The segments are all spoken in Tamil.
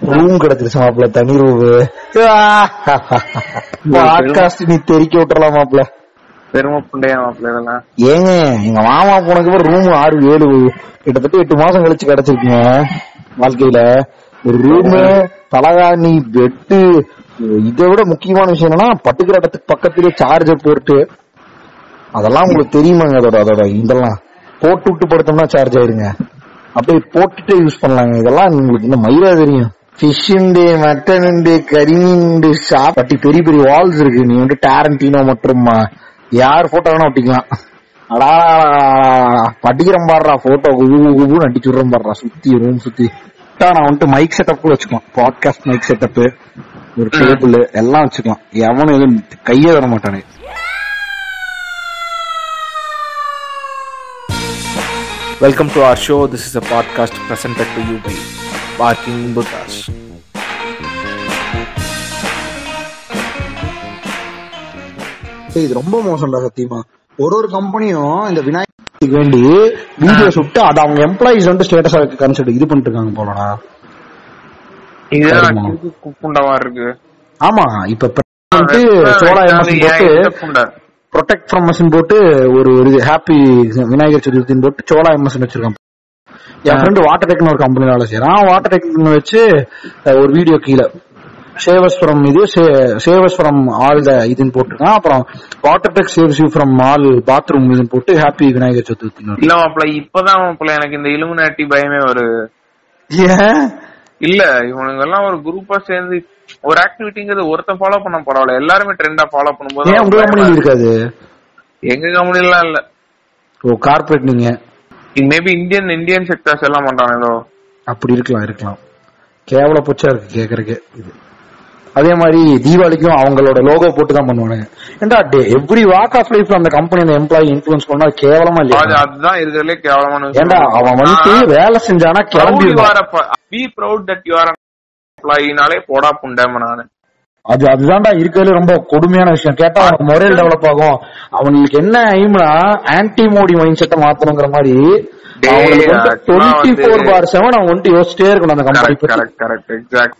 ரூம் கிடைச்சிருச்சு மாப்பிள்ள தனி ரூம் பாட்காஸ்ட் நீ தெரிக்க விட்டுறலாம் மாப்பிள்ள. பெருமை புண்டையா மாப்பிள்ள இதெல்லாம்? ஏங்க எங்க மாமா போனதுக்கு அப்புறம் ரூம் ஆறு ஏழு. கிட்டத்தட்ட எட்டு மாசம் கழிச்சு கிடைச்சிருக்குங்க வாழ்க்கையில. ஒரு ரூமு தலகாணி பெட்டு இதை விட முக்கியமான விஷயம் என்னன்னா பட்டுக்கிற இடத்துக்கு பக்கத்திலே சார்ஜர் போட்டு அதெல்லாம் உங்களுக்கு தெரியுமாங்க அதோட அதோட இதெல்லாம். போட்டு விட்டு படுத்தோம்னா சார்ஜ் ஆயிருங்க. அப்படியே போட்டுட்டே யூஸ் பண்ணலாங்க. இதெல்லாம் உங்களுக்கு இன்னும் மயிரா தெரியும். ஃபிஷ்ஷுண்டு மட்டனுண்டு கரிமீண்டு ஷாப் பட்டி பெரிய பெரிய வால்ஸ் இருக்கு. நீ வந்து டேரண்டினோ மற்றும் யார் போட்டோ வேணா ஒட்டிக்கலாம். அடா படிக்கிறேன் பாடுறா போட்டோ குபு குபுன்னு அடிச்சு விடுறேன் பாடுறா சுத்தி ரூம் சுத்தி. நான் வந்துட்டு மைக் செட்டப் கூட வச்சுக்கலாம். பாட்காஸ்ட் மைக் செட்டப் ஒரு டேபிள் எல்லாம் வச்சுக்கலாம். எவனும் எதுவும் கையே வர மாட்டானே. Welcome to our show. This is a podcast presented to you by Barking Buddhas. இது ரொம்ப மோசம்டா சத்தியமா. ஒரு ஒரு கம்பெனியும் இந்த விநாயகருக்கு வேண்டி வீடியோ சுட்டு அது அவங்க எம்ப்ளாயிஸ் வந்து ஸ்டேட்டஸ் கன்சிடர் இது பண்ணிட்டு இருக்காங்க போலடா. இதுதான் இருக்கு. ஆமா இப்ப வந்து எம்எஸ் போட்டு ப்ரொடெக்ட் ஃப்ரம் மசின் போட்டு ஒரு ஒரு ஹாப்பி விநாயகர் சதுர்த்தின்னு போட்டு சோலா எம்எஸ் வச்சிருக்கான். என் ஃப்ரெண்டு வாட்டர் டெக்னு ஒரு கம்பெனி வேலை செய்யறான். வாட்டர் டெக்னு வச்சு ஒரு வீடியோ கீழே சேவஸ் ஃப்ரம் இது சேவஸ் ஃப்ரம் ஆல் த இதுன்னு போட்டிருக்கான். அப்புறம் water tech saves you from all bathroom இதுன்னு போட்டு ஹாப்பி விநாயகர் சதுர்த்தின்னு இல்ல மாப்பிள்ள இப்பதான் மாப்பிள்ள எனக்கு இந்த இலுமினாட்டி பயமே வருது. ஏன்? இல்ல இவனுங்க எல்லாம் ஒரு குரூப்பா சேர்ந்து ஒரு ஆக்டிவிட்டிங்கிறது ஒருத்தன் ஃபாலோ பண்ண பரவாயில்ல எல்லாருமே ட்ரெண்டா ஃபாலோ பண்ணும்போது உங்க பயமா கம்பெனி இருக்கு. இருக்காது? எங்க கம்பெனிலாம் இல்ல. ஓ கார்பரேட் நீங்க? மேபி இந்தியன் இந்தியன் செக்டர்ஸ் எல்லாம் பண்றானோ அப்படி இருக்கலாம் இருக்கலாம். கேவல பொச்சா இருக்கு கேக்குறதுக்கு இது. அதே மாதிரி தீபாவளிக்கும் அவங்களோட லோகோ போட்டு தான் பண்ணுவானுங்க ஏன்டா எவ்ரி வாக் ஆஃப் லைஃப்ல அந்த கம்பெனி அந்த எம்ப்ளாயி இன்ஃபுளுன்ஸ் பண்ணா கேவலமா இல்லையா? அதுதான் இருக்கிறதுலே கேவலமான ஏன்டா அவன் வந்துட்டு வேலை செஞ்சானா கிளம்பி be proud that you are எம்ப்ளாயினாலே போடா புண்டேம நானு. அது அதுதான்டா இருக்கிறதுல ரொம்ப கொடுமையான விஷயம். கேட்டா அவனுக்கு மொரல் டெவலப் ஆகும். அவனுக்கு என்ன எய்ம்னா ஆன்டி மோடி மைண்ட் செட்டை மாத்தணுங்கிற மாதிரி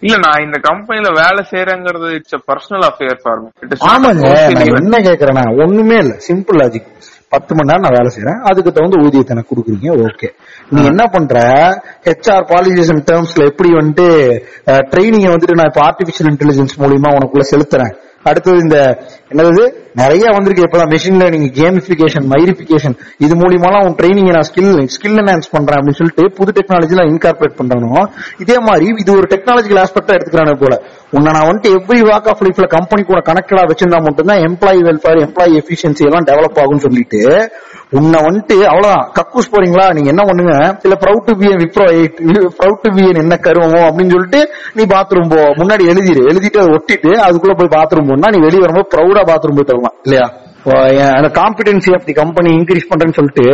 இல்ல நான் இந்த கம்பெனில வேலை செய்யறேங்கிறது இட்ஸ் பர்சனல் அஃபேர் ஃபார் என்ன கேக்குறேன்னா ஒண்ணுமே இல்ல. சிம்பிள் லாஜிக் பத்து மணி நேரம் நான் வேலை செய்யறேன் அதுக்கு தகுந்த ஊதியத்தை எனக்கு கொடுக்குறீங்க. ஓகே. நீ என்ன பண்ற? ஹெச்ஆர் பாலிசிஸ் டேர்ம்ஸ்ல எப்படி வந்துட்டு ட்ரைனிங் வந்துட்டு நான் இப்ப ஆர்டிபிஷியல் இன்டெலிஜென்ஸ் மூலியமா உனக்குள்ள செலுத்துறேன். அடுத்தது இந்த என்னது? நிறைய வந்திருக்கு இப்பதான் மெஷின் லேர்னிங் கேமிபிகேஷன் மைரிபிகேஷன் இது மூலியமாலாம் உன் ட்ரைனிங் நான் ஸ்கில் ஸ்கில் என்ஹான்ஸ் பண்றேன் அப்படின்னு சொல்லிட்டு புது டெக்னாலஜிலாம் இன்கார்பரேட் பண்றானோ இதே மாதிரி இது ஒரு டெக்னாலஜிக்கல் ஆஸ்பெக்டா எடுத்துக்கிறானே போல. உன்னை நான் வந்துட்டு எவ்ரி வாக் ஆஃப் லைஃப்ல கம்பெனி கூட கனெக்டடா வச்சிருந்தா மட்டும்தான் எம்ப்ளாயி வெல்ஃபேர் எம்ப்ளாயி எஃபிஷியன்சி எல்லாம் டெவலப் ஆகும்னு சொல்லிட்டு உன்னை வந்துட்டு அவ்வளவுதான். கக்கூஸ் போறீங்களா? நீங்க என்ன பண்ணுங்க? இல்ல proud to be Wipro proud to be என்ன கருவமோ அப்படின்னு சொல்லிட்டு நீ பாத்ரூம் போ. முன்னாடி எழுதிரு. எழுதிட்டு அதை ஒட்டிட்டு அதுக்குள்ள போய் பாத்ரூம் போனா நீ வெளியே வரும்போது ப்ரௌடா பாத்ரூம் போய் தரலாம். இல்லையா? அந்த competency of the company increase பண்றேன்னு சொல்லிட்டு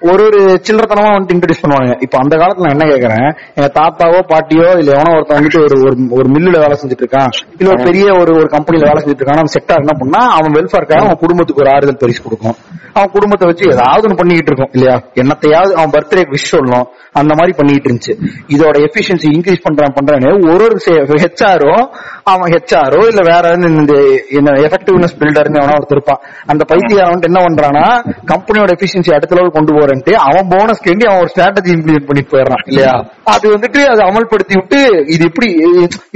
ஒரு ஒரு சில்லறத்தனமா வந்துட்டு இன்ட்ரடியூஸ் பண்ணுவாங்க இப்ப அந்த காலத்துல நான் என்ன கேக்குறேன்? எங்க தாத்தாவோ பாட்டியோ இல்ல எவனோ ஒருத்தன் வந்துட்டு ஒரு ஒரு- ஒரு மில்லுல வேலை செஞ்சுட்டு இருக்கான் இல்ல ஒரு பெரிய ஒரு ஒரு கம்பெனில வேலை செஞ்சுட்டு இருக்கான் செட்டா என்ன பண்ணா அவன் வெல்ஃபேர்க்காக அவன் குடும்பத்துக்கு ஒரு ஆறுதல் பரிசு கொடுக்கும். அவன் குடும்பத்தை வச்சு ஏதாவது ஒன்று பண்ணிக்கிட்டு இருக்கும் இல்லையா? என்னத்தையாவது அவன் பர்த்டே விஷ் சொல்லணும். அந்த மாதிரி பண்ணிட்டு இருந்துச்சு. இதோட எஃபிஷியன்சி இன்க்ரீஸ் பண்றான் பண்றான்னு ஒரு ஒரு ஹெச்ஆரோ அவன் ஹெச்ஆரோ இல்ல வேற இந்த என்ன எஃபெக்டிவ்னஸ் பில்டர்னு அவனா ஒருத்தர் இருப்பான். அந்த பைத்தியார் வந்துட்டு என்ன பண்றானா கம்பெனியோட எஃபிஷியன்சி அடுத்த லெவல் கொண்டு போறேன்ட்டு அவன் போனஸ் கேண்டி அவன் ஒரு ஸ்ட்ராட்டஜி இம்ப்ளிமெண்ட் பண்ணி போயிடறான் இல்லையா? அது வந்துட்டு அதை அமல்படுத்தி விட்டு இது எப்படி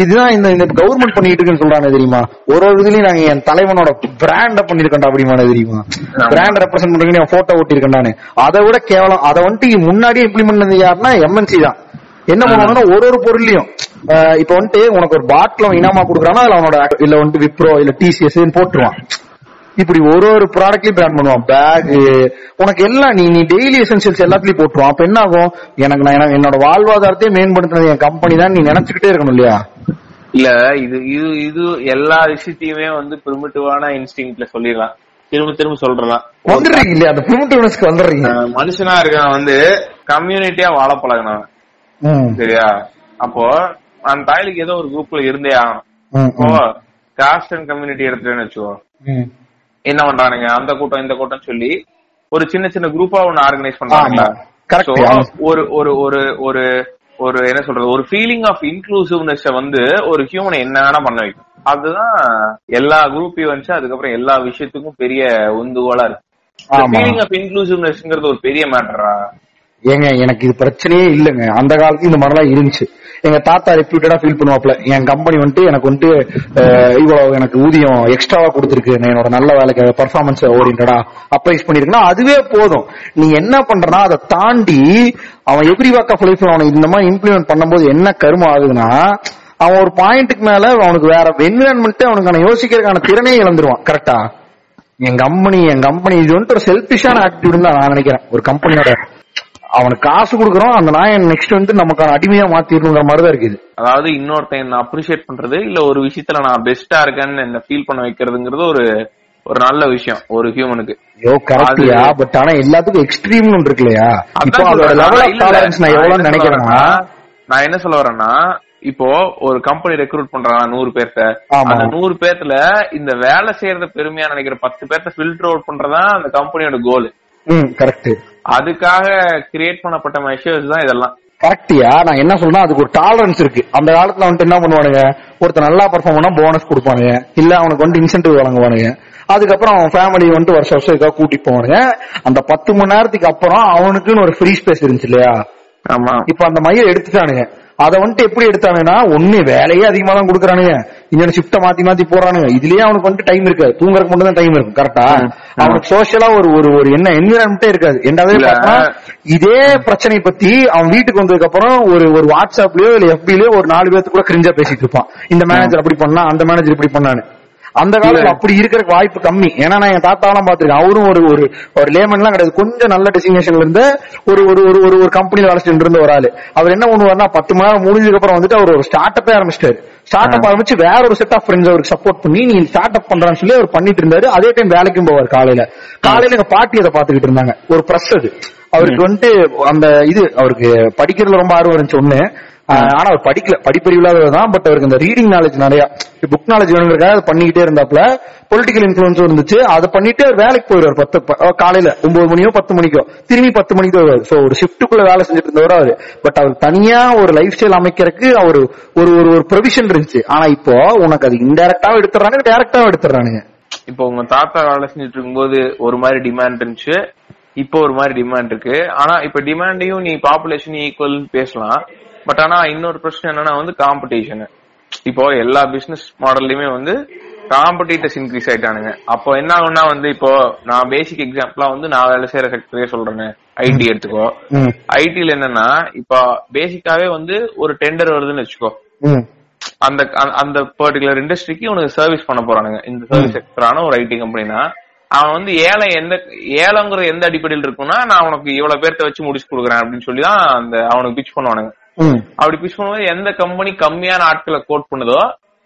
இதுதான் இந்த இந்த கவர்மெண்ட் பண்ணிட்டு இருக்குன்னு சொல்றானே தெரியுமா? ஒரு ஒரு இதுலயும் நாங்க என் தலைவனோட பிராண்ட பண்ணிருக்கோம்டா அப்படிமான தெரியுமா? பிராண்ட் ரெப்ரசென்ட் பண்றீங்க போட்டோ ஒட்டிருக்கேன் அதை விட கேவலம் அதை வந்துட்டு முன்னாடியே இம்ப்ளிமெண்ட் பண்ணது யாருன்னா எம்என்சி தான். என்ன பண்ணுவாங்கன்னா ஒரு ஒரு பொருளையும் இப்ப வந்துட்டு உனக்கு ஒரு பாட்டில் இனாமா கொடுக்குறானா அதுல அவனோட இல்ல வந்துட்டு விப்ரோ இல்ல டிசிஎஸ் போட்டுருவான். இப்படி ஒரு ஒரு ப்ராடக்ட்லயும் பிராண்ட் பண்ணுவான். பேக் உனக்கு எல்லாம் நீ நீ டெய்லி எசென்சியல்ஸ் எல்லாத்துலயும் போட்டுருவான். அப்ப என்ன ஆகும் எனக்கு நான் என்னோட வாழ்வாதாரத்தையே மேம்படுத்தினது என் கம்பெனி தான் நீ நினைச்சுக்கிட்டே இருக்கணும் இல்லையா? இல்ல இது இது இது எல்லா விஷயத்தையுமே வந்து பிரிமிட்டிவான இன்ஸ்டிங்ல சொல்லிடலாம். திரும்ப திரும்ப சொல்றலாம். வந்துடுறீங்க இல்லையா? அந்த பிரிமிட்டிவ்னஸ்க்கு வந்துடுறீங்க. மனுஷனா இருக்கான் வந்து கம்யூனிட்டியா வாழ பழகினவன் சரியா? அப்போ அந்த தாய்லுக்கு ஏதோ ஒரு குரூப்ல இருந்தே ஆகணும். இப்போ காஸ்ட் அண்ட் கம்யூனிட்டி எடுத்துட்டேன்னு வச்சுக்கோ. என்ன பண்றானுங்க? அந்த கூட்டம் இந்த கூட்டம் சொல்லி ஒரு சின்ன சின்ன குரூப்பா ஒன்னு ஆர்கனைஸ் ஆமா. ஒரு ஒரு ஒரு ஒரு ஒரு என்ன சொல்றது? ஒரு ஃபீலிங் ஆஃப் இன்க்ளூசிவ்னஸ் வந்து ஒரு ஹியூமனை என்ன வேணா பண்ண வைக்கும். அதுதான் எல்லா குரூப் ஈவெண்ட்ஸ் அதுக்கப்புறம் எல்லா விஷயத்துக்கும் பெரிய உந்துகோலா இருக்கு. ஃபீலிங் ஆஃப் இன்க்ளூசிவ்னஸ்ங்கிறது ஒரு பெரிய மேட்டரா ஏங்க எனக்கு இது பிரச்சனையே இல்லைங்க. அந்த காலத்துல இந்த மாதிரிலாம் இருந்துச்சு. எங்க தாத்தா ரெப்யூட்டடா ஃபீல் பண்ணுவாப்ல என் கம்பெனி வந்துட்டு எனக்கு வந்துட்டு இவ்வளவு எனக்கு ஊதியம் எக்ஸ்ட்ராவா கொடுத்துருக்கு. என்னோட நல்ல வேலைக்கு பர்ஃபார்மன்ஸ் ஓரியன்டா அப்ரைஸ் பண்ணிருக்குன்னா அதுவே போதும். நீ என்ன பண்றனா அதை தாண்டி அவன் எவ்ரி வாக் ஆஃப் லைஃப்ல அவனை இந்த மாதிரி இம்ப்ளிமெண்ட் பண்ணும்போது என்ன கருமம் ஆகுதுன்னா அவன் ஒரு பாயிண்ட்டுக்கு மேல அவனுக்கு வேற என்விரான்மெண்ட் அவனுக்கான யோசிக்கிறதுக்கான திறனே இழந்துருவான். கரெக்டா என் கம்பெனி என் கம்பெனி இது வந்துட்டு ஒரு செல்பிஷான ஆட்டிடியூட் தான் நான் நினைக்கிறேன். ஒரு கம்பெனியோட அவனுக்கு காசு கொடுக்குறோம் அந்த நாயன் நெக்ஸ்ட் வந்து நமக்கான அடிமையா மாத்திரணுங்கிற மாதிரி தான் இருக்குது. அதாவது இன்னொருத்தன் என்ன அப்ரிஷியேட் பண்றது இல்ல ஒரு விஷயத்துல நான் பெஸ்டா இருக்கேன்னு என்ன ஃபீல் பண்ண வைக்கிறதுங்கிறது ஒரு ஒரு நல்ல விஷயம் ஒரு ஹியூமனுக்கு ஐயோ கரெக்டியா பட் ஆனா எல்லாத்துக்கும் எக்ஸ்ட்ரீம்னு ஒன்று இருக்கு இல்லையா? இப்போ அதோட லெவல் ஆஃப் டாலரன்ஸ் நான் எவ்வளவு நினைக்கிறேன்னா நான் என்ன சொல்ல வரேன்னா இப்போ ஒரு கம்பெனி ரெக்ரூட் பண்றாங்க நூறு பேர்த்த. அந்த நூறு பேர்த்துல இந்த வேலை செய்யறத பெருமையா நினைக்கிற பத்து பேர்த்த ஃபில்டர் அவுட் பண்றதா அந்த கம்பெனியோட கோல் கரெக்ட் அதுக்காக கிரியேட் பண்ணப்பட்ட மெஷர்ஸ் தான் இதெல்லாம். கரெக்டியா நான் என்ன சொல்றேன் அதுக்கு ஒரு டாலரன்ஸ் இருக்கு. அந்த காலத்துல வந்துட்டு என்ன பண்ணுவானுங்க? ஒருத்தர் நல்லா பர்ஃபார்ம் பண்ணா போனஸ் கொடுப்பானுங்க. இல்ல அவனுக்கு வந்து இன்சென்டிவ் வழங்குவானுங்க. அதுக்கப்புறம் அவன் ஃபேமிலி வந்துட்டு வருஷம் வருஷம் இதுக்காக கூட்டிட்டு போவானுங்க. அந்த பத்து மணி நேரத்துக்கு அப்புறம் அவனுக்குன்னு ஒரு ஃப்ரீ ஸ்பேஸ் இருந்துச்சு இல்லையா? ஆமா. இப்ப அந்த மைய எடுத்துட்டானுங்க. அத வந்துட்டு எப்படி எடுத்தானுங்கன்னா ஒண்ணு வேலையே அதிகமா தான் கொடுக்குறானுங்க இன்னொன்னு ஷிஃப்ட மாத்தி மாத்தி போறானுங்க இதுலயே அவனுக்கு வந்துட்டு டைம் இருக்காது தூங்குறதுக்கு மட்டும் தான் டைம் இருக்கும் கரெக்டா அவனுக்கு சோசியலா ஒரு ஒரு ஒரு என்ன என்விரான்மெண்டே இருக்காது. என்னவே இதே பிரச்சனை பத்தி அவன் வீட்டுக்கு வந்ததுக்கு அப்புறம் ஒரு ஒரு வாட்ஸ்அப்லயோ இல்ல எஃபிலயோ ஒரு நாலு பேர்த்து கூட கிரிஞ்சா பேசிட்டு இருப்பான். இந்த மேனேஜர் அப்படி பண்ணா அந்த மேனேஜர் இப்படி பண்ணான்னு. அந்த காலத்துல அப்படி இருக்கிறதுக்கு வாய்ப்பு கம்மி. ஏன்னா நான் என் தாத்தாவெல்லாம் பாத்துருக்கேன் அவரும் ஒரு ஒரு ஒரு லேமன்லாம் கிடையாது. கொஞ்சம் நல்ல டெசிக்னேஷன்ல இருந்து ஒரு ஒரு ஒரு ஒரு ஒரு கம்பெனில வேலை இருந்த ஒரு ஆளு. அவர் என்ன பண்ணுவாருன்னா பத்து மணி நேரம் முடிஞ்சதுக்கு அப்புறம் வந்துட்டு அவர் ஒரு ஸ்டார்ட் அப்பே ஆரம்பிச்சிட்டாரு. ஸ்டார்ட் அப் ஆரம்பிச்சு வேற ஒரு செட் ஆஃப் ஃப்ரெண்ட்ஸ் அவருக்கு சப்போர்ட் பண்ணி நீ ஸ்டார்ட் அப் பண்றான்னு சொல்லி அவர் பண்ணிட்டு இருந்தாரு. அதே டைம் வேலைக்கும் போவார் காலையில. காலையில எங்க பாட்டி அதை பாத்துக்கிட்டு இருந்தாங்க. ஒரு பிரஸ் அது. அவருக்கு வந்துட்டு அந்த இது அவருக்கு படிக்கிறதுல ரொம்ப ஆர்வம் இருந்துச்சு. ஒண்ணு ஆனா அவர் படிக்கல. படிப்பறிவு இல்லாதவர் தான் பட் அவருக்கு இந்த ரீடிங் நாலேஜ் நிறைய புக் நாலேஜ் வேணுங்கிறக்காக அதை பண்ணிக்கிட்டே இருந்தாப்ல பொலிட்டிக்கல் இன்ஃபுளுன்ஸும் இருந்துச்சு. அதை பண்ணிட்டு அவர் வேலைக்கு போயிடுவார். பத்து காலையில ஒன்பது மணியோ பத்து மணிக்கோ திரும்பி பத்து மணிக்கு வருவார். சோ ஒரு ஷிஃப்ட்டுக்குள்ள வேலை செஞ்சுட்டு இருந்தவர் அவரு. பட் அவர் தனியா ஒரு லைஃப் ஸ்டைல் அமைக்கிறதுக்கு அவர் ஒரு ஒரு ஒரு ப்ரொவிஷன் இருந்துச்சு. ஆனா இப்போ உனக்கு அது இன்டெரக்டாவும் எடுத்துறானுங்க டேரக்டாவும் எடுத்துறானுங்க இப்போ உங்க தாத்தா வேலை செஞ்சுட்டு இருக்கும்போது ஒரு மாதிரி டிமாண்ட் இருந்துச்சு. இப்போ ஒரு மாதிரி டிமாண்ட் இருக்கு. ஆனா இப்ப டிமாண்டையும் நீ பாப்புலேஷன் ஈக்குவல் பேசலாம். பட் ஆனா இன்னொரு பிரச்சனை என்னன்னா வந்து காம்படிஷன் இப்போ எல்லா பிசினஸ் மாடல்லையுமே வந்து காம்படிட்டர்ஸ் இன்க்ரீஸ் ஆயிட்டானுங்க. அப்போ என்ன ஆகும்னா வந்து இப்போ நான் பேசிக் எக்ஸாம்பிளா வந்து நான் வேலை செய்யற செக்டரே சொல்றேன். ஐடி எடுத்துக்கோ. ஐடில என்னன்னா இப்போ பேசிக்காவே வந்து ஒரு டெண்டர் வருதுன்னு வச்சுக்கோ. அந்த அந்த- பர்டிகுலர் இண்டஸ்ட்ரிக்கு உனக்கு சர்வீஸ் பண்ண போறானுங்க. இந்த சர்வீஸ் செக்டரான ஒரு ஐடி கம்பெனினா அவன் வந்து ஏழை எந்த ஏலங்கிற எந்த அடிப்படையில் இருக்கும்னா நான் உனக்கு இவ்வளவு பேர்த்த வச்சு முடிச்சு கொடுக்குறேன் அப்படின்னு சொல்லி தான் அந்த அவனுக்கு பிச் பண்ணுவானுங்க. அப்படி பிச் பண்ணும்போது எந்த கம்பெனி கம்மியான ஆட்களை கோட் பண்ணுதோ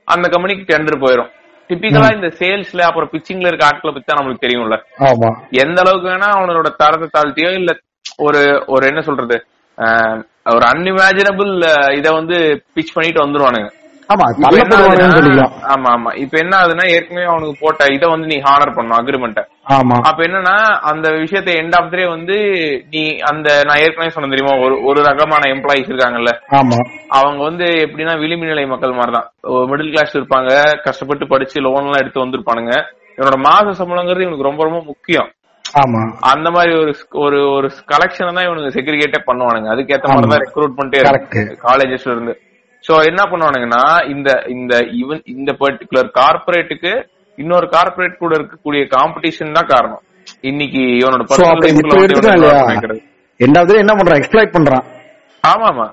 அந்த கம்பெனிக்கு டெண்டர் போயிடும் டிபிக்கலா இந்த சேல்ஸ்ல அப்புறம் பிச்சிங்ல இருக்க ஆட்களை பத்தி தான் நம்மளுக்கு தெரியும்ல. எந்த அளவுக்கு வேணா அவனோட தரத்தை தாழ்த்தியோ இல்ல ஒரு ஒரு என்ன சொல்றது ஒரு அன்இமேஜினபிள் இத வந்து பிச் பண்ணிட்டு வந்துருவானுங்க. ஆமா ஆமா ஆமா. இப்ப என்ன ஆகுதுன்னா ஏற்கனவே அவனுக்கு போட்ட இத வந்து நீ ஹானர் பண்ணும் அக்ரிமெண்ட்ட ஆமா. அப்ப என்னன்னா அந்த விஷயத்தை எண்ட் ஆஃப் டே வந்து நீ அந்த நான் ஏற்கனவே சொன்ன தெரியுமா ஒரு ஒரு ரகமான எம்ப்ளாயிஸ் இருக்காங்கல்ல. ஆமா. அவங்க வந்து எப்படின்னா விளிம்பு நிலை மக்கள் மாதிரி தான் மிடில் கிளாஸ் இருப்பாங்க கஷ்டப்பட்டு படிச்சு லோன் எல்லாம் எடுத்து வந்திருப்பானுங்க. இவனோட மாச சம்பளங்கிறது இவனுக்கு ரொம்ப ரொம்ப முக்கியம். ஆமா. அந்த மாதிரி ஒரு ஒரு ஒரு கலெக்ஷன் தான் இவனுக்கு செக்ரிகேட்டே பண்ணுவானுங்க. அதுக்கேத்த மாதிரி தான் ரெக்ரூட் பண்ணிட்டே. காலேஜஸ்ல இருந்து. சோ என்ன பண்ணுவானுங்கன்னா இந்த இந்த இவன் இந்த பர்டிகுலர் கார்பரேட்டுக்கு இன்னொரு கார்பரேட் கூட இருக்கக்கூடிய காம்படிஷன் தான் காரணம். இன்னைக்கு இவனோட. ரெண்டாவது என்ன பண்றான்? எக்ஸ்பிளைட் பண்றான். ஆமா ஆமா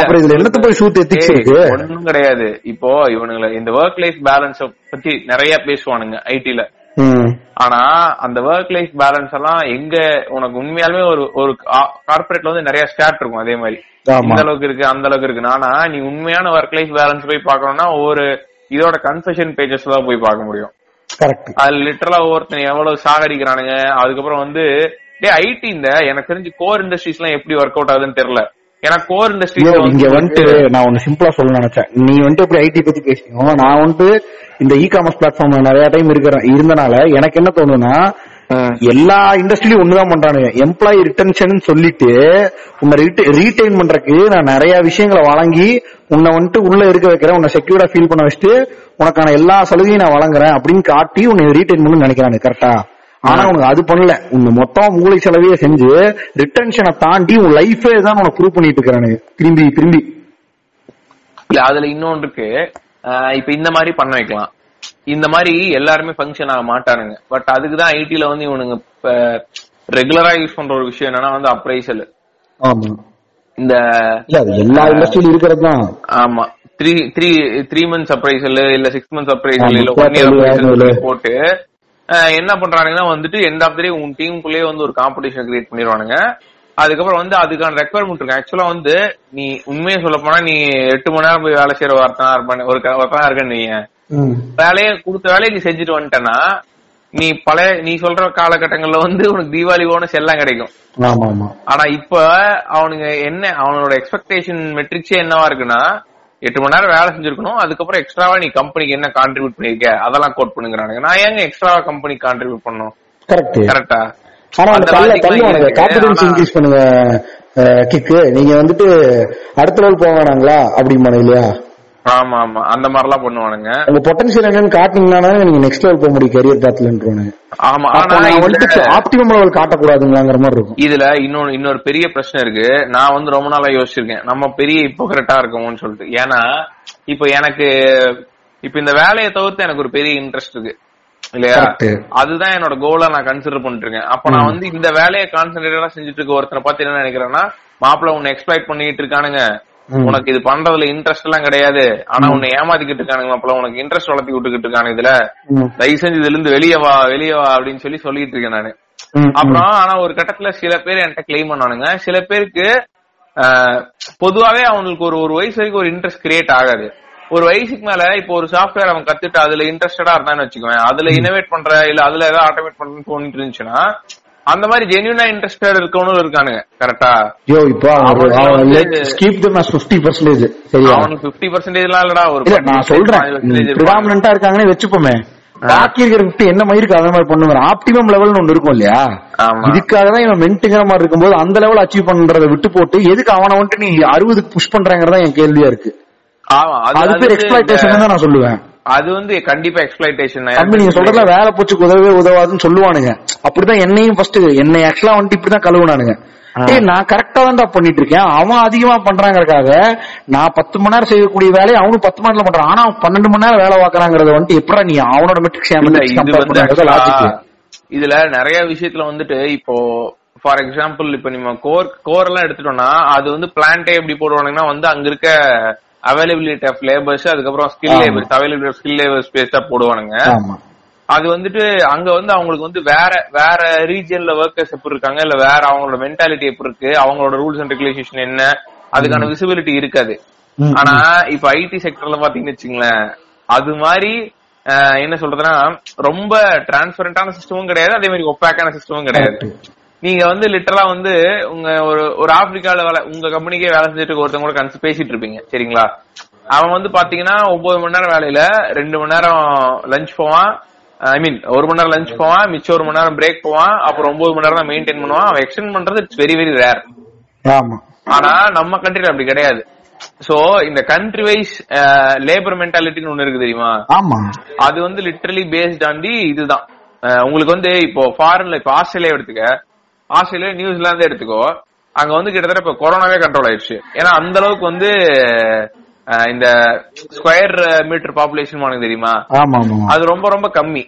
அப்புறம் இதுல என்னத்த போய் சூத் இருக்கு? ஒண்ணும் கிடையாது. இப்போ இவனுங்களை இந்த ஒர்க் லைஃப் பேலன்ஸ் பத்தி நிறைய பேசுவானுங்க ஐடில ஆனா அந்த ஒர்க் லைஃப் பேலன்ஸ் எல்லாம் எங்க உனக்கு உண்மையாலுமே ஒரு ஒரு கார்பரேட்ல வந்து நிறைய ஸ்டாட் இருக்கும் அதே மாதிரி. இந்த அளவுக்கு இருக்கு அந்த அளவுக்கு இருக்கு. ஆனா நீ உண்மையான ஒர்க் லைஃப் பேலன்ஸ் போய் பார்க்கணும்னா ஒரு இதோட கன்ஃபெஷன் பேஜஸ்ல தான் போய் பார்க்க முடியும். அது லிட்டரலா ஒவ்வொருத்தன் எவ்வளவு சாகடிக்கிறானுங்க அதுக்கப்புறம் வந்து டே ஐடி இந்த எனக்கு தெரிஞ்சு கோர் இண்டஸ்ட்ரீஸ் எல்லாம் எப்படி ஒர்க் அவுட் ஆகுதுன்னு தெரியல. ஏன்னா கோர் ஐயோ, இங்க வந்துட்டு நான் ஒண்ணு சிம்பிளா சொல்ல நினைச்சேன். நீ வந்துட்டு எப்படி ஐடி பத்தி பேசுறீங்க நான் வந்துட்டு இந்த இ காமர்ஸ் பிளாட்ஃபார்ம்ல நிறைய டைம் இருக்கிற இருந்தனால எனக்கு என்ன தோணுதுன்னா எல்லா இண்டஸ்ட்ரியிலும் ஒண்ணுதான் பண்றானுங்க. எம்ப்ளாயி ரிட்டன்ஷன் சொல்லிட்டு உன்னை ரீடைன் பண்றதுக்கு நான் நிறைய விஷயங்களை வழங்கி உன்னை வந்துட்டு உள்ள இருக்க வைக்கிறேன். உன்னை செக்யூரா ஃபீல் பண்ண வச்சுட்டு உனக்கான எல்லா சலுகையும் நான் வழங்குறேன் அப்படின்னு காட்டி உன்னை ரீடைன் பண்ணு நினைக்கிறானு கரெக்டா ஆனா உனக்கு அது பண்ணல. உன்னை மொத்தம் மூளை செலவையே செஞ்சு ரிட்டன்ஷனை தாண்டி உன் லைஃபே தான் உனக்கு ப்ரூவ் பண்ணிட்டு இருக்கிறானு. திரும்பி திரும்பி. இல்ல அதுல இன்னொன்று இருக்கு. இப்ப இந்த மாதிரி பண்ண வைக்கலாம். இந்த மாதிரி எல்லாருமே ஃபங்க்ஷன் ஆக மாட்டானுங்க. பட் அதுக்கு தான் ஐடில வந்து இவனுங்க ரெகுலரா யூஸ் பண்ற ஒரு விஷயம் என்னன்னா வந்து அப்ரைசல் ஆமா. இந்த எல்லா இண்டஸ்ட்ரியிலும் இருக்கிறது தான். ஆமா. Three three three months appraisal இல்ல சிக்ஸ் மந்த்ஸ் அப்ரைசல் இல்ல ஒன் இயர். போட்டு என்ன பண்றானுங்கன்னா வந்துட்டு எண்ட் ஆஃப் த டே உன் டீமுக்குள்ளேயே வந்து ஒரு காம்படிஷன் கிரியேட் பண்ணிடுவானுங்க. அதுக்கப்புறம் வந்து அதுக்கான ரெக்குவயர்மெண்ட் இருக்கு. ஆக்சுவலா வந்து நீ உண்மையை சொல்ல போனா நீ எட்டு மணி நேரம் போய் வேலை செய்யற ஒருத்தனா இருப்பானு ஒரு ஒருத்தனா இருக்கன்னு நீ வேலையை கொடுத்த வேலையை நீ செஞ்சுட்டு வந்துட்டேன்னா நீ பழைய நீ சொல்ற காலகட்டங்கள்ல வந்து உனக்கு தீபாவளி போனஸ் எல்லாம் கிடைக்கும். ஆமா ஆமா ஆனா இப்ப அவனுங்க என்ன அவனோட எக்ஸ்பெக்டேஷன் மெட்ரிக்ஸே என்னவா இருக்குன்னா எட்டு மணி நேரம் வேலை செஞ்சிருக்கணும். அதுக்கப்புறம் எக்ஸ்ட்ராவா நீ கம்பெனிக்கு என்ன கான்ட்ரிபியூட் பண்ணிருக்க? அதெல்லாம் கோட் பண்ணுங்கிறானுங்க. நான் ஏங்க எக்ஸ்ட்ராவா கம்பெனி கான்ட்ரிபியூட் பண்ணும் கரெக்ட் இன்க்ரீஸ் பண்ணுங்க கிக்கு நீங்க வந்துட்டு அடுத்த லெவல் போக வேணாங்களா? அப்படிம்பானு இல்லையா? ஆமா ஆமா. அந்த மாதிரி எல்லாம் பண்ணுவானுங்க. உங்க பொட்டன்ஷியல் என்னன்னு காட்டினீங்கன்னா நீங்க நெக்ஸ்ட் லெவல் போக முடியும் கரியர் பாத்துலன்றோன்னு ஆமா ஆனா வந்துட்டு ஆப்டிமம் லெவல் காட்டக்கூடாதுங்களாங்கிற மாதிரி இருக்கும். இதுல இன்னொன்னு இன்னொரு பெரிய பிரச்சனை இருக்கு. நான் வந்து ரொம்ப நாளா யோசிச்சிருக்கேன். நம்ம பெரிய இப்போகிரட்டா இருக்கோம்னு சொல்லிட்டு. ஏன்னா இப்ப எனக்கு இப்ப இந்த வேலையை தவிர்த்து எனக்கு ஒரு பெரிய இன்ட்ரெஸ்ட் இருக்கு. இல்லையா. அதுதான் என்னோட கோலா நான் கன்சிடர் பண்ணிட்டு இருக்கேன் அப்ப நான் வந்து இந்த வேலையை கான்சென்ட்ரேட்டடா செஞ்சுட்டு இருக்க ஒருத்தனை பார்த்து என்ன நினைக்கிறேன்னா மாப்பிள்ள உன்னை எக்ஸ்பிளைட் பண்ணிட்டு இருக்கானுங்க. உனக்கு இது பண்றதுல இன்ட்ரெஸ்ட் எல்லாம் கிடையாது. ஆனா உன்னை ஏமாத்திக்கிட்டு இருக்கானுங்க மாப்பிள்ள உனக்கு இன்ட்ரெஸ்ட் வளர்த்தி விட்டுக்கிட்டு இருக்கானுங்க இதுல. தயவு செஞ்சு இதுல இருந்து வெளியே வா வெளியே வா அப்படின்னு சொல்லி சொல்லிட்டு இருக்கேன் நானு. அப்புறம் ஆனா ஒரு கட்டத்துல சில பேர் என்கிட்ட கிளைம் பண்ணானுங்க. சில பேருக்கு பொதுவாவே அவங்களுக்கு ஒரு ஒரு வயசு வரைக்கும் ஒரு இன்ட்ரெஸ்ட் கிரியேட் ஆகாது. ஒரு வயசுக்கு மேல இப்போ ஒரு சாஃப்ட்வேர் அவன் கத்துட்டு அதுல இன்ட்ரெஸ்டடா இருந்தான்னு வச்சுக்குவேன் அதுல இனோவேட் பண்ற இல்ல அதுல ஏதாவது ஆட்டோமேட் பண்றேன்னு தோணிட்டு இருந்துச்சுன்னா அந்த மாதிரி ஜென்யூனா இன்ட்ரெஸ்டட் இருக்கவனும் இருக்கானுங்க கரெக்டா யோ இப்போ ஸ்கீப் தம் as 50% பர்சன்டேஜ் சரியா? அவனுக்கு பிப்டி பர்சன்டேஜ் எல்லாம் இல்லடா ஒரு இல்ல நான் சொல்றேன். பிரிடாமினா இருக்காங்கன்னு வச்சுப்போமே. பாக்கி இருக்கிற 50 என்ன மாதிரி இருக்கு அந்த மாதிரி பண்ணுவேன். ஆப்டிமம் லெவல்னு ஒண்ணு இருக்கும் இல்லையா. இதுக்காக தான் இவன் மென்ட்டுங்கிற மாதிரி இருக்கும்போது அந்த லெவல் அச்சீவ் பண்றதை விட்டு போட்டு எதுக்கு அவனை வந்துட்டு நீ அறுபதுக்கு புஷ் பண்றங்கிறதா என் கேள்வியா இருக்கு. ஆமா அது பேர் வந்து எக்ஸ்பிளாய்டேஷன் தான் நான் சொல்லுவேன். அது வந்து கண்டிப்பா எக்ஸ்பிளைட்டேஷன் தம்பி நீங்க சொல்றதுல வேலை போச்சுக்கு உதவவே உதவாதுன்னு சொல்லுவானுங்க. அப்படிதான் என்னையும் ஃபர்ஸ்ட் என்னை ஆக்சுவலா வந்துட்டு இப்படிதான் கழுவுனானுங்க. ஏய் நான் கரெக்டா தான்டா பண்ணிட்டு இருக்கேன் அவன் அதிகமா பண்றாங்கறக்காக நான் பத்து மணி நேரம் செய்யக்கூடிய வேலையை அவனும் பத்து மணி நேரம் பண்றான். ஆனா அவன் பன்னெண்டு மணி நேரம் வேலை பார்க்கறாங்கறத வந்துட்டு எப்படா நீ அவனோட மெட்ரிக்ஸ் இதுல நிறைய விஷயத்துல வந்துட்டு இப்போ ஃபார் எக்ஸாம்பிள் இப்ப நம்ம கோர் கோர் எல்லாம் எடுத்துட்டோம்னா அது வந்து பிளான்டே எப்படி போடுவானுங்கன்னா வந்து அங்க இருக்க அவைலபிலிட்டி ஆஃப் லேபர்ஸ் அதுக்கப்புறம் skill. Labours availability skill labours பேஸ்டா போடுவானுங்க. அது வந்துட்டு அங்க வந்து அவங்களுக்கு வந்து வேற வேற ரீஜியன்ல ஒர்க்கர்ஸ் எப்படி இருக்காங்க இல்ல வேற அவங்களோட மென்டாலிட்டி எப்படி இருக்கு அவங்களோட ரூல்ஸ் அண்ட் ரெகுலேஷன் என்ன அதுக்கான விசிபிலிட்டி இருக்காது. ஆனா இப்ப ஐடி செக்டர்ல பாத்தீங்கன்னு வச்சுங்களேன் அது மாதிரி என்ன சொல்றதுன்னா ரொம்ப டிரான்ஸ்பரண்டான சிஸ்டமும் கிடையாது அதே மாதிரி ஒப்பாக்கான சிஸ்டமும் கிடையாது. நீங்க வந்து லிட்டரலா வந்து உங்க ஒரு ஒரு ஆப்பிரிக்கால வேலை உங்க கம்பெனிக்கே வேலை செஞ்சுட்டு இருக்க ஒருத்தவங்க கூட கன்ஸ் பேசிட்டு இருப்பீங்க சரிங்களா? அவன் வந்து பாத்தீங்கன்னா ஒன்பது மணி நேரம் வேலையில ரெண்டு மணி நேரம் லஞ்ச் போவான் ஐ மீன் ஒரு மணி நேரம் லஞ்ச் போவான் மிச்சம் ஒரு மணி நேரம் பிரேக் போவான் அப்புறம் ஒன்பது மணி நேரம் தான் மெயின்டைன் பண்ணுவான். அவன் எக்ஸ்டெண்ட் பண்றது இட்ஸ் வெரி வெரி ரேர் ஆமா. ஆனா நம்ம கண்ட்ரில அப்படி கிடையாது. சோ இந்த கண்ட்ரி வைஸ் லேபர் மென்டாலிட்டின்னு ஒண்ணு இருக்கு தெரியுமா? ஆமா. அது வந்து லிட்டரலி பேஸ்ட் ஆன் தி இதுதான் உங்களுக்கு வந்து இப்போ ஃபாரின்ல இப்போ ஆஸ்திரேலியா எடுத்துக்க ஆஸ்திரேலியா நியூசிலாந்து எடுத்துக்கோ. அங்க வந்து கிட்டத்தட்ட இப்ப கொரோனாவே கண்ட்ரோல் ஆயிடுச்சு. ஏன்னா அந்த அளவுக்கு வந்து இந்த ஸ்கொயர் மீட்டர் பாப்புலேஷன் உனக்கு தெரியுமா? அது ரொம்ப ரொம்ப கம்மி.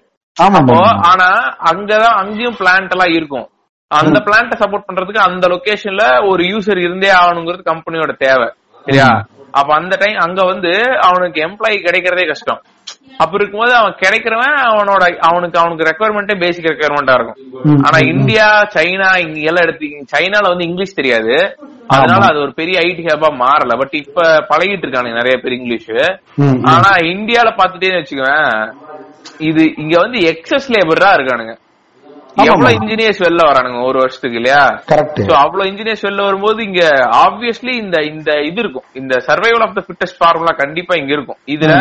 ஆனா அங்கதான் அங்கேயும் பிளான்ட் எல்லாம் இருக்கும். அந்த பிளான்ட்ட சப்போர்ட் பண்றதுக்கு அந்த லொகேஷன்ல ஒரு யூசர் இருந்தே ஆகணுங்கிறது கம்பெனியோட தேவை. சரியா? அப்ப அந்த டைம் அங்க வந்து அவனுக்கு எம்ப்ளாயி கிடைக்கிறதே கஷ்டம். அப்ப இருக்கும்போது அவன் கிடைக்கிறவன் அவனோட அவனுக்கு அவனுக்கு ரெக்குவயர்மெண்ட்டே பேசிக் ரெக்குவயர்மெண்டா இருக்கும். ஆனா இந்தியா சைனா இங்க எல்லாம் எடுத்தீங்க சைனால வந்து இங்கிலீஷ் தெரியாது. அதனால அது ஒரு பெரிய ஐடி ஹப்பா மாறல. பட் இப்ப பழகிட்டு இருக்கானுங்க நிறைய பேர் இங்கிலீஷ். ஆனா இந்தியால பாத்துட்டேன்னு வச்சுக்குவேன் இது இங்க வந்து எக்ஸஸ் லேபர் தான் இருக்கானுங்க. எவ்வளவு இன்ஜினியர்ஸ் வெளில வரானுங்க ஒரு வருஷத்துக்கு இல்லையா? கரெக்ட் சோ அவ்வளவு இன்ஜினியர்ஸ் வெளில வரும்போது இங்க ஆப்வியஸ்லி இந்த இந்த இது இருக்கும். இந்த survival of the fittest formula கண்டிப்பா இங்க இருக்கும். இதுல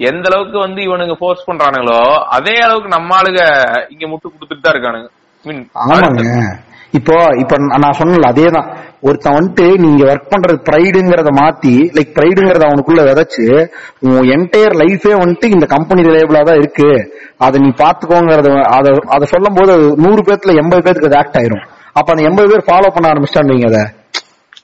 எந்த- அளவுக்கு வந்து இவனுங்க ஃபோர்ஸ் பண்றானுங்களோ அதே அளவுக்கு நம்ம ஆளுங்க இங்க முட்டு கொடுத்துட்டு தான் இருக்கானுங்க இப்போ இப்ப நான் சொன்னல அதேதான். ஒருத்தன் வந்துட்டு நீங்க ஒர்க் பண்றது ப்ரைடுங்கிறத மாத்தி லைக் ப்ரைடுங்கிறத அவனுக்குள்ள விதைச்சு உன் என்டையர் லைஃபே வந்துட்டு இந்த கம்பெனி ரிலேபிளா தான் இருக்கு. அதை நீ பாத்துக்கோங்கறத அத அத சொல்லும் போது நூறு பேர்த்துல எண்பது பேருக்கு அது ஆக்ட் ஆயிரும். அப்ப அந்த எண்பது பேர் ஃபாலோ பண்ண ஆரம்பிச்சிட்டான் நீங்க அதை.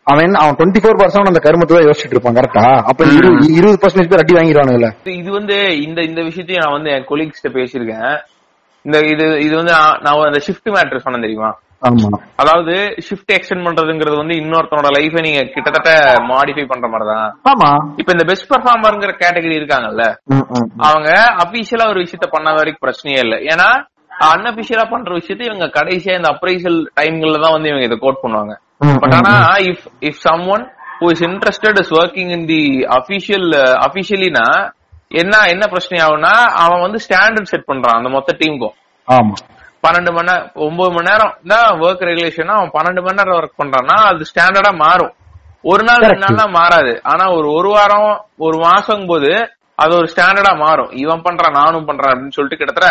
அவன் அவன் டுவெண்ட்டி ஃபோர் பர்சன்ட் அந்த கருமத்தை தான் யோசிச்சுட்டு இருப்பான் கரெக்டா அப்ப இரு- இருபது பர்சன்டேஜ் பேர் அடி வாங்கிடுவானுங்கல்ல. இது- வந்து இந்த இந்த விஷயத்தையும் நான் வந்து என் கொலீக்ஸ்ட பேசியிருக்கேன். இந்த இது இது வந்து நான் அந்த ஷிஃப்ட் மேட்ரு சொன்னேன் தெரியுமா? அதாவது ஷிஃப்ட் எக்ஸ்டெண்ட் பண்றதுங்கிறது வந்து இன்னொருத்தனோட லைஃபை நீங்க கிட்டத்தட்ட மாடிஃபை பண்ற மாதிரி தான் ஆமா. இப்ப இந்த பெஸ்ட் பெர்ஃபார்மர்ங்கிற கேட்டகரி இருக்காங்கல்ல. அவங்க அபிஷியலா ஒரு விஷயத்த பண்ண வரைக்கும் பிரச்சனையே இல்ல. ஏன்னா அன்அபிஷியலா பண்ற விஷயத்தை இவங்க கடைசியா இந்த அப்ரைசல் டைம்கள்ல தான் வந்து இவங்க இதை கோட் பண்ணுவாங்க. பட் ஆனா if if some one who is interested is working in the official அபிஷியலினா என்ன என்ன பிரச்சனை ஆகும்னா அவன் வந்து ஸ்டாண்டர்ட் செட் பண்றான் அந்த மொத்த டீமுக்கும் ஆமா. பன்னெண்டு மணி நேரம் ஒன்பது மணி நேரம் தான் ஒர்க் ரெகுலேஷனா அவன் பன்னெண்டு மணி நேரம் ஒர்க் பண்றான்னா அது ஸ்டாண்டர்டா மாறும். ஒரு நாள் ரெண்டு. நாள்னா மாறாது. ஆனா ஒரு ஒரு வாரம் ஒரு மாசம் போது அது ஒரு ஸ்டாண்டர்டா மாறும். இவன் பண்றான் நானும் பண்றேன் அப்படின்னு சொல்லிட்டு கிட்டத்தட்ட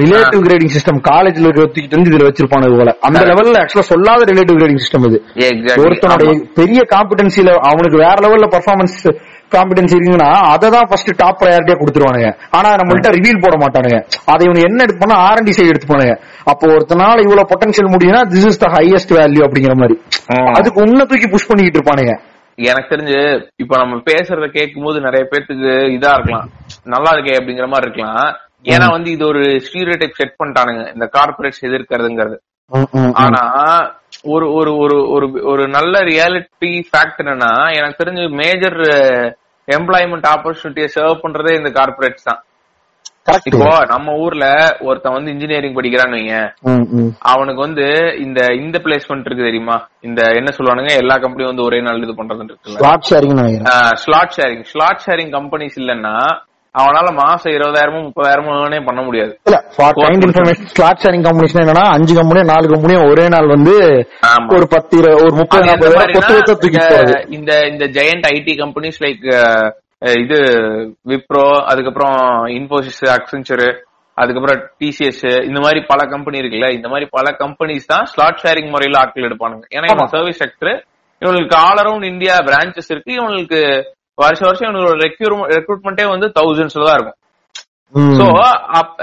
ரிலேட்டிவ் கிரேடிங் சிஸ்டம் காலேஜ்ல தூக்கிட்டு வந்து இதுல வச்சிருப்பானு போல. அந்த லெவல்ல ஆக்சுவலா சொல்லாத ரிலேட்டிவ் கிரேடிங் சிஸ்டம் இது. ஒருத்தனுடைய. பெரிய காம்பிடன்சில அவனுக்கு வேற லெவல்ல பர்ஃபார்மன்ஸ் காம்பிடன்சி இருக்குன்னா அதை தான் ஃபர்ஸ்ட் டாப் ப்ரையாரிட்டியா கொடுத்துருவானுங்க. ஆனா நம்மள்ட்ட ரிவீல் போட மாட்டானுங்க. அதை இவங்க என்ன எடுத்துப்பானா ஆர்என்டி சைடு எடுத்துப்பானுங்க. அப்போ ஒருத்தனால இவ்வளவு பொட்டன்ஷியல் முடியும்னா this is the highest value அப்படிங்கிற மாதிரி. அதுக்கு உன்ன தூக்கி புஷ் பண்ணிக்கிட்டு இருப்பானுங்க. எனக்கு தெரிஞ்சு இப்ப நம்ம பேசுறத கேட்கும் போது நிறைய பேர்த்துக்கு இதா இருக்கலாம். நல்லா இருக்கே அப்படிங்கிற மாதிரி இருக்கலாம். ஏன்னா வந்து இது ஒரு ஸ்டீரியோடைப் செட் பண்ணிட்டானுங்க. இந்த கார்பரேட்ஸ் எதிர்க்கிறதுங்கிறது. ஆனா ஒரு ஒரு ஒரு ஒரு ஒரு நல்ல ரியாலிட்டி ஃபேக்ட் என்னன்னா எனக்கு தெரிஞ்சு மேஜர் எம்ப்ளாய்மெண்ட் ஆப்பர்ச்சுனிட்டியை சர்வ் பண்றதே இந்த கார்பரேட்ஸ் தான். இப்போ நம்ம ஊர்ல ஒருத்தன் வந்து இன்ஜினியரிங் படிக்கிறான்னு வைங்க. அவனுக்கு வந்து இந்த இந்த பிளேஸ்மெண்ட் இருக்கு தெரியுமா? இந்த என்ன சொல்லுவானுங்க? எல்லா கம்பெனியும் வந்து ஒரே நாள் இது பண்றதுன்னு இருக்குல்ல. ஸ்லாட் நினைக்கிறேன் slot sharing slot sharing companies இல்லன்னா அவனால மாசம் இருபதாயிரமும் முப்பதாயிரமும் பண்ண முடியாது இல்ல for kind information slot sharing companies என்னன்னா அஞ்சு கம்பெனியும் நாலு கம்பெனியும் ஒரே நாள் வந்து. ஒரு பத்து இரு- ஒரு முப்பது இந்த- இந்த ஜெயண்ட் ஐடி கம்பெனிஸ் லைக் இது விப்ரோ அதுக்கப்புறம் இன்போசிஸ் அக்சென்ச்சர் அதுக்கப்புறம் டிசிஎஸ் இந்த மாதிரி பல கம்பெனி இருக்குல்ல இந்த மாதிரி பல கம்பெனிஸ் தான் ஸ்லாட் ஷேரிங் முறையில ஆட்கள் எடுப்பானுங்க ஏன்னா. சர்வீஸ் செக்டர் இவங்களுக்கு ஆல் அரௌண்ட் இந்தியா பிரான்ச்சஸ் இருக்கு இவங்களுக்கு வருஷம் வருஷம் இவங்களோட ரெக்ரூட்மெண்ட்டே வந்து தௌசண்ட்ஸ்ல தான் இருக்கும். சோ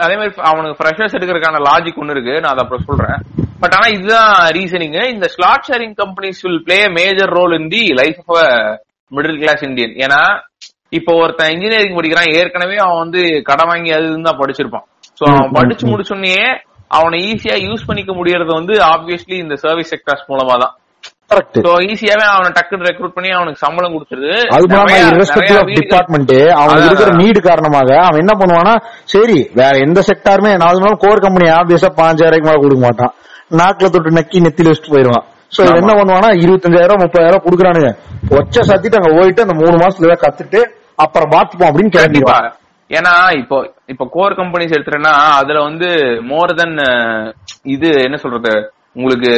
அதே மாதிரி அவனுக்கு ஃப்ரெஷர்ஸ் எடுக்கிறதுக்கான லாஜிக் ஒன்னு இருக்கு. நான் அதை அப்புறம் சொல்றேன். பட் ஆனா இதுதான் ரீசனிங் இந்த slot sharing companies will play major role in the life of middle class Indian ஏன்னா இப்போ ஒருத்தன் இன்ஜினியரிங் படிக்கிறான். ஏற்கனவே அவன் வந்து கடன் வாங்கி அது தான் படிச்சிருப்பான். சோ அவன் படிச்சு. முடிச்சோடனே அவனை ஈஸியா யூஸ் பண்ணிக்க முடியறது வந்து ஆப்வியஸ்லி இந்த சர்வீஸ் செக்டர்ஸ் மூலமா தான் கரெக்ட் சோ ஈஸியாவே அவனை டக்குன்னு ரெக்ரூட் பண்ணி அவனுக்கு சம்பளம் கொடுத்துருது அது டிபார்ட்மெண்ட் இருக்கிற அதான். நீடு காரணமாக அவன் என்ன பண்ணுவானா சரி வேற எந்த செக்டாருமே நாலு நாள் கோர் கம்பெனி ஆபியஸா பாஞ்சாயிரம் மேல கொடுக்க மாட்டான். நாக்குல தொட்டு நக்கி நெத்தில வச்சுட்டு போயிருவான் சோ. என்ன பண்ணுவானா இருபத்தஞ்சாயிரம் முப்பதாயிரம் கொடுக்குறானுங்க. ஒச்ச சத்திட்டு அங்க போயிட்டு அந்த மூணு மாசத்துல கத்துட்டு அப்புறம் பாத்துப்போம் அப்படின்னு கிளம்பிடுவான். ஏன்னா இப்போ இப்போ கோர் கம்பெனிஸ் எடுத்துட்டேன்னா அதுல வந்து மோர் தென் இது என்ன சொல்றது? உங்களுக்கு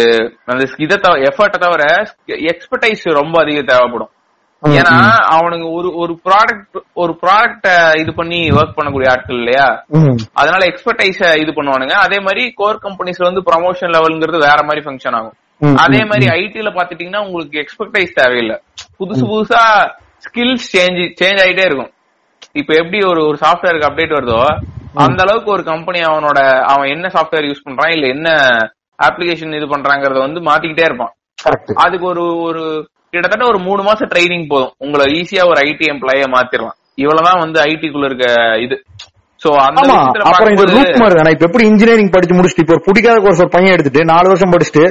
அந்த இதை எஃபர்ட்டை தவிர எக்ஸ்பர்டைஸ் ரொம்ப அதிகம் தேவைப்படும். ஏன்னா அவனுங்க ஒரு ஒரு ப்ராடக்ட் ஒரு ப்ராடக்ட இது பண்ணி ஒர்க் பண்ணக்கூடிய ஆட்கள் இல்லையா. அதனால எக்ஸ்பர்டைஸ இது பண்ணுவானுங்க. அதே மாதிரி கோர் கம்பெனிஸ்ல வந்து ப்ரமோஷன் லெவல்ங்கிறது வேற மாதிரி ஃபங்க்ஷன் ஆகும். அதே மாதிரி ஐடில பாத்துட்டீங்கன்னா உங்களுக்கு எக்ஸ்பர்டைஸ் தேவையில்லை. புதுசு புதுசா ஸ்கில்ஸ் சேஞ்ச் சேஞ்ச் ஆயிட்டே இருக்கும். இப்ப எப்படி ஒரு ஒரு சாஃப்ட்வேருக்கு அப்டேட் வருதோ அந்த அளவுக்கு ஒரு கம்பெனி அவனோட அவன் என்ன சாஃப்ட்வேர் யூஸ் பண்றான் இல்ல என்ன அப்ளிகேஷன் இது பண்றாங்கறத வந்து மாத்திக்கிட்டே இருப்பான். அதுக்கு ஒரு ஒரு கிட்டத்தட்ட ஒரு மூணு மாசம் ட்ரைனிங் போதும். உங்களை ஈஸியா ஒரு ஐடி எம்ப்ளாய மாத்திரலாம். இவ்வளவுதான் வந்து ஐடிக்குள்ள இருக்க இது. சோ அந்த அப்புறம் இது ரூட் மாதிரி தானே. இப்ப எப்படி இன்ஜினியரிங் படிச்சு முடிச்சுட்டு இப்போ பிடிக்காத கோர்ஸ் ஒரு பையன் எடுத்துட்டு நாலு வருஷம் படிச்சுட்டு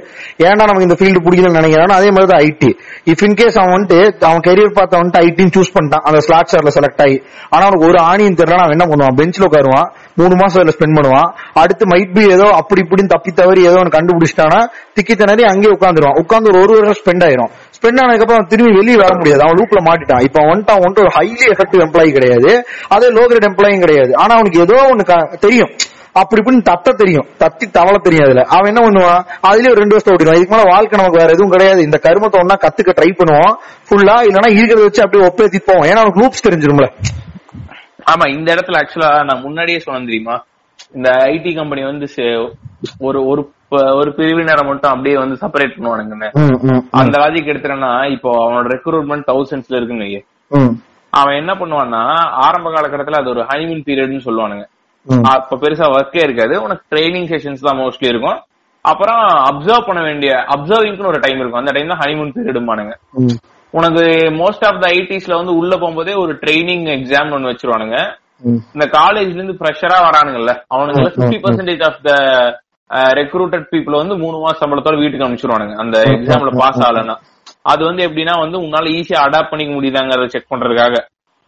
ஏன்டா நமக்கு இந்த ஃபீல்டு பிடிக்கலன்னு நினைக்கிறானோ அதே மாதிரி தான் ஐடி இஃப் இன் கேஸ் அவன் வந்துட்டு அவன் கெரியர் பார்த்து வந்துட்டு ஐடின்னு சூஸ் பண்ணிட்டான் அந்த ஸ்லாட் ஷேர்ல செலக்ட் ஆகி. ஆனா அவனுக்கு ஒரு ஆணியும் தெரியல அவன் என்ன பண்ணுவான்? பெஞ்சில் உட்காருவான். மூணு மாசம் அதுல ஸ்பெண்ட் பண்ணுவான். அடுத்து மைட் பி ஏதோ அப்படி இப்படின்னு தப்பி தவறி ஏதோ ஒன்று கண்டுபிடிச்சிட்டானா திக்கி திணறி அங்கேயே உட்காந்துருவான் உட்காந்து ஒரு ஒரு வருஷம் ஸ்பெண்ட் ஆயிரும். ஸ்பெண்ட் ஆனதுக்கப்புறம் திரும்பி வெளியே வர முடியாது. அவன் லூப்ல மாட்டிட்டான். இப்ப வந்துட்டு அவன் வந்துட்டு ஒரு ஹைலி எஃபெக்டிவ் எம்ப்ளாயி கிடையாது. அதே லோ கிரேட் எம்ப்ளாயும் கிடையாது. ஆனா அவனுக்கு ஏதோ ஒன்னு க- தெரியும். அப்படி இப்படின்னு தத்த தெரியும். தத்தி தவள தெரியும் அதுல. அவன் என்ன பண்ணுவான்? அதுலயே ஒரு ரெண்டு வருஷம் ஓடிடுவான் இதுக்கு மேல வாழ்க்கை நமக்கு வேற எதுவும் கிடையாது. இந்த கருமத்தை ஒன்னா கத்துக்க ட்ரை பண்ணுவோம். ஃபுல்லா இல்லைன்னா இருக்கிறத வச்சு அப்படியே ஒப்பேத்தி போவோம் ஏன்னா அவனுக்கு லூப்ஸ் தெரிஞ்சிரும்ல. ஆமா இந்த இடத்துல ஆக்சுவலா நான் முன்னாடியே சொன்னேன் தெரியுமா? இந்த ஐடி கம்பெனி வந்து ஒரு ஒரு ஒரு பிரிவினரை மட்டும் அப்படியே வந்து செப்பரேட் ம், அந்த லாஜிக் எடுத்துறேன்னா இப்போ அவனோட ரெக்ரூட்மெண்ட் தௌசண்ட்ஸ்ல. ம், அவன் என்ன பண்ணுவான்னா ஆரம்ப காலகட்டத்துல அது ஒரு ஹனிமூன் பீரியட்னு சொல்லுவானுங்க. அப்ப பெருசா ஒர்க்கே இருக்காது. உனக்கு ட்ரைனிங் செஷன்ஸ் தான் மோஸ்ட்லி இருக்கும். அப்புறம் அப்சர்வ் பண்ண வேண்டிய அப்சர்விங்னு ஒரு டைம் இருக்கும். அந்த டைம் தான் ஹனிமூன் பீரியடுமானுங்க உனக்கு மோஸ்ட் ஆஃப் த ஐடிஸ்ல வந்து உள்ள போகும்போதே ஒரு ட்ரைனிங் எக்ஸாம் ஒன்னு வச்சிருவானுங்க. இந்த காலேஜ்ல இருந்து ஃப்ரெஷரா வரானுங்கல்ல. அவனுங்க fifty percentage of the recruited people வந்து மூணு மாசம் சம்பளத்தோட வீட்டுக்கு அனுப்பிச்சிருவானுங்க. அந்த எக்ஸாம்ல பாஸ் ஆகலன்னா. அது வந்து எப்படின்னா வந்து உன்னால ஈஸியா அடாப்ட் பண்ணிக்க முடியுதாங்கிறத செக் பண்றதுக்காக.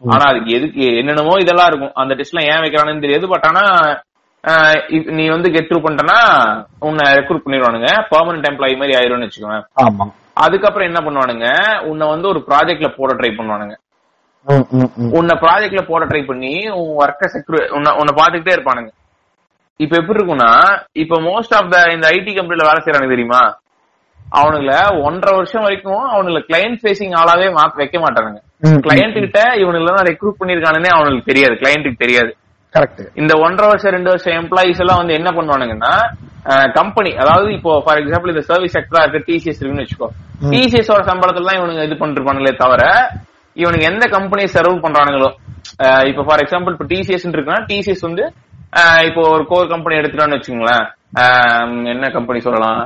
ஆனா அதுக்கு எதுக்கு என்னென்னமோ இதெல்லாம் இருக்கும். அந்த டெஸ்ட்லாம் ஏன் வைக்கிறானுன்னு தெரியாது. பட் ஆனா நீ வந்து கெட் த்ரூ பண்ணிட்டனா உன்னை ரெக்ரூட் பண்ணிடுவானுங்க. பெர்மனன்ட் எம்ப்ளாயி மாதிரி ஆயிரும்னு வச்சுக்கோங்க அதுக்கப்புறம் என்ன பண்ணுவானுங்க? உன்னை வந்து ஒரு ப்ராஜெக்ட்ல போட ட்ரை பண்ணுவானுங்க. உன்னை ப்ராஜெக்ட்ல போட ட்ரை பண்ணி உன் ஒர்க்க செக்யூர் உன்னை உன்னை பாத்துக்கிட்டே இருப்பானுங்க. இப்ப எப்படி இருக்கும்னா இப்ப மோஸ்ட் ஆஃப் த இந்த ஐடி கம்பெனில வேலை செய்யறானுங்க தெரியுமா? அவனுங்கள ஒன்றரை வருஷம் வரைக்கும் அவனுங்கள கிளையண்ட் ஃபேசிங் ஆளாவே மாத்த வைக்க மாட்டானுங்க. கிளையண்ட் கிட்ட இவனுங்க ரெக்ரூட் பண்ணிருக்கானுன்னே அவனுக்கு தெரியாது. கிளையண்ட்டுக்கு தெரியாது. கரெக்ட் இந்த ஒன்றரை வருஷம் ரெண்டு வருஷம் எம்ப்ளாயிஸ் எல்லாம் வந்து என்ன பண்ணுவானுங்கன்னா கம்பெனி அதாவது இப்போ ஃபார் எக்ஸாம்பிள் இந்த சர்வீஸ் செக்டரா இருக்க டிசிஎஸ் இருக்குன்னு வச்சுக்கோ. டிசிஎஸ் ஓட சம்பளத்துல தான் இவனுங்க இது பண்ணிருப்பானுங்களே தவிர இவனுக்கு எந்த கம்பெனியை சர்வ் பண்றானுங்களோ. இப்போ ஃபார் எக்ஸாம்பிள் இப்போ டிசிஎஸ் இருக்குன்னா டிசிஎஸ் வந்து இப்போ ஒரு கோர் கம்பெனி எடுத்துட்டோம்னு வச்சுங்களேன் என்ன கம்பெனி சொல்லலாம்?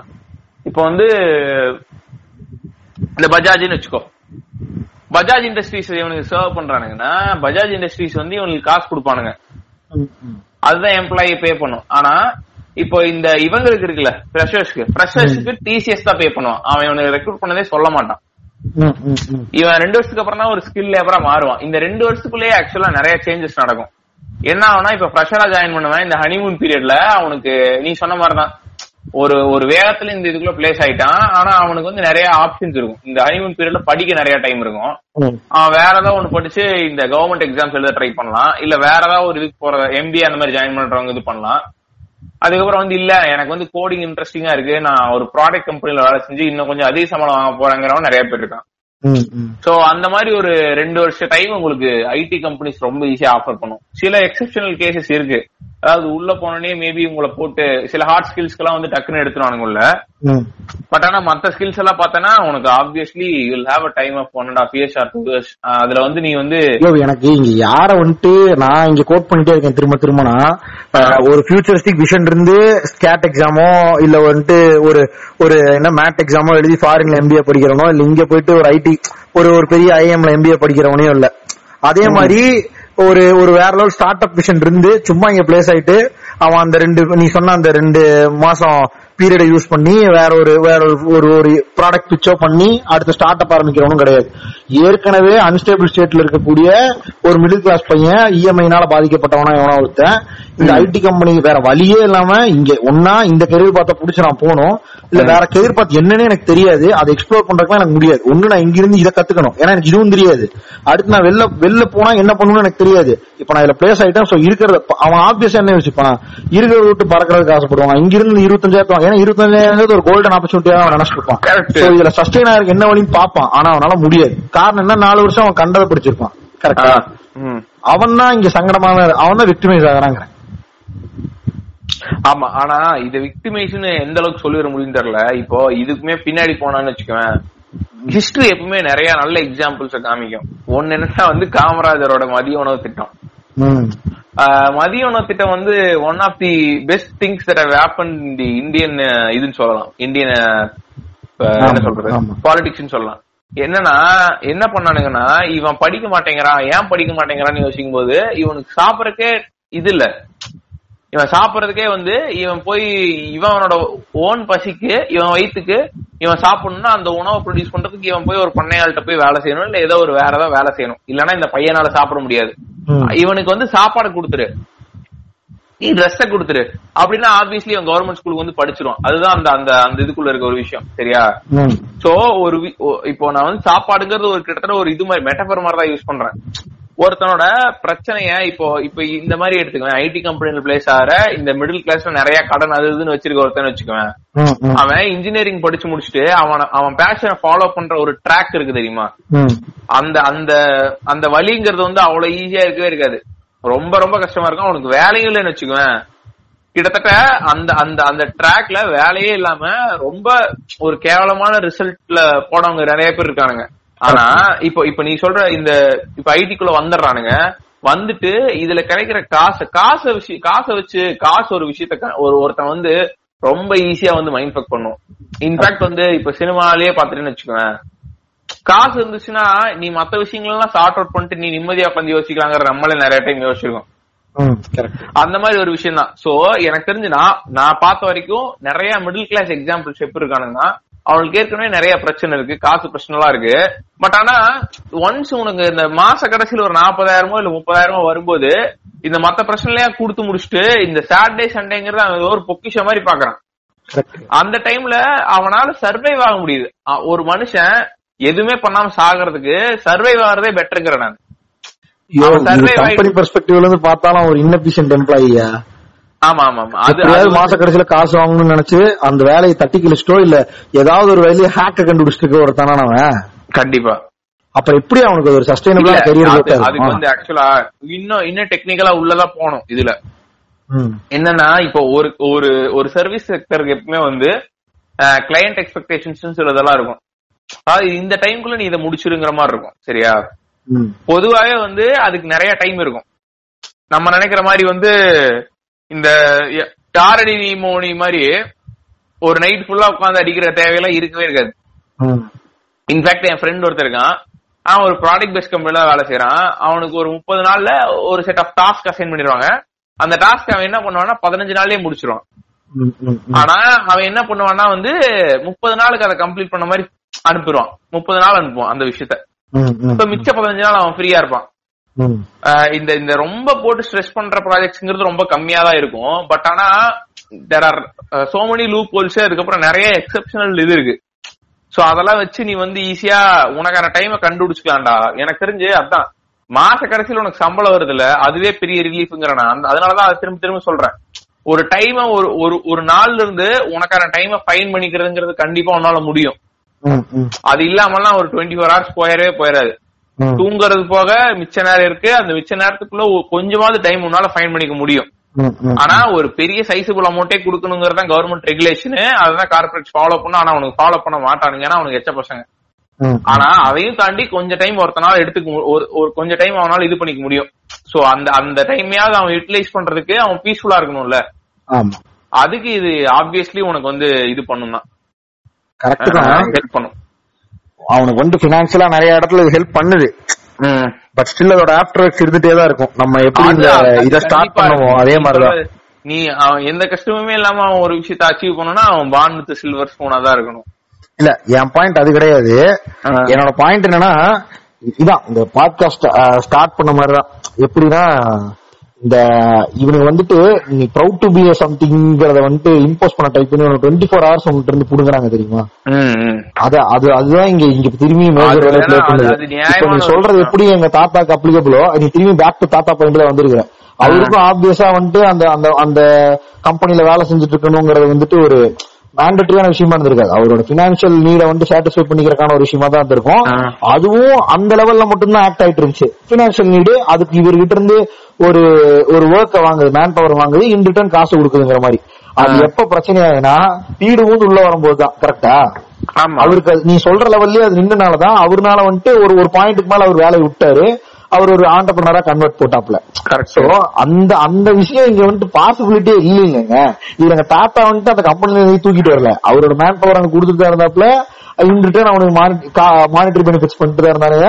இப்போ வந்து இந்த பஜாஜ்னு வச்சுக்கோ. பஜாஜ் இண்டஸ்ட்ரீஸ் இவனுக்கு சர்வ் பண்றானுங்கன்னா பஜாஜ் இண்டஸ்ட்ரீஸ் வந்து இவனுக்கு காசு கொடுப்பானுங்க. அதுதான் எம்ப்ளாயி பே பண்ணும். ஆனா இப்போ இந்த இவங்களுக்கு இருக்குல்ல ஃப்ரெஷர்ஸ்க்கு ஃப்ரெஷர்ஸ்க்கு டிசிஎஸ் தான் பே பண்ணுவான். அவன் இவனுக்கு ரெக்ரூட் பண்ணதே சொல்ல மாட்டான். இவன் ரெண்டு வருஷத்துக்கு அப்புறம் தான் ஒரு ஸ்கில் லேபரா மாறுவான். இந்த ரெண்டு வருஷத்துக்குள்ளேயே ஆக்சுவலா நிறைய சேஞ்சஸ் நடக்கும். என்ன ஆகும்னா இப்ப ஃப்ரெஷரா ஜாயின் பண்ணுவேன். இந்த ஹனிமூன் பீரியட்ல அவனுக்கு நீ சொன்ன மாதிரிதான். ஒரு ஒரு வேகத்துல இந்த இதுக்குள்ள பிளேஸ் ஆயிட்டான். ஆனா அவனுக்கு வந்து நிறைய ஆப்ஷன்ஸ் இருக்கும். இந்த ஹனிமூன் பீரியட்ல படிக்க நிறைய டைம் இருக்கும். அவன் வேற ஏதாவது ஒண்ணு படிச்சு இந்த கவர்மெண்ட் எக்ஸாம்ஸ் எழுத ட்ரை பண்ணலாம். இல்ல வேற ஏதாவது ஒரு இதுக்கு போற எம்பிஏ அந்த மாதிரி ஜாயின் பண்றவங்க இது பண்ணலாம். அதுக்கப்புறம் வந்து இல்ல எனக்கு வந்து கோடிங் இன்ட்ரெஸ்டிங்கா இருக்கு. நான் ஒரு ப்ராடக்ட் கம்பெனில வேலை செஞ்சு இன்னும் கொஞ்சம் அதிக சம்பளம் வாங்க போறேங்கிறவன் நிறைய பேர் இருக்கான். சோ அந்த மாதிரி ஒரு ரெண்டு வருஷ டைம் உங்களுக்கு ஐடி கம்பெனிஸ் ரொம்ப ஈஸியா ஆஃபர் பண்ணும். சில எக்ஸெப்ஷனல் கேசஸ் இருக்கு. அதாவது உள்ள போனோடனே மேபி உங்களை போட்டு சில ஹார்ட் ஸ்கில்ஸ்க்கெல்லாம் வந்து டக்குன்னு எடுத்துருவானுங்க உள்ள பட் ஆனா மத்த ஸ்கில்ஸ் எல்லாம் பார்த்தனா உனக்கு obviously you'll have a time of one and half years or two years அதுல வந்து நீ வந்து எனக்கு இங்க யார வந்துட்டு நான் இங்க கோட் பண்ணிட்டே இருக்கேன் திரும்ப திரும்பனா? ஒரு ஃபியூச்சரிஸ்டிக் விஷன் இருந்து ஸ்கேட் எக்ஸாமோ இல்ல வந்துட்டு ஒரு ஒரு என்ன மேட் எக்ஸாமோ எழுதி ஃபாரின்ல எம்பிஏ படிக்கிறவனோ இல்ல இங்க போயிட்டு ஒரு ஐடி ஒரு ஒரு பெரிய ஐஎம்ல எம்பிஏ படிக்கிறவனையும் இல்ல. அதே மாதிரி ஒரு ஒரு வேற லெவல் ஸ்டார்ட் அப் விஷன் இருந்து சும்மா இங்க பிளேஸ் ஆயிட்டு அவன் அந்த ரெண்டு நீ சொன்ன அந்த ரெண்டு மாசம் பீரியடை யூஸ் பண்ணி வேற ஒரு வேற ஒரு- ஒரு ப்ராடக்ட் பிச்சோ பண்ணி அடுத்த ஸ்டார்ட் அப் ஆரம்பிக்கிறவனும் கிடையாது. ஏற்கனவே அன்ஸ்டேபிள் ஸ்டேட்ல இருக்கக்கூடிய ஒரு மிடில் கிளாஸ் பையன் இஎம்ஐனால பாதிக்கப்பட்டவனா எவனா ஒருத்தன். இந்த ஐடி கம்பெனி வேற வழியே இல்லாம இங்க ஒன்னா இந்த கெரியர் பார்த்த புடிச்சு நான் போகணும். இல்ல வேற கெரியர் பார்த்து என்னன்னு எனக்கு தெரியாது. அதை எக்ஸ்ப்ளோர் பண்றதுக்கு எனக்கு முடியாது. ஒண்ணு நான் இங்கிருந்து இதை கத்துக்கணும். ஏன்னா எனக்கு இதுவும் தெரியாது. அடுத்து நான் வெளில வெளில போனா என்ன பண்ணணும்னு எனக்கு தெரியாது. இப்ப நான் இதுல பிளேஸ் ஆயிட்டேன். சோ இருக்கிறத அவன் ஆப்வியஸா என்ன யோசிப்பான்? இருக்கிறத விட்டு பறக்கிறதுக்கு ஆசைப்படுவான். இங்கிருந்து இருபத்தஞ்சாயிரம் ஏன்னா இருபத்தஞ்சாயிரம் ஒரு கோல்டன் ஆப்பர்ச்சுனிட்டியா அவன். So, இதுல சஸ்டெயின் ஆகிறதுக்கு என்ன வழின்னு பார்ப்பான். ஆனா அவனால முடியாது. காரணம் என்ன? நாலு வருஷம் அவன் கண்டதை படிச்சிருப்பான். கரெக்டா ம். அவன் தான் இங்க சங்கடமான அவன் தான் விக்டிமைஸ் ஆகிறாங்க ஆமா ஆனா இத விக்டிமைஸ்னு எந்த அளவுக்கு சொல்லிட முடியும் தெரியல. இப்போ இதுக்குமே பின்னாடி போனான்னு வச்சுக்கோவேன். ஹிஸ்டரி எப்பவுமே நிறைய நல்ல எக்ஸாம்பிள்ஸ் காமிக்கும். ஒன்னு என்னன்னா வந்து காமராஜரோட மதிய உணவு திட்டம். மதிய உணவு திட்டம் வந்து one of the best things that happen the Indian இதுன்னு சொல்லலாம். இந்தியன் என்ன சொல்றது. பாலிடிக்ஸ்னு சொல்லலாம். என்னன்னா என்ன பண்ணானுங்கன்னா இவன் படிக்க மாட்டேங்கிறான் ஏன் படிக்க மாட்டேங்கிறான்னு யோசிக்கும் போது இவனுக்கு சாப்பிடறக்கே இது இல்ல. இவன் சாப்பிடறதுக்கே வந்து இவன் போய் இவனோட ஓன் பசிக்கு இவன் வயித்துக்கு இவன் சாப்பிடணும்னா அந்த உணவை ப்ரொடியூஸ் பண்றதுக்கு இவன் போய் ஒரு பண்ணையாள்கிட்ட போய் வேலை செய்யணும் இல்ல ஏதோ ஒரு வேற ஏதாவது வேலை செய்யணும். இல்லன்னா இந்த பையனால சாப்பிட முடியாது. இவனுக்கு வந்து சாப்பாடு கொடுத்துரு. நீ ட்ரெஸ்ஸ கொடுத்துரு. அப்படின்னா ஆப்வியஸ்லி அவன் கவர்மெண்ட் ஸ்கூலுக்கு வந்து படிச்சிரும். அதுதான் அந்த அந்த அந்த இதுக்குள்ள இருக்க ஒரு விஷயம். சரியா? சோ ஒரு இப்போ நான் வந்து சாப்பாடுங்கிறது ஒரு கிட்டத்தட்ட ஒரு இது மாதிரி மெட்டபர் மாதிரி தான் யூஸ் பண்றேன். ஒருத்தனோட பிரச்சனைய இப்போ இப்போ இந்த மாதிரி எடுத்துக்குவேன் ஐடி கம்பெனில பிளேஸ் ஆகிற இந்த மிடில் கிளாஸ்ல நிறைய கடன் அது இதுன்னு வச்சிருக்க ஒருத்தன் வச்சுக்குவேன் அவன் இன்ஜினியரிங் படிச்சு முடிச்சுட்டு அவன் அவன் பேஷனை ஃபாலோ பண்ற ஒரு ட்ராக் இருக்கு தெரியுமா. அந்த அந்த அந்த வழிங்கிறது வந்து அவ்வளவு ஈஸியா இருக்கவே இருக்காது. ரொம்ப ரொம்ப கஷ்டமா இருக்கும். அவனுக்கு வேலையும் இல்லைன்னு வச்சுக்குவேன் கிட்டத்தட்ட அந்த அந்த அந்த ட்ராக்ல வேலையே இல்லாம ரொம்ப ஒரு கேவலமான ரிசல்ட்ல போனவங்க நிறைய பேர் இருக்கானுங்க. ஆனா இப்போ இப்ப நீ சொல்ற இந்த இப்ப ஐடிக்குள்ள வந்துடுறானுங்க வந்துட்டு இதுல கிடைக்கிற காசு காசை விஷயம் காசை வச்சு காசு ஒரு விஷயத்த ஒரு ஒருத்தன் வந்து ரொம்ப ஈஸியா வந்து மைண்ட் ஃபக் பண்ணும். இன்ஃபேக்ட் வந்து இப்ப சினிமாலயே பாத்துட்டேன்னு வச்சுக்கோவேன் காசு இருந்துச்சுன்னா நீ மத்த விஷயங்கள்லாம் சார்ட் அவுட் பண்ணிட்டு நீ நிம்மதியா உட்காந்து யோசிக்கலாங்கிற நம்மளே நிறைய டைம் யோசிச்சிருக்கோம். அந்த மாதிரி ஒரு விஷயம் தான் சோ எனக்கு தெரிஞ்சு நான் நான் பார்த்த வரைக்கும் நிறைய மிடில் கிளாஸ் எக்ஸாம்பிள்ஸ் எப்படி இருக்கானுங்கன்னா அவங்களுக்கு ஏற்கனவே நிறைய பிரச்சனை இருக்கு காசு பிரச்சனைலாம் இருக்கு பட் ஆனா ஒன்ஸ் உனக்கு இந்த மாச கடைசியில் ஒரு நாற்பதாயிரமோ இல்ல முப்பதாயிரமோ வரும்போது இந்த மத்த பிரச்சனைலாம் கொடுத்து முடிச்சுட்டு இந்த சாட்டர்டே சண்டேங்கிறது அவன் ஒரு பொக்கிஷ மாதிரி பாக்குறான். அந்த டைம்ல அவனால சர்வைவ் ஆக முடியுது ஒரு மனுஷன் எதுவுமே பண்ணாம சாகிறதுக்கு சர்வைவ் ஆகிறதே பெட்டருங்கிறேன் நான் ஆயிட்டு- perspectiveல இருந்து பார்த்தாலும் ஒரு inefficient employee யா. ஆமா ஆமா அது மாச கடைசியில காசு வாங்கணும்னு நினைச்சு அந்த வேலையை தட்டி கிழிச்சிட்டோ இல்ல ஏதாவது ஒரு வேலையை ஹேக்க கண்டுபிடிச்சிட்டு ஒருத்தான அவன்? கண்டிப்பா. அப்புறம் எப்படி அவனுக்கு ஒரு சஸ்டைனபிளா கரியர் அது- அதுக்கு வந்து ஆக்சுவலா இன்னும் இன்னும் டெக்னிக்கலா உள்ளதா போகணும் இதுல. என்னன்னா இப்போ ஒரு ஒரு ஒரு சர்வீஸ் செக்டருக்கு எப்பவுமே வந்து கிளையண்ட் எக்ஸ்பெக்டேஷன்ஸ் சிலதெல்லாம் இருக்கும். அதாவது இந்த டைம்குள்ள நீ இதை முடிச்சிருங்கிற மாதிரி இருக்கும் சரியா? பொதுவாவே வந்து அதுக்கு நிறைய டைம் இருக்கும். நம்ம நினைக்கிற மாதிரி வந்து இந்த தாரணி மோனி மாதிரி ஒரு நைட் ஃபுல்லா உட்காந்து அடிக்கிற தேவையெல்லாம் இருக்கவே இருக்காது. இன்ஃபேக்ட் என் ஃப்ரெண்ட் ஒருத்தர் இருக்கான். அவன் ஒரு ப்ராடக்ட் பேஸ்ட் கம்பெனில வேலை செய்யறான் அவனுக்கு ஒரு முப்பது நாள்ல ஒரு செட் ஆஃப் டாஸ்க் அசைன் பண்ணிடுவாங்க. அந்த டாஸ்க் அவன் என்ன பண்ணுவான்னா பதினஞ்சு நாள்லயே முடிச்சிருவான். ஆனா அவன் என்ன பண்ணுவான்னா வந்து முப்பது நாளுக்கு அதை கம்ப்ளீட் பண்ண மாதிரி அனுப்பிடுவான். முப்பது நாள் அனுப்புவான் அந்த விஷயத்த. இப்ப மிச்ச பதினஞ்சு நாள் அவன் ஃப்ரீயா இருப்பான். இந்த இந்த ரொம்ப போட்டு ஸ்ட்ரெஸ் பண்ற ப்ராஜெக்ட்ஸ்ங்கிறது ரொம்ப கம்மியா தான் இருக்கும். பட் ஆனா there are so many loop holes அதுக்கப்புறம் நிறைய எக்ஸப்ஷனல் இது இருக்கு. சோ அதெல்லாம் வச்சு நீ வந்து ஈஸியா உனக்கான டைமை கண்டுபிடிச்சுக்கலாம்டா. எனக்கு தெரிஞ்சு அதான் மாச கடைசியில உனக்கு சம்பளம் வருது இல்ல அதுவே பெரிய ரிலீஃப்ங்கிற நான். அதனாலதான் அதை திரும்ப திரும்ப சொல்றேன். ஒரு டைமை ஒரு ஒரு ஒரு நாள்ல இருந்து உனக்கான டைமை ஃபைன் பண்ணிக்கிறதுங்கிறது கண்டிப்பா உன்னால முடியும். அது இல்லாமலாம் ஒரு டுவெண்ட்டி ஃபோர் ஹவர்ஸ் போயவே போயிடாது தூங்குறது போக மிச்ச நேரம் இருக்கு. அந்த மிச்ச நேரத்துக்குள்ள கொஞ்சமாவது டைம் உன்னால ஃபைன் பண்ணிக்க முடியும். ஆனா ஒரு பெரிய சைஸபிள் அமௌண்ட்டே கொடுக்கணுங்கிறது கவர்மெண்ட் ரெகுலேஷன் அதான் கார்பரேட் ஃபாலோ பண்ண ஆனா அவனுக்கு ஃபாலோ பண்ண மாட்டானுங்க. ஏன்னா அவனுக்கு எச்ச பசங்க. ஆனா அதையும் தாண்டி கொஞ்சம் டைம் ஒருத்தனால எடுத்துக்க ஒரு கொஞ்சம் டைம் அவனால இது பண்ணிக்க முடியும். சோ அந்த அந்த டைமையாவது அவன் யூட்டிலைஸ் பண்றதுக்கு அவன் பீஸ்ஃபுல்லா இருக்கணும்ல. அதுக்கு இது ஆப்வியஸ்லி உனக்கு வந்து இது பண்ணும் தான். கரெக்ட் தான் ஹெல்ப் பண்ணும். அவனுக்கு வந்து பினான்சியலா நிறைய இடத்துல ஹெல்ப் பண்ணுது. பட் ஸ்டில் அதோட ஆஃப்டர் எஃபெக்ட்ஸ் இருந்துட்டே தான் இருக்கும். நம்ம எப்படி இந்த இதை ஸ்டார்ட் பண்ணுவோம். அதே மாதிரிதான். நீ அவன் எந்த கஷ்டமுமே இல்லாம அவன் ஒரு விஷயத்த அச்சீவ் பண்ணனா அவன் பான் வித் சில்வர் ஸ்பூனா தான் இருக்கணும். இல்ல என் பாயிண்ட் அது கிடையாது. என்னோட பாயிண்ட் என்னன்னா இதான் இந்த பாட்காஸ்ட் ஸ்டார்ட் பண்ண மாதிரிதான். எப்படின்னா இந்த இவனுக்கு வந்துட்டு நீ ப்ரௌட் டு பி சம்திங்கிறத வந்துட்டு இம்போஸ் பண்ண டைப் பண்ணி டுவெண்ட்டி ஃபோர் ஹவர்ஸ் உங்ககிட்ட இருந்து புடுங்குறாங்க தெரியுமா? அத அது அதுதான் இங்க இங்க திரும்பி மேஜர் வேலை ப்ளே பண்ணுது இப்ப நீ சொல்றது. எப்படி எங்க தாத்தாக்கு அப்ளிகபிளோ நீ திரும்பி பேக் டு தாத்தா பாயிண்ட் தான் வந்திருக்கிற அவருக்கும் ஆப்வியஸா வந்துட்டு அந்த அந்த அந்த கம்பெனில வேலை செஞ்சுட்டு இருக்கணுங்கிறது வந்துட்டு ஒரு மேண்டட்டரியான விஷயமா இருந்திருக்காது. அவரோட பினான்சியல் நீட வந்து சாட்டிஸ்ஃபை பண்ணிக்கிறக்கான ஒரு விஷயமா தான் இருந்திருக்கும். அதுவும் அந்த லெவல்ல மட்டும்தான் ஆக்ட் ஆயிட்டு இருந்துச்சு. பினான்சியல் நீடு அதுக்கு இவர்கிட்ட இருந்து ஒரு ஒரு ஒர்க்கை வாங்குது மேன் பவர் வாங்குது இன் ரிட்டர்ன் காசு கொடுக்குதுங்கிற மாதிரி. அது. எப்ப பிரச்சனை ஆகுதுன்னா வீடு ஊந்து உள்ள வரும்போது தான் கரெக்டா ஆமா. அவருக்கு நீ சொல்ற லெவல்லயே அது நின்னனாலதான் அவருனால வந்துட்டு ஒரு ஒரு பாயிண்ட்டுக்கு மேல அவர் வேலையை விட்டாரு அவர் ஒரு ஆண்டர்பனரா கன்வெர்ட் போட்டாப்ல கரெக்ட் அந்த அந்த விஷயம் இங்க வந்துட்டு பாசிபிலிட்டியே இல்லைங்க. இது எங்க தாத்தா வந்துட்டு அந்த கம்பெனில தூக்கிட்டு வரல. அவரோட மேன் பவர் அங்க கொடுத்துட்டு இருந்தாப்ல இன் ரிட்டர்ன் அவனுக்கு மானிட்டரி பெனிஃபிட்ஸ் பண்ணிட்டு இருந்தாரு.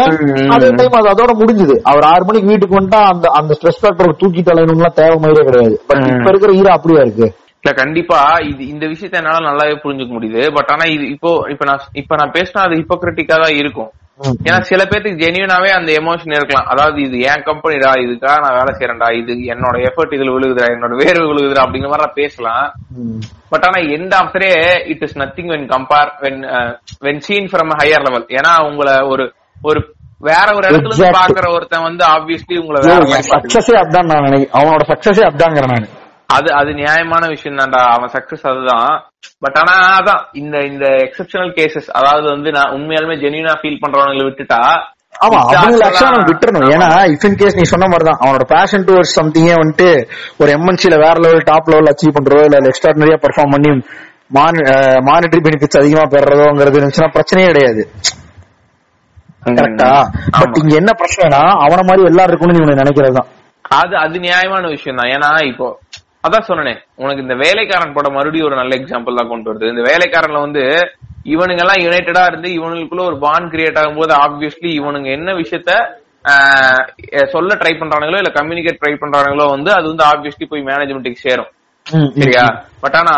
அதே டைம் அது அதோட முடிஞ்சது அவர் ஆறு மணிக்கு வீட்டுக்கு வந்துட்டா அந்த அந்த ஸ்ட்ரெஸ் ஃபேக்டர் தூக்கி தலையணும்லாம் தேவை மாதிரியே கிடையாது பட். இப்ப இருக்கிற ஈரா அப்படியா இருக்கு இல்ல கண்டிப்பா இது இந்த விஷயத்த என்னால நல்லாவே புரிஞ்சுக்க முடியுது பட் ஆனா இது இப்போ இப்ப நான் இப்ப நான் பேசினா அது ஹிப்போக்ரிட்டிக்கா தான் இருக்கும். ஏன்னா சில பேருக்கு ஜெனியூனாவே அந்த எமோஷன் இருக்கலாம் அதாவது இது என் கம்பெனிடா இதுக்காக நான் வேலை செய்யறேன்டா இது என்னோட எஃபர்ட் இதுல விழுகுதுடா என்னோட வேர்வை விழுகுதுடா அப்படிங்கிற மாதிரி நான் பேசலாம். பட் ஆனா எந்த ஆஃப்டரே it is nothing when compare when when seen from higher level ஏன்னா உங்களை ஒரு ஒரு வேற ஒரு இடத்துல இருந்து. பாக்குற ஒருத்தன் வந்து ஆப்வியஸ்லி உங்களை. சக்சஸே அதான் நான் நினைக்கிறேன் அவனோட சக்சஸே அதாங்கிறேன் நான் அது அது நியாயமான விஷயம் தான்டா அவன் சக்சஸ் அதுதான். பட் ஆனா அதான் இந்த இந்த எக்ஸெப்ஷனல் கேசஸ் அதாவது வந்து நான் உண்மையாலுமே ஜெனியூனா ஃபீல் பண்றவங்களை விட்டுட்டா ஆமா மிச்ச அவங்க ஆட்கள்லாம் ஆக்சுவலா நம்ம விட்டுறணும். ஏன்னா இஃப் இன் கேஸ் நீ சொன்ன மாதிரி தான் அவனோட பேஷன் டுவர்ட்ஸ் சம்திங்கே வந்துட்டு ஒரு எம்என்சில வேற லெவல் டாப் லெவல் அச்சீவ் பண்றதோ இல்ல எக்ஸ்ட்ராடனரியா பெர்ஃபார்ம் பண்ணி மானிட்டரி பெனிஃபிட்ஸ் அதிகமா பெறறதோங்கிறது இருந்துச்சுன்னா பிரச்சனையே கிடையாது. கரெக்டா பட். இங்க என்ன பிரச்சனைனா அவன மாதிரி எல்லாரும் நினைக்கிறது தான் அது அது நியாயமான விஷயம் தான் ஏன்னா இப்போ அதான் சொன்னனே உனக்கு இந்த வேலைக்காரன் படம் மறுபடியும் ஒரு நல்ல எக்ஸாம்பிள் தான் கொண்டு வருது. இந்த வேலைக்காரன்ல வந்து இவனுங்க எல்லாம் யுனைடடா இருந்து இவனுக்குள்ள ஒரு பாண்ட் கிரியேட் ஆகும்போது ஆப்வியஸ்லி இவனுங்க என்ன விஷயத்த சொல்ல ட்ரை பண்றானுங்களோ இல்ல கம்யூனிகேட் ட்ரை பண்றானுங்களோ வந்து அது வந்து ஆப்வியஸ்லி போய் மேனேஜ்மெண்ட்டுக்கு சேரும். சரியா? பட் ஆனா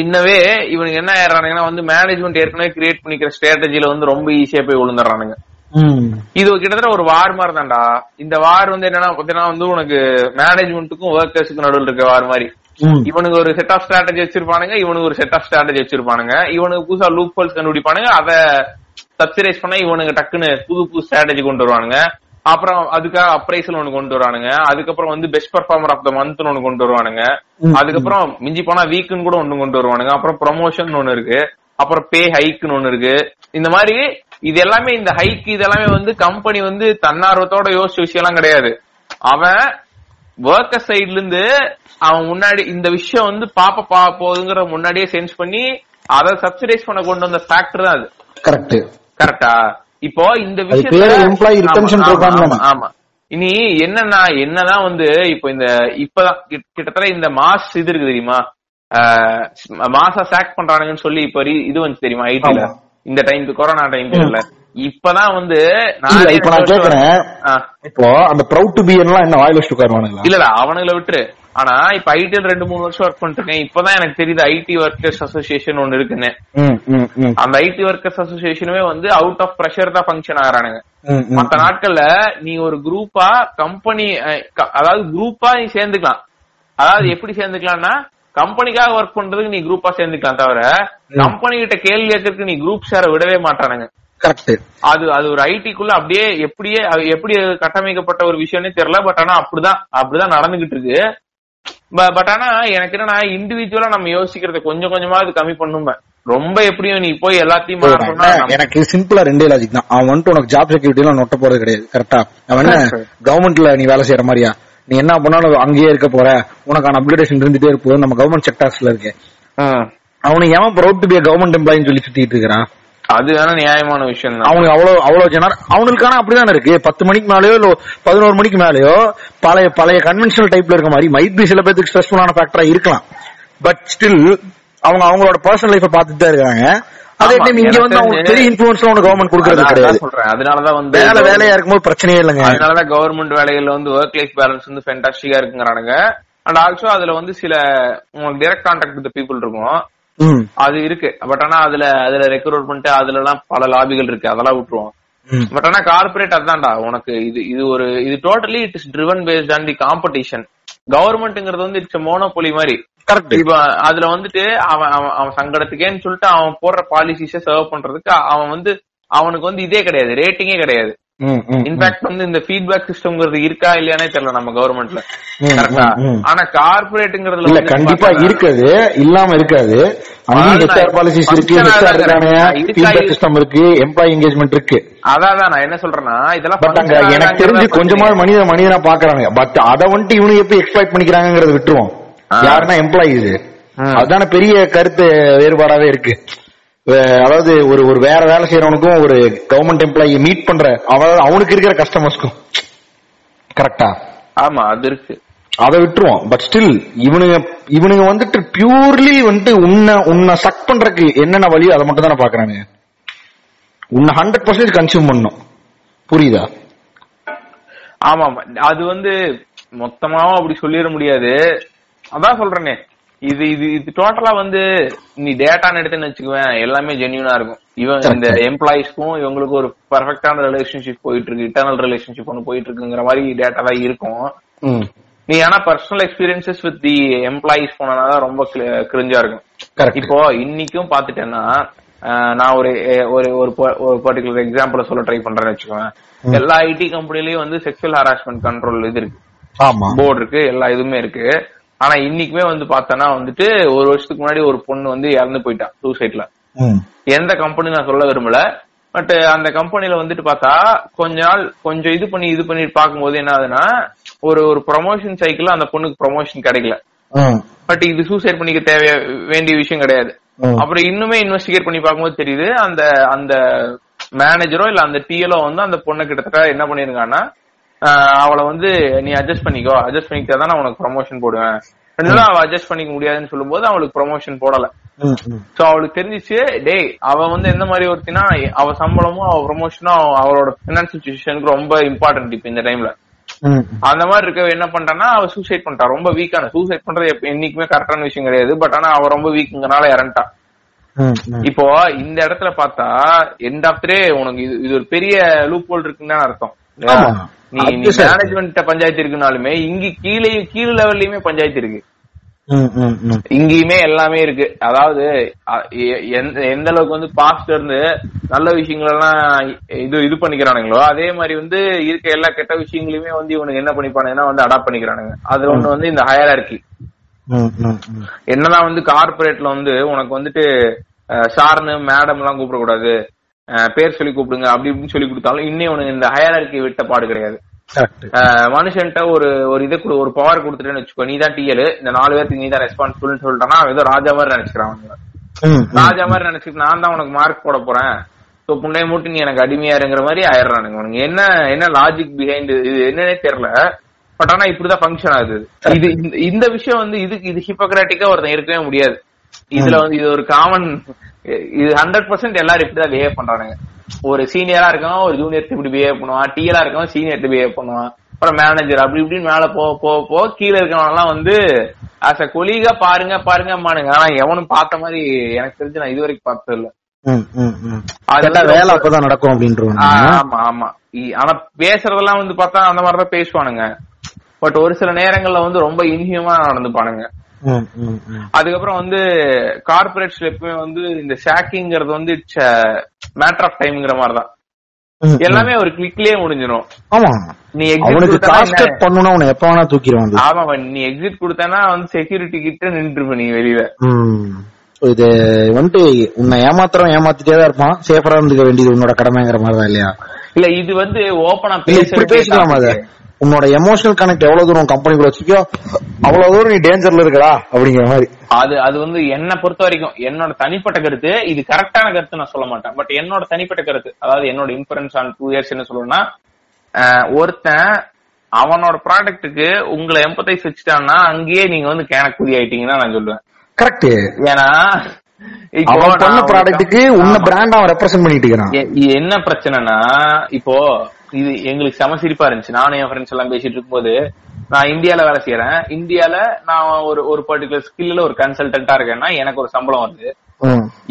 இன்னவே இவனுக்கு என்ன ஆயிடுறானுங்கன்னா வந்து மேனேஜ்மெண்ட் ஏற்கனவே கிரியேட் பண்ணிக்கிற ஸ்ட்ராட்டஜில வந்து ரொம்ப ஈஸியா போய் விழுந்துடுறானுங்க. இது கிட்டத்தட்ட ஒரு வார் மாதிரி தான்டா இந்த வார் வந்து என்னன்னா பாத்தீங்கன்னா வந்து உனக்கு மேனேஜ்மெண்ட்டுக்கும் ஒர்க்கர்ஸுக்கும் நடுவில் இருக்க வார் மாதிரி. இவனுக்கு ஒரு செட் ஆஃப் ஸ்ட்ராட்டஜி வச்சிருப்பானுங்க இவனுக்கு ஒரு செட் ஆஃப் ஸ்ட்ராட்டஜி வச்சிருப்பானுங்க. இவனுக்கு புதுசா லூப் ஹோல்ஸ் கண்டுபிடிப்பானுங்க அத சப்சிடைஸ் பண்ண இவனுக்கு டக்குன்னு புது புது ஸ்ட்ராட்டஜி கொண்டு வருவானுங்க. அப்புறம் அதுக்காக அப்ரைசல் ஒண்ணு கொண்டு வருவானுங்க. அதுக்கப்புறம் வந்து best performer of the month ஒண்ணு கொண்டு வருவானுங்க. அதுக்கப்புறம் மிஞ்சி போனா வீக்குன்னு கூட ஒண்ணு கொண்டு வருவானுங்க. அப்புறம் ப்ரொமோஷன் ஒண்ணு இருக்கு. அப்புறம் பே ஹைக்குன்னு ஒண்ணு இருக்கு. இந்த மாதிரி இது எல்லாமே இந்த ஹைக் இது எல்லாமே வந்து கம்பெனி வந்து தன்னார்வத்தோட யோசிச்ச விஷயம் எல்லாம் கிடையாது. அவன் ஒர்க்கர் சைடுல இருந்து அவன் முன்னாடி இந்த விஷயம் வந்து பாப்ப பா போகுதுங்கிற முன்னாடியே சென்ஸ் பண்ணி அதை சப்சிடைஸ் பண்ண கொண்டு வந்த ஃபேக்டர் தான் அது. கரெக்ட் கரெக்டா இப்போ இந்த retention ஆமா, இனி என்னன்னா என்னதான் வந்து இப்போ இந்த இப்பதான் கிட்ட- கிட்டத்தட்ட இந்த மாஸ் இது இருக்கு தெரியுமா? மாசா சாக் பண்றானுங்கன்னு சொல்லி இப்ப இது வந்து தெரியுமா ஐடில. இந்த டைம்க்கு கொரோனா டைம் இல்ல. இப்பதான் வந்து நானே இப்ப நான் கேக்குறேன். இப்போ அந்த ப்ரௌட் டு பி எல்லாம் என்ன வாயில வச்சுட்டு உட்காருவானுங்களா? இல்ல அவனுங்களை விட்டுரு. ஆனா இப்ப ஐடில ரெண்டு மூணு வருஷம் ஒர்க் பண்ணிட்டு இருக்கேன் இப்பதான் எனக்கு தெரியுது ஐடி ஒர்க்கர்ஸ் அசோசியேஷன் ஒன்னு இருக்குன்னு. அந்த ஐடி ஒர்க்கர்ஸ் அசோசியேஷனுமே வந்து அவுட் ஆஃப் பிரஷர் தான் ஃபங்க்ஷன் ஆகுறானுங்க. மத்த நாட்கள்ல நீ ஒரு குரூப்பா கம்பெனி அதாவது குரூப்பா நீ சேர்ந்துக்கலாம். அதாவது எப்படி சேர்ந்துக்கலாம்னா கம்பெனிக்காக ஒர்க் பண்றதுக்கு நீ குரூப்பா சேர்ந்துக்கலாம் தவிர கம்பெனி கிட்ட கேள்வி கேட்கறதுக்கு நீ குரூப் சேர விடவே மாட்டானுங்க. கரெக்ட் அது அது ஒரு ஐடிக்குள்ள அப்படியே எப்படியே எப்படி கட்டமைக்கப்பட்ட ஒரு விஷயம்னே தெரியல பட் ஆனா அப்படிதான் அப்படிதான் நடந்துகிட்டு இருக்கு. பட் ஆனா எனக்கு என்னன்னா இண்டிவிஜுவலா நம்ம யோசிக்கிறத கொஞ்சம் கொஞ்சமா அது கம்மி பண்ணுமே ரொம்ப எப்படியும் நீ போய் எல்லாத்தையும் எனக்கு சிம்பிளா ரெண்டே லாஜிக் தான். அவன் வந்துட்டு உனக்கு ஜாப் செக்யூரிட்டி எல்லாம் நொட்ட போறது கிடையாது. கரெக்டா அவன். கவர்மெண்ட்ல நீ வேலை செய்யற மாதிரியா? நீ என்ன பண்ணாலும் அங்கேயே இருக்க போற. உனக்கான அப்கிரேடேஷன் இருந்துட்டே இருப்போம் நம்ம கவர்மெண்ட் செக்டார்ஸ்ல இருக்கு. அவனுக்கு எவன் ப்ரௌட் டு பி கவர்மெண்ட் எம்ப்ளாயின்னு சொல்லி சுத்திட்டு இருக்கிறான்? அது வேணா நியாயமான விஷயம் தான் அவனுக்கு அவ்வளவு அவ்வளவு ஜன அவனுக்கான அப்படிதானே இருக்கு? பத்து மணிக்கு மேலயோ இல்ல பதினோரு மணிக்கு மேலயோ பழைய பழைய கன்வென்ஷனல் டைப்ல இருக்க மாதிரி மைட் பி சில பேருக்கு ஸ்ட்ரெஸ்ஃபுல்லான ஃபேக்டரா இருக்கலாம். பட் ஸ்டில் அவங்க அவங்களோட பர்சனல் லைஃப பார்த்துட்டு தான் இருக்காங்க. அதே டைம் இங்க வந்து அவங்களுக்கு பெரிய இன்ஃபுளுன்ஸ் ஒன்று கவர்மெண்ட் கொடுக்கறது கிடையாது. சொல்றேன். அதனாலதான் வந்து வேலை வேலையா இருக்கும்போது பிரச்சனையே இல்லைங்க. அதனாலதான் கவர்மெண்ட் வேலைகள்ல வந்து ஒர்க் லைஃப் பேலன்ஸ் வந்து ஃபென்டாஸ்டிக்கா இருக்குங்கிறானுங்க. அண்ட் ஆல்சோ அதுல வந்து சில உங்களுக்கு டைரக்ட் கான்டாக்ட் வித் பீப்புள் இருக்கும். அது இருக்கு. பட் ஆனா அதுல அதுல ரெக்ரூட்மெண்ட் அதுல எல்லாம் பல லாபிகள் இருக்கு. அதெல்லாம் விட்டுருவோம். பட் ஆனா கார்பரேட் அதான்டா. உனக்கு இது இது ஒரு இது totally it is driven based on the competition கவர்மெண்ட்ங்கிறது வந்து இட்ஸ் மோனோபொலி மாதிரி. கரெக்ட் இப்ப அதுல வந்துட்டு அவன் அவன் சங்கடத்துக்கேன்னு சொல்லிட்டு அவன் போடுற பாலிசிஸ சர்வ் பண்றதுக்கு அவன் வந்து அவனுக்கு வந்து இதே கிடையாது ரேட்டிங்கே கிடையாது. இன்ஃபேக்ட் வந்து இந்த ஃபீட்பேக் சிஸ்டம்ங்கிறது இருக்கா இல்லையானே தெரியல நம்ம கவர்மெண்ட்ல கரெக்டா. ஆனா கார்பரேட்டுங்கிறதுல இல்ல கண்டிப்பா இருக்காது. இல்லாம இருக்காது. பாலிசிஸ் இருக்கு சிஸ்டம் இருக்கு எம்ப்ளாயி என்கேஜ்மெண்ட் இருக்கு. அதான் நான் என்ன சொல்றேன்னா இதெல்லாம் எனக்கு தெரிஞ்சு பத்தி- மனித மனிதனா பாக்குறாங்க பட் அத வந்துட்டு இவனுக்கு எப்படி எக்ஸ்பிளைட் பண்ணிக்கிறாங்கிறத விட்டுருவோம். யாருன்னா எம்ப்ளாயிஸ். அதுதானே பெரிய கருத்து வேறுபாடாவே இருக்கு. அதாவது ஒரு ஒரு வேற வேலை செய்யறவனுக்கும் ஒரு கவர்மெண்ட் எம்ப்ளாயி மீட் பண்ற அவன் அவனுக்கு இருக்கிற கஸ்டமர்ஸ்க்கும் கரெக்டா ஆமா அது இருக்கு. அதை விட்டுருவோம். பட் ஸ்டில் இவனுங்க இவனுங்க வந்துட்டு பியூர்லி வந்துட்டு உன்னை உன்னை சக் பண்றதுக்கு என்னென்ன வழியோ அதை மட்டும் தானே பாக்குறானுங்க உன்னை ஹண்ட்ரட் பர்சன்டேஜ் கன்சியூம் பண்ணும். புரியுதா? ஆமா ஆமா அது வந்து மொத்தமாவும் அப்படி சொல்லிட முடியாது. அதான் சொல்றேனே. இது இது இது டோட்டலா வந்து நீ டேட்டான்னு எடுத்துன்னு வச்சுக்குவேன் எல்லாமே ஜென்யூனா இருக்கும். இவன் இந்த எம்ப்ளாயிஸ்க்கும் இவங்களுக்கு ஒரு பர்ஃபெக்டான ரிலேஷன்ஷிப் போயிட்டு இருக்கு இட்டர்னல் ரிலேஷன்ஷிப் ஒன்று போயிட்டு இருக்குங்கிற மாதிரி டேட்டா தான் இருக்கும். நீ ஆனா personal experiences with the employees போனா ரொம்ப கிரிஞ்சா இருக்கும். கரெக்ட் இப்போ இன்னைக்கும் பாத்துட்டேன்னா நான் ஒரு ஒரு ஒரு பர்டிகுலர் எக்ஸாம்பிள் சொல்ல ட்ரை பண்றேன்னு வச்சுக்கோங்க எல்லா ஐடி கம்பெனிலயும் வந்து செக்ஷுவல் ஹராஸ்மெண்ட் கண்ட்ரோல் இது இருக்கு. போர்டு இருக்கு எல்லா இதுவுமே இருக்கு. ஆனா இன்னைக்குமே வந்து பார்த்தோன்னா வந்துட்டு ஒரு வருஷத்துக்கு முன்னாடி ஒரு பொண்ணு வந்து இறந்து போயிட்டான் சூசைட்ல எந்த கம்பெனி நான் சொல்ல விரும்பல. பட் அந்த கம்பெனில வந்துட்டு பார்த்தா கொஞ்ச நாள் கொஞ்சம் இது பண்ணி இது பண்ணி பார்க்கும்போது என்ன ஆகுதுன்னா ஒரு ஒரு ப்ரொமோஷன் சைக்கிள் அந்த பொண்ணுக்கு ப்ரொமோஷன் கிடைக்கல. பட் இது சூசைட் பண்ணிக்க தேவைய வேண்டிய விஷயம் கிடையாது. அப்புறம் இன்னுமே இன்வெஸ்டிகேட் பண்ணி பார்க்கும்போது தெரியுது அந்த அந்த மேனேஜரோ இல்ல அந்த டிஎலோ வந்து அந்த பொண்ணை கிட்டத்தட்ட என்ன பண்ணிருக்காங்கன்னா அவளை வந்து நீ அட்ஜஸ்ட் பண்ணிக்கோ. அட்ஜஸ்ட் பண்ணிக்கிட்டா தான் நான் உனக்கு ப்ரொமோஷன் போடுவேன். ரெண்டுல அவ அட்ஜஸ்ட் பண்ணிக்க முடியாதுன்னு சொல்லும்போது அவளுக்கு ப்ரொமோஷன் போடல. சோ அவளுக்கு தெரிஞ்சிச்சு டேய் அவ வந்து எந்த மாதிரி ஒருத்தினா அவ சம்பளமும் அவ ப்ரொமோஷனும் அவளோட பினான்சியல் சுச்சுவேஷனுக்கு ரொம்ப இம்பார்ட்டன்ட் இப்ப இந்த டைம்ல அந்த மாதிரி இருக்க என்ன பண்றான்னா அவ சூசைட் பண்ணிட்டா ரொம்ப வீக்கான சூசைட் பண்றது என்னைக்குமே கரெக்டான விஷயம் கிடையாது. பட் ஆனா அவ ரொம்ப வீக்குங்கனால இறந்துட்டா. இப்போ இந்த இடத்துல பார்த்தா எண்ட் ஆஃப் உனக்கு இது இது ஒரு பெரிய லூப் ஹோல் இருக்குன்னு அர்த்தம். நீ. மேனேஜ்மெண்ட் பஞ்சாயத்து இருக்குனாலுமே இங்க கீழே கீழ் லெவல்லயுமே பஞ்சாயத்து இருக்கு. இங்கேயுமே எல்லாமே இருக்கு. அதாவது எந்த அளவுக்கு வந்து பாஸ்ட் இருந்து நல்ல விஷயங்கள் எல்லாம் இது இது பண்ணிக்கிறானுங்களோ அதே மாதிரி வந்து இருக்க எல்லா கெட்ட விஷயங்களையுமே வந்து இவனுக்கு என்ன பண்ணிப்பானுங்கன்னா வந்து அடாப்ட் பண்ணிக்கிறானுங்க. அது ஒண்ணு வந்து இந்த ம் ம் என்னதான் வந்து கார்பரேட்ல வந்து உனக்கு வந்துட்டு சார்னு மேடம் எல்லாம் கூப்பிடக்கூடாது. பேர் சொல்லி கூப்பிடுங்க அப்படி இப்படின்னு சொல்லி கொடுத்தாலும் இன்னும் உனக்கு இந்த ஹயரார்கி விட்ட பாடு கிடையாது. மனுஷன்ட்ட ஒரு ஒரு இதை ஒரு பவர் கொடுத்துட்டேன்னு வச்சுக்கோ நீ தான் டிஎல் இந்த நாலு பேருக்கு நீ தான் ரெஸ்பான்சிபிள்னு சொல்லிட்டானா அவன் ஏதோ ராஜா மாதிரி நினைச்சுக்கிறான் ராஜா மாதிரி நினைச்சிட்டு நான் தான் உனக்கு மார்க் போட போறேன். சோ புண்டைய மூட்டி நீ எனக்கு அடிமையா இருங்கிற மாதிரி ஆயிடுறானுங்க உனக்கு என்ன என்ன லாஜிக் பிஹைண்ட் இது? என்னன்னே தெரியல. பட் ஆனா இப்படிதான் ஃபங்க்ஷன் ஆகுது. இது இந்த- இந்த விஷயம் வந்து இதுக்கு இது ஹிப்போக்ராட்டிக்கா ஒருத்தன் இருக்கவே முடியாது. இதுல வந்து இது ஒரு காமன் இது ஹண்ட்ரட் பர்சன்ட் எல்லாரும் இப்படிதான் பிஹேவ் பண்றானுங்க. ஒரு சீனியரா இருக்கவன் ஒரு ஜூனியருக்கு இப்படி பிஹேவ் பண்ணுவான். டிஎலா இருக்கவன் சீனியர்ட்டு பிஹேவ் பண்ணுவான். அப்புறம் மேனேஜர் அப்படி இப்படின்னு மேல போக போக போக கீழே இருக்கவன் எல்லாம் வந்து ஆஸ் அ கொலீகா பாருங்க பாருங்க மானுங்க ஆனா எவனும் பார்த்த மாதிரி எனக்கு தெரிஞ்சு நான் இது வரைக்கும் பார்த்தது இல்ல வேலை அப்பதான் நடக்கும் ஆமா ஆமா. இ- ஆனா பேசுறதெல்லாம் வந்து பார்த்தா அந்த மாதிரிதான் பேசுவானுங்க. பட் ஒரு சில நேரங்கள்ல வந்து ரொம்ப இன்ஹியூமா நடந்துப்பானுங்க. அதுக்கப்புறம் வந்து கார்பரேட்ஸ்ல எப்பவுமே வந்து இந்த ஷாக்கிங்கிறது வந்து இட்ஸ் மேட்டர் ஆஃப் டைம்ங்கிற மாதிரிதான். ம், ம். எல்லாமே ஒரு கிளிக்லயே முடிஞ்சிடும் ஆமா. நீ exit அவனுக்கு கொடுத்தனா காஸ்ட் என்ன? கட் பண்ணணும்னா அவனை எப்ப வேணா தூக்கிடுவான் அது. ஆமா நீ எக்ஸிட் கொடுத்தனா வந்து செக்யூரிட்டி கிட்ட நின்றுப்ப நீ வெளியில. இது வந்துட்டு உன்னை ஏமாத்துறவன் ஏமாத்திட்டே தான் இருப்பான். சேஃபரா இருந்துக்க வேண்டியது உன்னோட கடமைங்கிற மாதிரி தான் இல்லையா? இல்ல இது வந்து ஓபனா பேசிக்கலாம் உன்னோட எமோஷனல் கனெக்ட் எவ்வளவு தூரம் கம்பெனி கூட வச்சிருக்கியோ அவ்வளவு தூரம் நீ டேஞ்சர்ல இருக்கடா அப்படிங்கிற மாதிரி. அது அது வந்து என்ன பொறுத்த வரைக்கும் என்னோட தனிப்பட்ட கருத்து இது கரெக்டான கருத்து நான் சொல்ல மாட்டேன். பட் என்னோட தனிப்பட்ட கருத்து அதாவது என்னோட இன்ஃபரன்ஸ் ஆன் டூ இயர்ஸ் என்ன சொல்லணும்னா ஒருத்தன் அவனோட ப்ராடக்ட்டுக்கு உங்களை எம்பத்தைஸ் வச்சுட்டான்னா அங்கேயே நீங்க வந்து கேனக்குதி ஆயிட்டீங்கன்னா நான் சொல்லுவேன். கரெக்ட் ஏன்னா அவன் பண்ண ப்ராடக்ட்டுக்கு உன்ன. பிராண்ட் அவன் ரெப்ரசென்ட் பண்ணிட்டு இது என்ன பிரச்சனைனா இப்போ இது எங்களுக்கு செம சிரிப்பா இருந்துச்சு. நானும் என் ஃப்ரெண்ட்ஸ் எல்லாம் பேசிட்டு இருக்கும்போது நான் இந்தியால வேலை செய்யறேன் இந்தியால நான் ஒரு ஒரு பர்டிகுலர் ஸ்கில்ல ஒரு கன்சல்டன்டா இருக்கேன்னா எனக்கு ஒரு சம்பளம் வருது.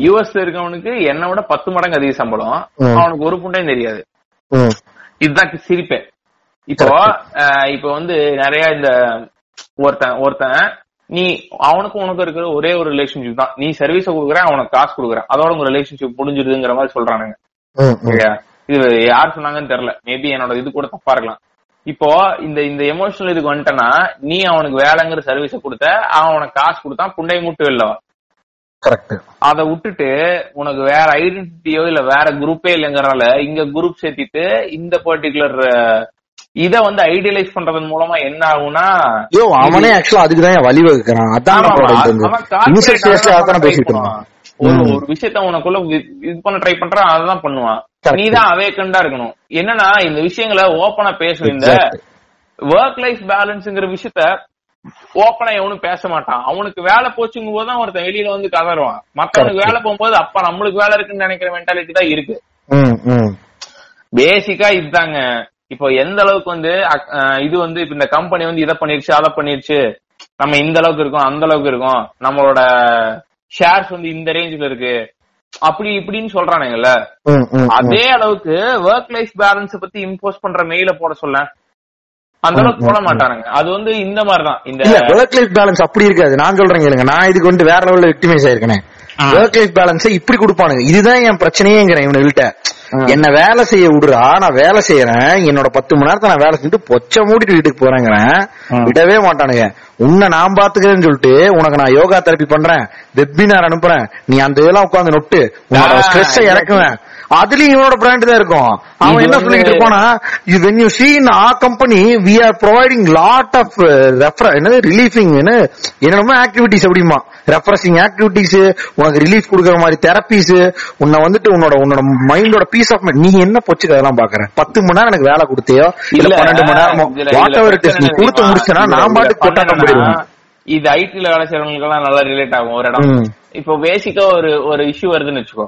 யூஎஸ்ல இருக்கவனுக்கு என்னை விட பத்து மடங்கு அதிக சம்பளம். அவனுக்கு ஒரு புண்டையும் தெரியாது. இதுதான் சிரிப்பேன் இப்போ இப்போ வந்து நிறைய இந்த ஒருத்தன் ஒருத்தன் நீ அவனுக்கும் உனக்கு இருக்கிற ஒரே ஒரு ரிலேஷன்ஷிப் தான். நீ சர்வீஸ கொடுக்குறேன் அவனுக்கு காசு கொடுக்குறேன் அதோட உங்க ரிலேஷன்ஷிப் முடிஞ்சிருதுங்கிற மாதிரி சொல்றானுங்க. இது யார் சொன்னாங்கன்னு தெரியல. மேபி என்னோட இது கூட தப்பா இருக்கலாம். இப்போ இந்த இந்த எமோஷனல் இதுக்கு வந்துட்டனா நீ அவனுக்கு வேலைங்கிற சர்வீஸ கொடுத்த அவன் உனக்கு காசு கொடுத்தான் புண்டை மூட்டு. கரெக்ட் அதை விட்டுட்டு உனக்கு வேற ஐடென்டிட்டியோ இல்ல வேற குரூப்பே இல்லைங்கறனால இங்க குரூப் சேர்த்திட்டு இந்த பர்டிகுலர் இத வந்து ஐடியலைஸ் பண்றதன் மூலமா என்ன ஆகும்னா ஐயோ அவனே ஆக்சுவலா அதுக்கு தான் வழி வகுக்கிறான். அதான் பேசிட்டு ஒரு. ஒரு விஷயத்த உனக்குள்ள இது பண்ண ட்ரை பண்றான் அதான் பண்ணுவான். Correct. நீ தான் அவேக்கண்டா இருக்கணும். என்னன்னா இந்த விஷயங்களை ஓப்பனா பேசணும் இந்த. ஒர்க் லைஃப் பேலன்ஸ்ங்கிற விஷயத்த ஓப்பனா எவனும் பேச மாட்டான். அவனுக்கு வேலை போச்சுங்கும் போது தான் ஒருத்தன் வெளியில வந்து கதறுவான். மத்தவனுக்கு Correct. வேலை போகும்போது அப்ப நம்மளுக்கு வேலை இருக்குன்னு நினைக்கிற மென்டாலிட்டி தான் இருக்கு. பேசிக்கா இதுதாங்க. இப்போ எந்த அளவுக்கு வந்து இது வந்து இப்ப இந்த கம்பெனி வந்து இதை பண்ணிருச்சு அதை பண்ணிருச்சு நம்ம இந்த அளவுக்கு இருக்கோம் அந்த அளவுக்கு இருக்கோம் நம்மளோட ஷேர்ஸ் வந்து இந்த ரேஞ்சில இருக்கு அப்படி இப்படின்னு சொல்றானுங்கல்ல. அதே அளவுக்கு ஒர்க் லைஃப் பேலன்ஸ் பத்தி இம்போஸ் பண்ற மெயில போட சொல்ல அந்த அளவுக்கு போட மாட்டானுங்க. அது வந்து இந்த மாதிரிதான் இந்த ஒர்க் லைஃப் பேலன்ஸ் அப்படி இருக்காது. நான் சொல்றேன் கேளுங்க. நான் இதுக்கு வந்து வேற லெவல்ல விக்டிமைஸ் ஆயிருக்கேன். ஒர்க் லைஃப் பேலன்ஸ் இப்படி கொடுப்பானுங்க. இதுதான் என் பிரச்சனையேங்கிறேன் இவனுகிட்ட என்ன வேலை செய்ய விடுறா நான் வேலை செய்யறேன் என்னோட பத்து மணி நேரத்தை நான் வேலை செஞ்சுட்டு பொச்ச மூடிட்டு வீட்டுக்கு போறேங்கிறேன். விடவே மாட்டானுங்க. உன்னை நான் பாத்துக்கிறேன்னு சொல்லிட்டு உனக்கு நான் யோகா தெரப்பி பண்றேன் வெப்பினார் அனுப்புறேன். நீ அந்த இதெல்லாம் உட்காந்து நொட்டு உன்னோட ஸ்ட்ரெஸ் இறக்குவேன். அதுலயும் இவனோட பிராண்ட் தான் இருக்கும். அவன் என்ன சொல்லிட்டு இருப்பானா you see in our company we are providing lot of uh, refer என்னது? ரிலீஃபிங் என்ன? என்னென்னமோ ஆக்டிவிட்டிஸ் அப்படிமா ரெஃப்ரெஷிங் ஆக்டிவிட்டிஸ் உனக்கு ரிலீஃப் கொடுக்கற மாதிரி தெரப்பிஸ் உன்னை வந்துட்டு உன்னோட உன்னோட மைண்டோட பீஸ் ஆஃப் மைண்ட் நீ என்ன பொச்சுக்கு அதெல்லாம் பாக்குற பத்து மணி நேரம் எனக்கு வேலை கொடுத்தியோ இல்ல பன்னெண்டு மணி நேரமோ வாட் எவர் இட் இஸ் நீ கொடுத்து? முடிச்சனா நான் பாட்டுக்கு பண்ணணும்னா, போயிடுவேன். இது ஐடில வேலை செய்யறவங்களுக்கு எல்லாம் நல்லா ரிலேட் ஆகும் ஒரு இடம். இப்போ பேசிக்கா ஒரு ஒரு இஷ்யூ வருதுன்னு வச்சுக்கோ.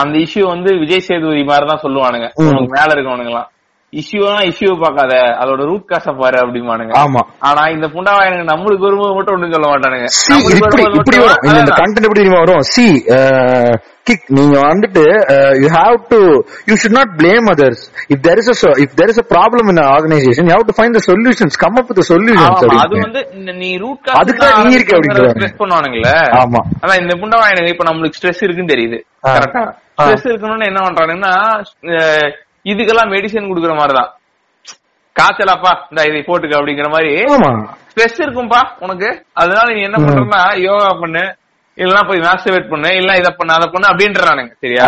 அந்த இஷ்யூ வந்து விஜய் சேதுபதி மாதிரி தான் சொல்லுவானுங்க மேல இருக்கவனுங்க எல்லாம் இஷ்யூனா இஷ்யூ பார்க்காத. அதோட ரூட் காச பாரு அப்படிமானுங்க ஆமா. ஆனா இந்த புண்டாவா எனக்கு நம்மளுக்கு வரும்போது மட்டும் ஒண்ணும் சொல்ல மாட்டானுங்க. இப்படி வரும். இந்த-. கண்டென்ட் எப்படி வரும்? சி கிக் நீங்க வந்துட்டு you have to you should not blame others if there is if there is a problem in organization you have to find the solutions come up with solutions அது வந்து நீ ரூட் அதுக்கு தான் நீ இருக்க அப்படின்றாங்க. ஸ்ட்ரெஸ் பண்ணுவானுங்கல்ல. ஆமா. அதான் இந்த புண்டவா எனக்கு இப்ப நம்மளுக்கு ஸ்ட்ரெஸ் இருக்குன்னு தெரியுது. ஆ. கரெக்டா ஆ. ஸ்ட்ரெஸ் இருக்கணும்னு என்ன பண்றானுங்கன்னா இதுக்கெல்லாம் மெடிசன் குடுக்குற மாதிரிதான். காய்ச்சலாப்பா இந்த இதை போட்டுக்க அப்படிங்கிற மாதிரி ஸ்ட்ரெஸ் இருக்கும்பா உனக்கு. அதனால நீ என்ன பண்றன்னா யோகா பண்ணு இல்லனா போய் மாஸ்டர்வேட் பண்ணு இல்ல இத பண்ணு அதை பண்ணு அப்படின்றானுங்க சரியா.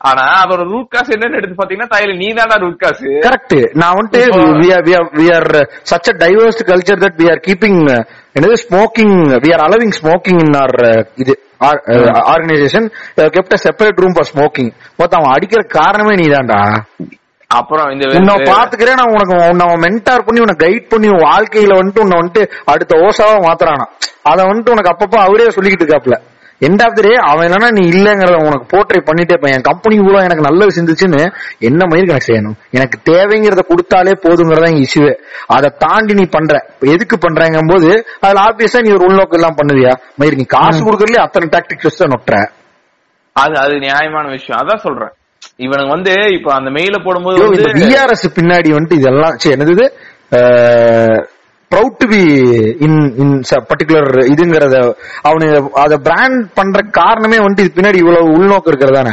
ஆனா அதோட ரூட் காசு என்னன்னு எடுத்து பாத்தீங்கன்னா தாயில நீ தான்டா ரூட் காசு கரெக்ட் நான் வந்துட்டு are we are such a diverse culture that we are keeping uh, என்னது smoking are allowing smoking in our uh, இது organization a separate room for smoking. மொத்தம் அவன் அடிக்கிற காரணமே நீதான்டா. அப்புறம் இந்த உன்னை பாத்துக்கிறேன் நான் உனக்கு உன்னை மென்டார் பண்ணி உன்னை கைட் பண்ணி வாழ்க்கையில வந்துட்டு உன்னை வந்துட்டு அடுத்த ஓசாவா மாத்துறானா அத வந்துட்டு உனக்கு அப்பப்ப அவரே சொல்லிக்கிட்டு இருக்காப்ல. எண்ட் ஆஃப் த டே அவன் என்னன்னா நீ இல்லங்கறத உனக்கு போர்ட்ரை பண்ணிட்டே இருப்பான். என் கம்பெனி இவ்வளவு எனக்கு நல்லது செஞ்சுச்சுன்னு என்ன மயிருக்கு எனக்கு செய்யணும்? எனக்கு தேவைங்கிறத கொடுத்தாலே போதுங்கிறதா எங்க இஷ்யூவே அதை தாண்டி நீ பண்ற. எதுக்கு பண்றங்கும் போது அதுல ஆப்வியஸா நீ ஒரு உள்நோக்கம் எல்லாம் பண்ணுவியா? மயிர் நீ காசு கொடுக்கறதுல அத்தனை டாக்டிக்ஸ் வச்சு நொட்டுற. அது அது நியாயமான விஷயம். அதான் சொல்றேன். இவனுக்கு வந்து இப்ப அந்த மெயில போடும்போது விஆர்எஸ் பின்னாடி வந்துட்டு இதெல்லாம் சரி என்னது proud to be in in particular இதுங்கிறத அவனு அத பிராண்ட் பண்ற காரணமே வந்துட்டு இது பின்னாடி இவ்வளவு உள்நோக்கம் இருக்கிறதானே?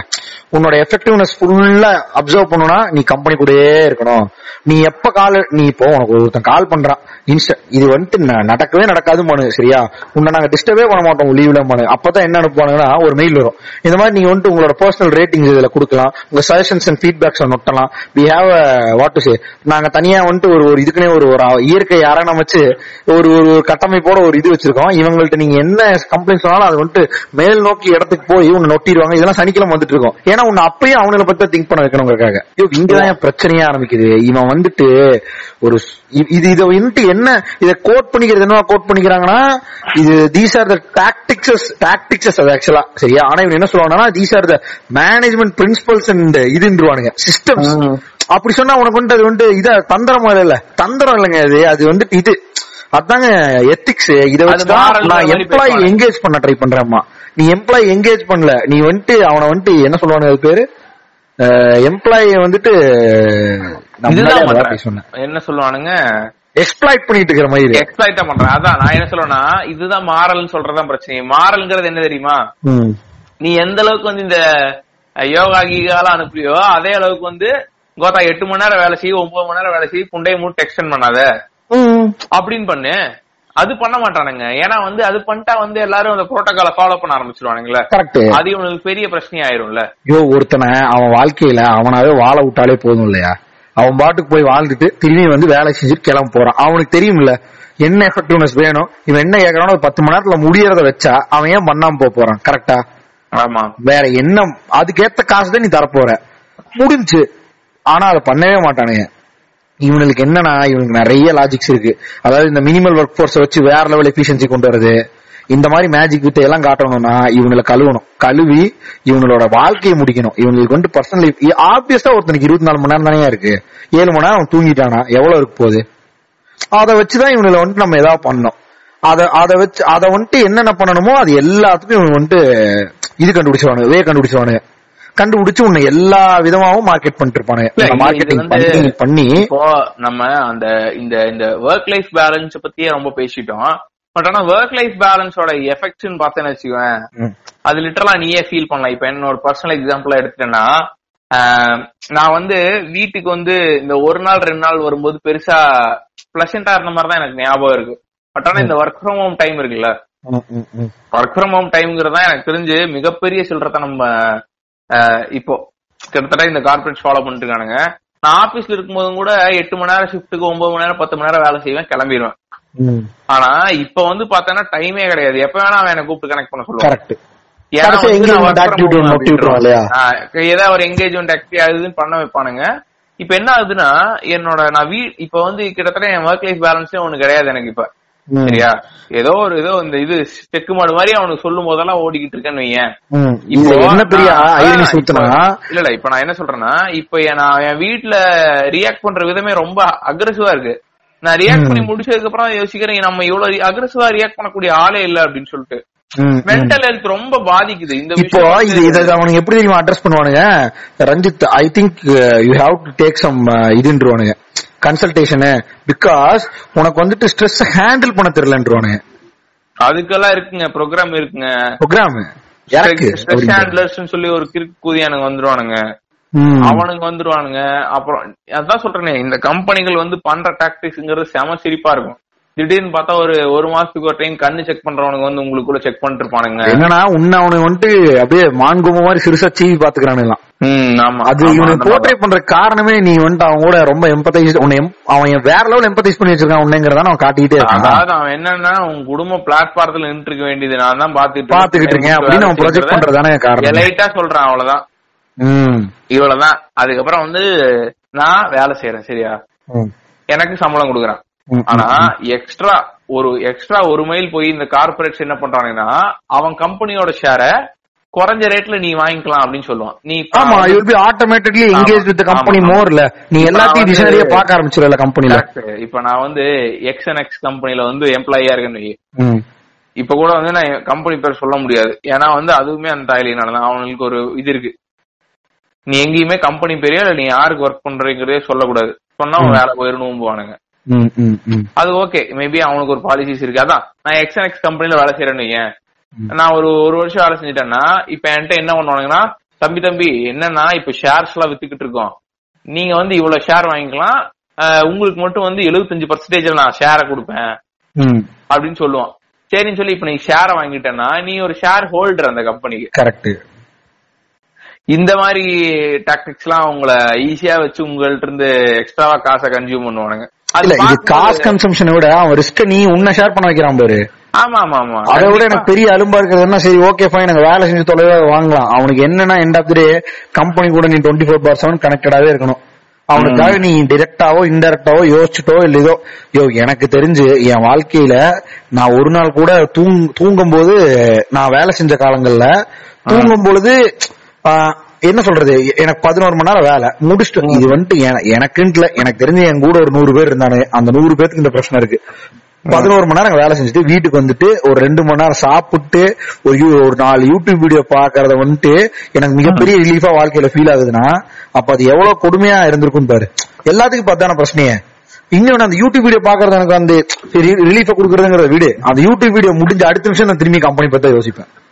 உன்னோட எஃபெக்டிவ்னஸ் ஃபுல்லா அப்சர்வ் பண்ணுனா நீ கம்பெனி கூடயே இருக்கணும். நீ எப்ப கால் நீ இப்போ உனக்கு ஒருத்தன் கால் பண்றான். இன்ஸ்ட இது வந்துட்டு ந- நடக்கவே நடக்காது மனு சரியா? உன்னை நாங்க டிஸ்டர்பே பண்ண மாட்டோம் லீவ்ல மனு அப்பதான் என்ன அனுப்புவானுங்கன்னா ஒரு மெயில் வரும். இந்த மாதிரி நீங்க வந்துட்டு உங்களோட பர்சனல் ரேட்டிங்ஸ் இதுல கொடுக்கலாம். உங்க suggestions and feedbacks நொட்டலாம். We have what to say நாங்க தனியா வந்துட்டு ஒரு ஒரு இதுக்குன்னே ஒரு ஒரு இயற்கை யாரை வச்சு ஒரு ஒரு ஒரு கட்டமைப்போட ஒரு இது வச்சிருக்கோம். இவங்கள்ட்ட நீங்க என்ன கம்ப்ளைண்ட் சொன்னாலும் அது வந்துட்டு மேல் நோக்கி இடத்துக்கு போய் உன்னை நொட்டிடுவாங்க. இதெல்லாம் சனிக்கிழமை வந்துட்டு இருக்கோம். ஏன்னா உன்னை அப்பயும் அவங்கள பத்தி திங்க் பண்ண வைக்கணுங்கிறக்காக ஐயோ, இங்கதான் பிரச்சனையே ஆரம்பிக்குது. இவன் வந்துட்டு ஒரு இது இதை வந்துட்டு என்ன இதை கோட் பண்ணிக்கிறது என்ன கோட் பண்ணிக்கிறாங்கன்னா இது தீஸ் ஆர் த டாக்டிக்ஸஸ் டாக்டிக்ஸஸ் அது ஆக்சுவலா சரியா? ஆனா இவன் என்ன சொல்லுவாங்கன்னா these are the management principles and இதுன்றவானுங்க. Systems அப்படி சொன்னா உனக்கு வந்துட்டு அது வந்துட்டு இத தந்திரம் இல்ல. தந்திரம் இல்லைங்க அது. அது வந்துட்டு இது. அதாங்க எத்திக்ஸ் இத வச்சுதான் நான் எம்ப்ளாயி. என்கேஜ் பண்ண ட்ரை பண்றேம்மா. நீ எம்ப்ளாயி என்கேஜ் பண்ணல. நீ வந்துட்டு அவனை வந்துட்டு என்ன சொல்லுவானு அது பேரு? எம்ப்ளாயி வந்துட்டு என்ன சொல்லுவானுங்க? எக்ஸ்பிளாய்ட் பண்ணிட்டு இருக்கிற மாதிரி எக்ஸ்பிளைட் பண்றேன். அதான் நான் என்ன சொல்லுவேன்னா இதுதான் மாறல்னு சொல்றதுதான் பிரச்சனை. மாறல்ங்கிறது என்ன தெரியுமா. நீ எந்த அளவுக்கு வந்து இந்த யோகா கீகாலாம் அனுப்புறியோ அதே அளவுக்கு வந்து கோத்தா எட்டு மணி நேரம் வேலை செய்ய ஒன்பது மணி நேரம் வேலை செய்ய புண்டைய மூட்டு எக்ஸ்டெண்ட் பண்ணாத. அப்படின்னு பண்ணு. அது பண்ண மாட்டானுங்க. ஏன்னா வந்து அது பண்ணிட்டா வந்து எல்லாரும் அந்த புரோட்டோகால ஃபாலோ பண்ண ஆரம்பிச்சிருவானுங்களே. கரெக்ட் அது இவனுக்கு பெரிய பிரச்சனையாயிரும்ல. ஐயோ ஒருத்தனை அவன் வாழ்க்கையில அவனாவே வாழ விட்டாலே போதும் இல்லையா? அவன் பாட்டுக்கு போய் வாழ்ந்துட்டு திரும்பி வந்து வேலை செஞ்சுட்டு கிளம்ப போறான். அவனுக்கு தெரியும்ல என்ன எஃபெக்டிவ்னஸ் வேணும்? இவன் என்ன கேக்குறானோ பத்து மணி நேரத்துல முடியறத வச்சா அவன் ஏன் பண்ணாம போக போறான்? கரெக்டா ஆமா. வேற என்ன அதுக்கேத்த காசு தான் நீ தரப்போற. முடிஞ்சு ஆனா அதை பண்ணவே மாட்டானுங்க. இவனுக்கு என்னன்னா இவனுக்கு நிறைய லாஜிக்ஸ் இருக்கு. அதாவது இந்த மினிமல் ஒர்க் ஃபோர்ஸ் வச்சு வேற லெவல் எஃபிஷியன்சி கொண்டு வருது இந்த மாதிரி மேஜிக் வித்தை எல்லாம் காட்டணும்னா இவங்களை கழுவணும். கழுவி இவங்களோட வாழ்க்கையை முடிக்கணும். இவங்களுக்கு வந்து பர்சனல் லைஃப் ஆப்வியஸா ஒருத்தனுக்கு இருபத்தி நாலு மணி நேரம் தானே இருக்கு. ஏழு மணி நேரம் அவன் தூங்கிட்டானா? எவ்வளவு இருக்கு போகுது? அதை வச்சுதான் இவங்களை வந்துட்டு நம்ம ஏதாவது பண்ணணும். அதை அதை வச்சு அதை வந்துட்டு என்னென்ன பண்ணணுமோ அது எல்லாத்துக்கும் இவங்க வந்துட்டு இது கண்டுபிடிச்சவானு வே கண்டுபிடிச்சவானு. கண்டுபிடிச்சு உன்னை எல்லா விதமாவும் மார்க்கெட் பண்ணிட்டு இருப்பானுங்க மார்க்கெட்டிங் பண்ணி பண்ணி இப்போ நம்ம அந்த இந்த இந்த ஒர்க் லைஃப் பேலன்ஸ் பத்தியே ரொம்ப பேசிட்டோம். பட் ஆனா ஒர்க் லைஃப் பேலன்ஸோட எஃபெக்ட்ஸ்னு பார்த்தேன்னு வச்சுக்குவேன் அது லிட்டரலா நீயே ஃபீல் பண்ணலாம். இப்ப என்னோட பர்சனல் எக்ஸாம்பிளா எடுத்துட்டேன்னா நான் வந்து வீட்டுக்கு வந்து இந்த ஒரு நாள் ரெண்டு நாள் வரும்போது பெருசா பிளசண்டா இருந்த மாதிரி தான் எனக்கு ஞாபகம் இருக்கு. பட் ஆனா இந்த ஒர்க் ஃப்ரம் ஹோம் டைம் இருக்குல்ல. ஒர்க் ஃப்ரம் ஹோம் டைம்ங்கிறது எனக்கு தெரிஞ்சு மிகப்பெரிய சில்லறத நம்ம இப்போ கிட்டத்தட்ட இந்த கார்பரேட் ஃபாலோ பண்ணிட்டு இருக்கானுங்க நான் ஆபீஸ்ல இருக்கும்போதும் கூட எட்டு மணி நேரம் ஷிஃப்ட்டுக்கு ஒன்பது மணி நேரம் பத்து மணி நேரம் வேலை செய்வேன் கிளம்பிடுவேன். ஆனா இப்ப வந்து பார்த்தோன்னா டைமே கிடையாது. எப்ப வேணா அவன் என்ன கூப்பிட்டு கனெக்ட் பண்ண சொல்லுவான். ஏதாவது ஒரு என்கேஜ்மெண்ட் ஆக்டிவிட்டி அதுன்னு பண்ண வைப்பானுங்க. இப்ப என்ன ஆகுதுன்னா என்னோட நான் வீ இப்ப வந்து கிட்டத்தட்ட என் ஒர்க் லைஃப் பேலன்ஸே ஒண்ணு கிடையாது எனக்கு இப்ப. சரியா? ஏதோ ஒரு ஏதோ இந்த இது செக்கு மாடு மாதிரி அவனுக்கு சொல்லும் போதெல்லாம் ஓடிக்கிட்டு இருக்கேன்னு வையேன். இப்போ என்ன பெரிய இல்ல இல்ல இப்ப நான் என்ன சொல்றேன்னா இப்ப நான் என் வீட்ல ரியாக்ட் பண்ற விதமே ரொம்ப அக்ரெசிவா இருக்கு. நான் ரியாக்ட் பண்ணி முடிச்சதுக்கு அப்புறம் யோசிக்கிறேன் நம்ம இவ்வளவு அக்ரெசிவா ரியாக்ட் பண்ணக்கூடிய ஆளே இல்ல அப்படின்னு சொல்லிட்டு. மென்டல் ஹெல்த் ரொம்ப பாதிக்குது இந்த இப்போ இது இத அவனுங்க எப்படி தெரியுமா அட்ரஸ் பண்ணுவானுங்க? Ranjith I think you have to take some இதுன்றவானுங்க consultation because உனக்கு வந்துட்டு ஸ்ட்ரெஸ் ஹேண்டில் பண்ண தெரியலன்றவானுங்க அதுக்கெல்லாம் இருக்குங்க ப்ரோக்ராம் இருக்குங்க. ப்ரோக்ராம் எனக்கு ஸ்ட்ரெஸ் ஹேண்ட்லர்ஸ் சொல்லி ஒரு கிறுக்கு கூதியானுங்க வந்துருவானுங்க. அவனுங்க வந்துருவானுங்க. அப்புறம் அதான் சொல்றேனே இந்த கம்பெனிகள் வந்து பண்ற டாக்டிக்ஸ்ங்கிறது செம சிரிப்பா இருக்கும். திடீர்னு பார்த்தா ஒரு ஒரு மாசத்துக்கு ஒரு டைம் கண்ணு செக் பண்றவனுங்க வந்து உங்களுக்குள்ள செக் பண்ணிட்டு இருப்பானுங்க என்னன்னா உன்ன அவனுக்கு வந்துட்டு அப்படியே மான்கும மாதிரி சிறுசா சீவி பாத்துக்கிறானுங்களாம் ம், ஆமா. அது இவனுக்கு போர்ட்ரேட் பண்ற காரணமே நீ வந்துட்டு அவன் கூட ரொம்ப எம்பத்தைஸ் உன்னை அவன் வேற லெவல் எம்பத்தைஸ் பண்ணி வச்சிருக்கான் உன்னைங்கிறத அவன் காட்டிக்கிட்டே இருக்கான். அதாவது அவன் என்னன்னா உன் குடும்ப பிளாட்பாரத்துல நின்று இருக்க வேண்டியது நான் தான் பாத்துட்டு பாத்துக்கிட்டு இருக்கேன். அப்படின்னு அவன் ப்ரொஜெக்ட் பண்றதானே காரணம். எலைட்டா சொல்றான் அவ்வளவுதான். இவ்வளவுதான். அதுக்கப்புறம் வந்து நான் வேலை செய்யறேன் சரியா. எனக்கு சம்பளம் கொடுக்குறான். ஆனா எக்ஸ்ட்ரா ஒரு எக்ஸ்ட்ரா ஒரு மைல் போய் இந்த கார்பரேட்ஸ் என்ன பண்றானுங்கன்னா அவன் கம்பெனியோட ஷேர குறைஞ்ச ரேட்ல நீ வாங்கிக்கலாம் அப்படின்னு சொல்லுவான். நீ ஆமா you be automatically engage with company. மோர்ல நீ எல்லாத்தையும் டிசைனரியா பார்க்க ஆரம்பிச்சிருல கம்பெனில. இப்ப நான் வந்து எக்ஸ் அண்ட் எக்ஸ் கம்பெனில வந்து எம்ப்ளாயியா இருக்கேன்னு இப்ப கூட வந்து நான் கம்பெனி பேர் சொல்ல முடியாது. ஏன்னா வந்து அதுவுமே அந்த தாயிலினால தான் அவனுக்கு ஒரு இது இருக்கு. நீ எங்கேயுமே கம்பெனி பேரையோ இல்ல நீ யாருக்கு ஒர்க் பண்றீங்கிறதே சொல்லக்கூடாது. சொன்னா வேலை போயிடணும் போவானுங்க அது ஓகே மேபி அவனுக்கு ஒரு பாலிசிஸ் இருக்கு. அதான் நான் எக்ஸ் அண்ட் எக்ஸ் கம்பெனில வேலை செய்யறேன்னு. நான் ஒரு ஒரு வருஷம் வேலை செஞ்சுட்டேன்னா இப்ப என்கிட்ட என்ன பண்ணுவானுங்கன்னா தம்பி தம்பி என்னன்னா இப்ப ஷேர்ஸ் எல்லாம் வித்துக்கிட்டு இருக்கோம். நீங்க வந்து இவ்வளவு ஷேர் வாங்கிக்கலாம். உங்களுக்கு மட்டும் வந்து 75% பர்சன்டேஜ்ல நான் ஷேரை கொடுப்பேன். அப்படின்னு சொல்லுவான். சரின்னு சொல்லி இப்ப நீ ஷேரை வாங்கிட்டேன்னா நீ ஒரு ஷேர் ஹோல்டர் அந்த கம்பெனிக்கு கரெக்ட் இந்த மாதிரி டாக்டிக்ஸ் எல்லாம் உங்களை ஈஸியா வச்சு உங்கள்ட்ட இருந்து எக்ஸ்ட்ராவா காசை கன்சியூம் பண்ணுவானுங்க. இல்ல இது காஸ்ட் கன்சம்ஷனை விட அவன் ரிஸ்க் நீ உன்னை ஷேர் பண்ண வைக்கிறான் பாரு. ஆமா ஆமா ஆமா அதை விட எனக்கு பெரிய அலும்பா இருக்கிறது என்ன? சரி ஓகே ஃபைன் எனக்கு வேலை செஞ்சு தொலைவா வாங்கலாம். அவனுக்கு என்னன்னா எண்ட் ஆஃப் டே கம்பெனி கூட நீ டுவெண்ட்டி ஃபோர் பார் செவன் கனெக்டடாவே இருக்கணும். அவனுக்காக நீ டிரெக்டாவோ இன்டெரக்டாவோ யோசிச்சுட்டோ இல்ல ஏதோ யோ எனக்கு தெரிஞ்சு என் வாழ்க்கையில நான் ஒரு நாள் கூட தூங் தூங்கும் போது நான் வேலை செஞ்ச காலங்கள்ல தூங்கும் பொழுது என்ன சொல்றது? எனக்கு பதினோரு மணி நேரம் வேலை. முடிச்சுட்டு இது வந்துட்டு என- எனக்குன்ட்டு இல்ல, எனக்கு தெரிஞ்சு என் கூட ஒரு நூறு பேர் இருந்தானு அந்த நூறு பேருக்கு இந்த பிரச்சனை இருக்கு. பதினோரு மணி நேரம் வேலை செஞ்சுட்டு வீட்டுக்கு வந்துட்டு ஒரு ரெண்டு மணி நேரம் சாப்பிட்டு ஒரு ஒரு நாலு யூடியூப் வீடியோ பாக்குறத வந்துட்டு எனக்கு மிகப்பெரிய ரிலீஃபா வாழ்க்கையில ஃபீல் ஆகுதுன்னா அப்ப அது எவ்வளவு கொடுமையா இருந்திருக்கும் பாரு. எல்லாத்துக்கும் பார்த்தான பிரச்சனையே. இன்னொன்னு அந்த யூடியூப் வீடியோ பாக்குறது எனக்கு வந்து ரிலீஃப கொடுக்கறதுங்கிறத விடு. அந்த யூடியூப் வீடியோ முடிஞ்ச அடுத்த நிமிஷம் நான் திரும்பி கம்பெனி பத்தி யோசிப்பேன்.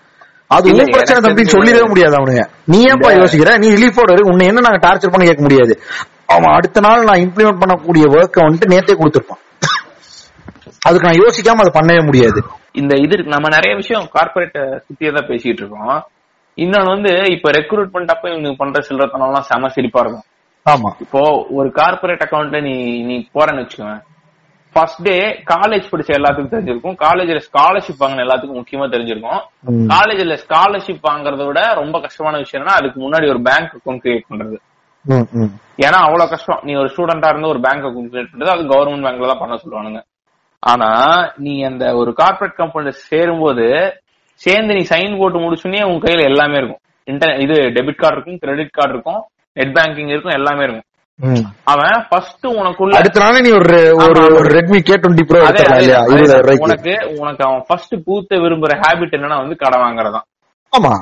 அது உன் பிரச்சனை தம்பின்னு சொல்லிடவே முடியாது அவனுங்க. நீ ஏன்பா யோசிக்கிற? நீ ரிலீஃபோட இரு உன்னை என்ன நாங்க டார்ச்சர் பண்ணி கேட்க முடியாது. அவன் அடுத்த நாள் நான் இம்ப்ளிமெண்ட் பண்ணக்கூடிய ஒர்க்கை வந்துட்டு நேத்தே கொடுத்துருப்பான். அதுக்கு நான் யோசிக்காம அதை பண்ணவே முடியாது. இந்த இது இருக்கு. நம்ம நிறைய விஷயம் கார்பரேட் சுத்தியே தான் பேசிட்டு இருக்கோம். இன்னொன்னு வந்து இப்ப ரெக்ரூட்மெண்ட் அப்ப இவங்க பண்ற சில்லறத்தனம் எல்லாம் செம சிரிப்பா இருக்கும். ஆமா. இப்போ ஒரு கார்பரேட் அக்கௌண்ட்ல நீ நீ போறேன்னு வச்சுக்கோங்க ஃபர்ஸ்ட் டே காலேஜ் படிச்ச எல்லாத்துக்கும் தெரிஞ்சிருக்கும் காலேஜ்ல ஸ்காலர்ஷிப் வாங்கின எல்லாத்துக்கும் முக்கியமா தெரிஞ்சிருக்கும். காலேஜ்ல ஸ்காலர்ஷிப் வாங்குறத விட ரொம்ப கஷ்டமான விஷயம் என்னன்னா அதுக்கு முன்னாடி ஒரு பேங்க் அக்கௌண்ட் கிரியேட் பண்றது. ஏன்னா அவ்வளவு கஷ்டம் நீ ஒரு ஸ்டூடெண்டா இருந்து ஒரு பேங்க் அக்கௌண்ட் கிரியேட் பண்றது அது கவர்மெண்ட் பேங்க்ல தான் பண்ண சொல்லுவானுங்க ஆனா நீ அந்த ஒரு கார்பரேட் கம்பெனில சேரும்போது சேர்ந்து நீ சைன் போட்டு முடிச்சுனே உன் கையில எல்லாமே இருக்கும் இன்டர் இது டெபிட் கார்டு இருக்கும் கிரெடிட் கார்டு இருக்கும் நெட் பேங்கிங் இருக்கும் எல்லாமே இருக்கும். அவன் ஃபர்ஸ்ட் உனக்குள்ள அடுத்த நாளே நீ ஒரு ஒரு ரெட்மி கே டுவெண்ட்டி ப்ரோ இல்லையா? உனக்கு உனக்கு அவன் ஃபர்ஸ்ட் பூத்த விரும்புற ஹாபிட் என்னன்னா வந்து கடன் வாங்குறதான் ஆமா.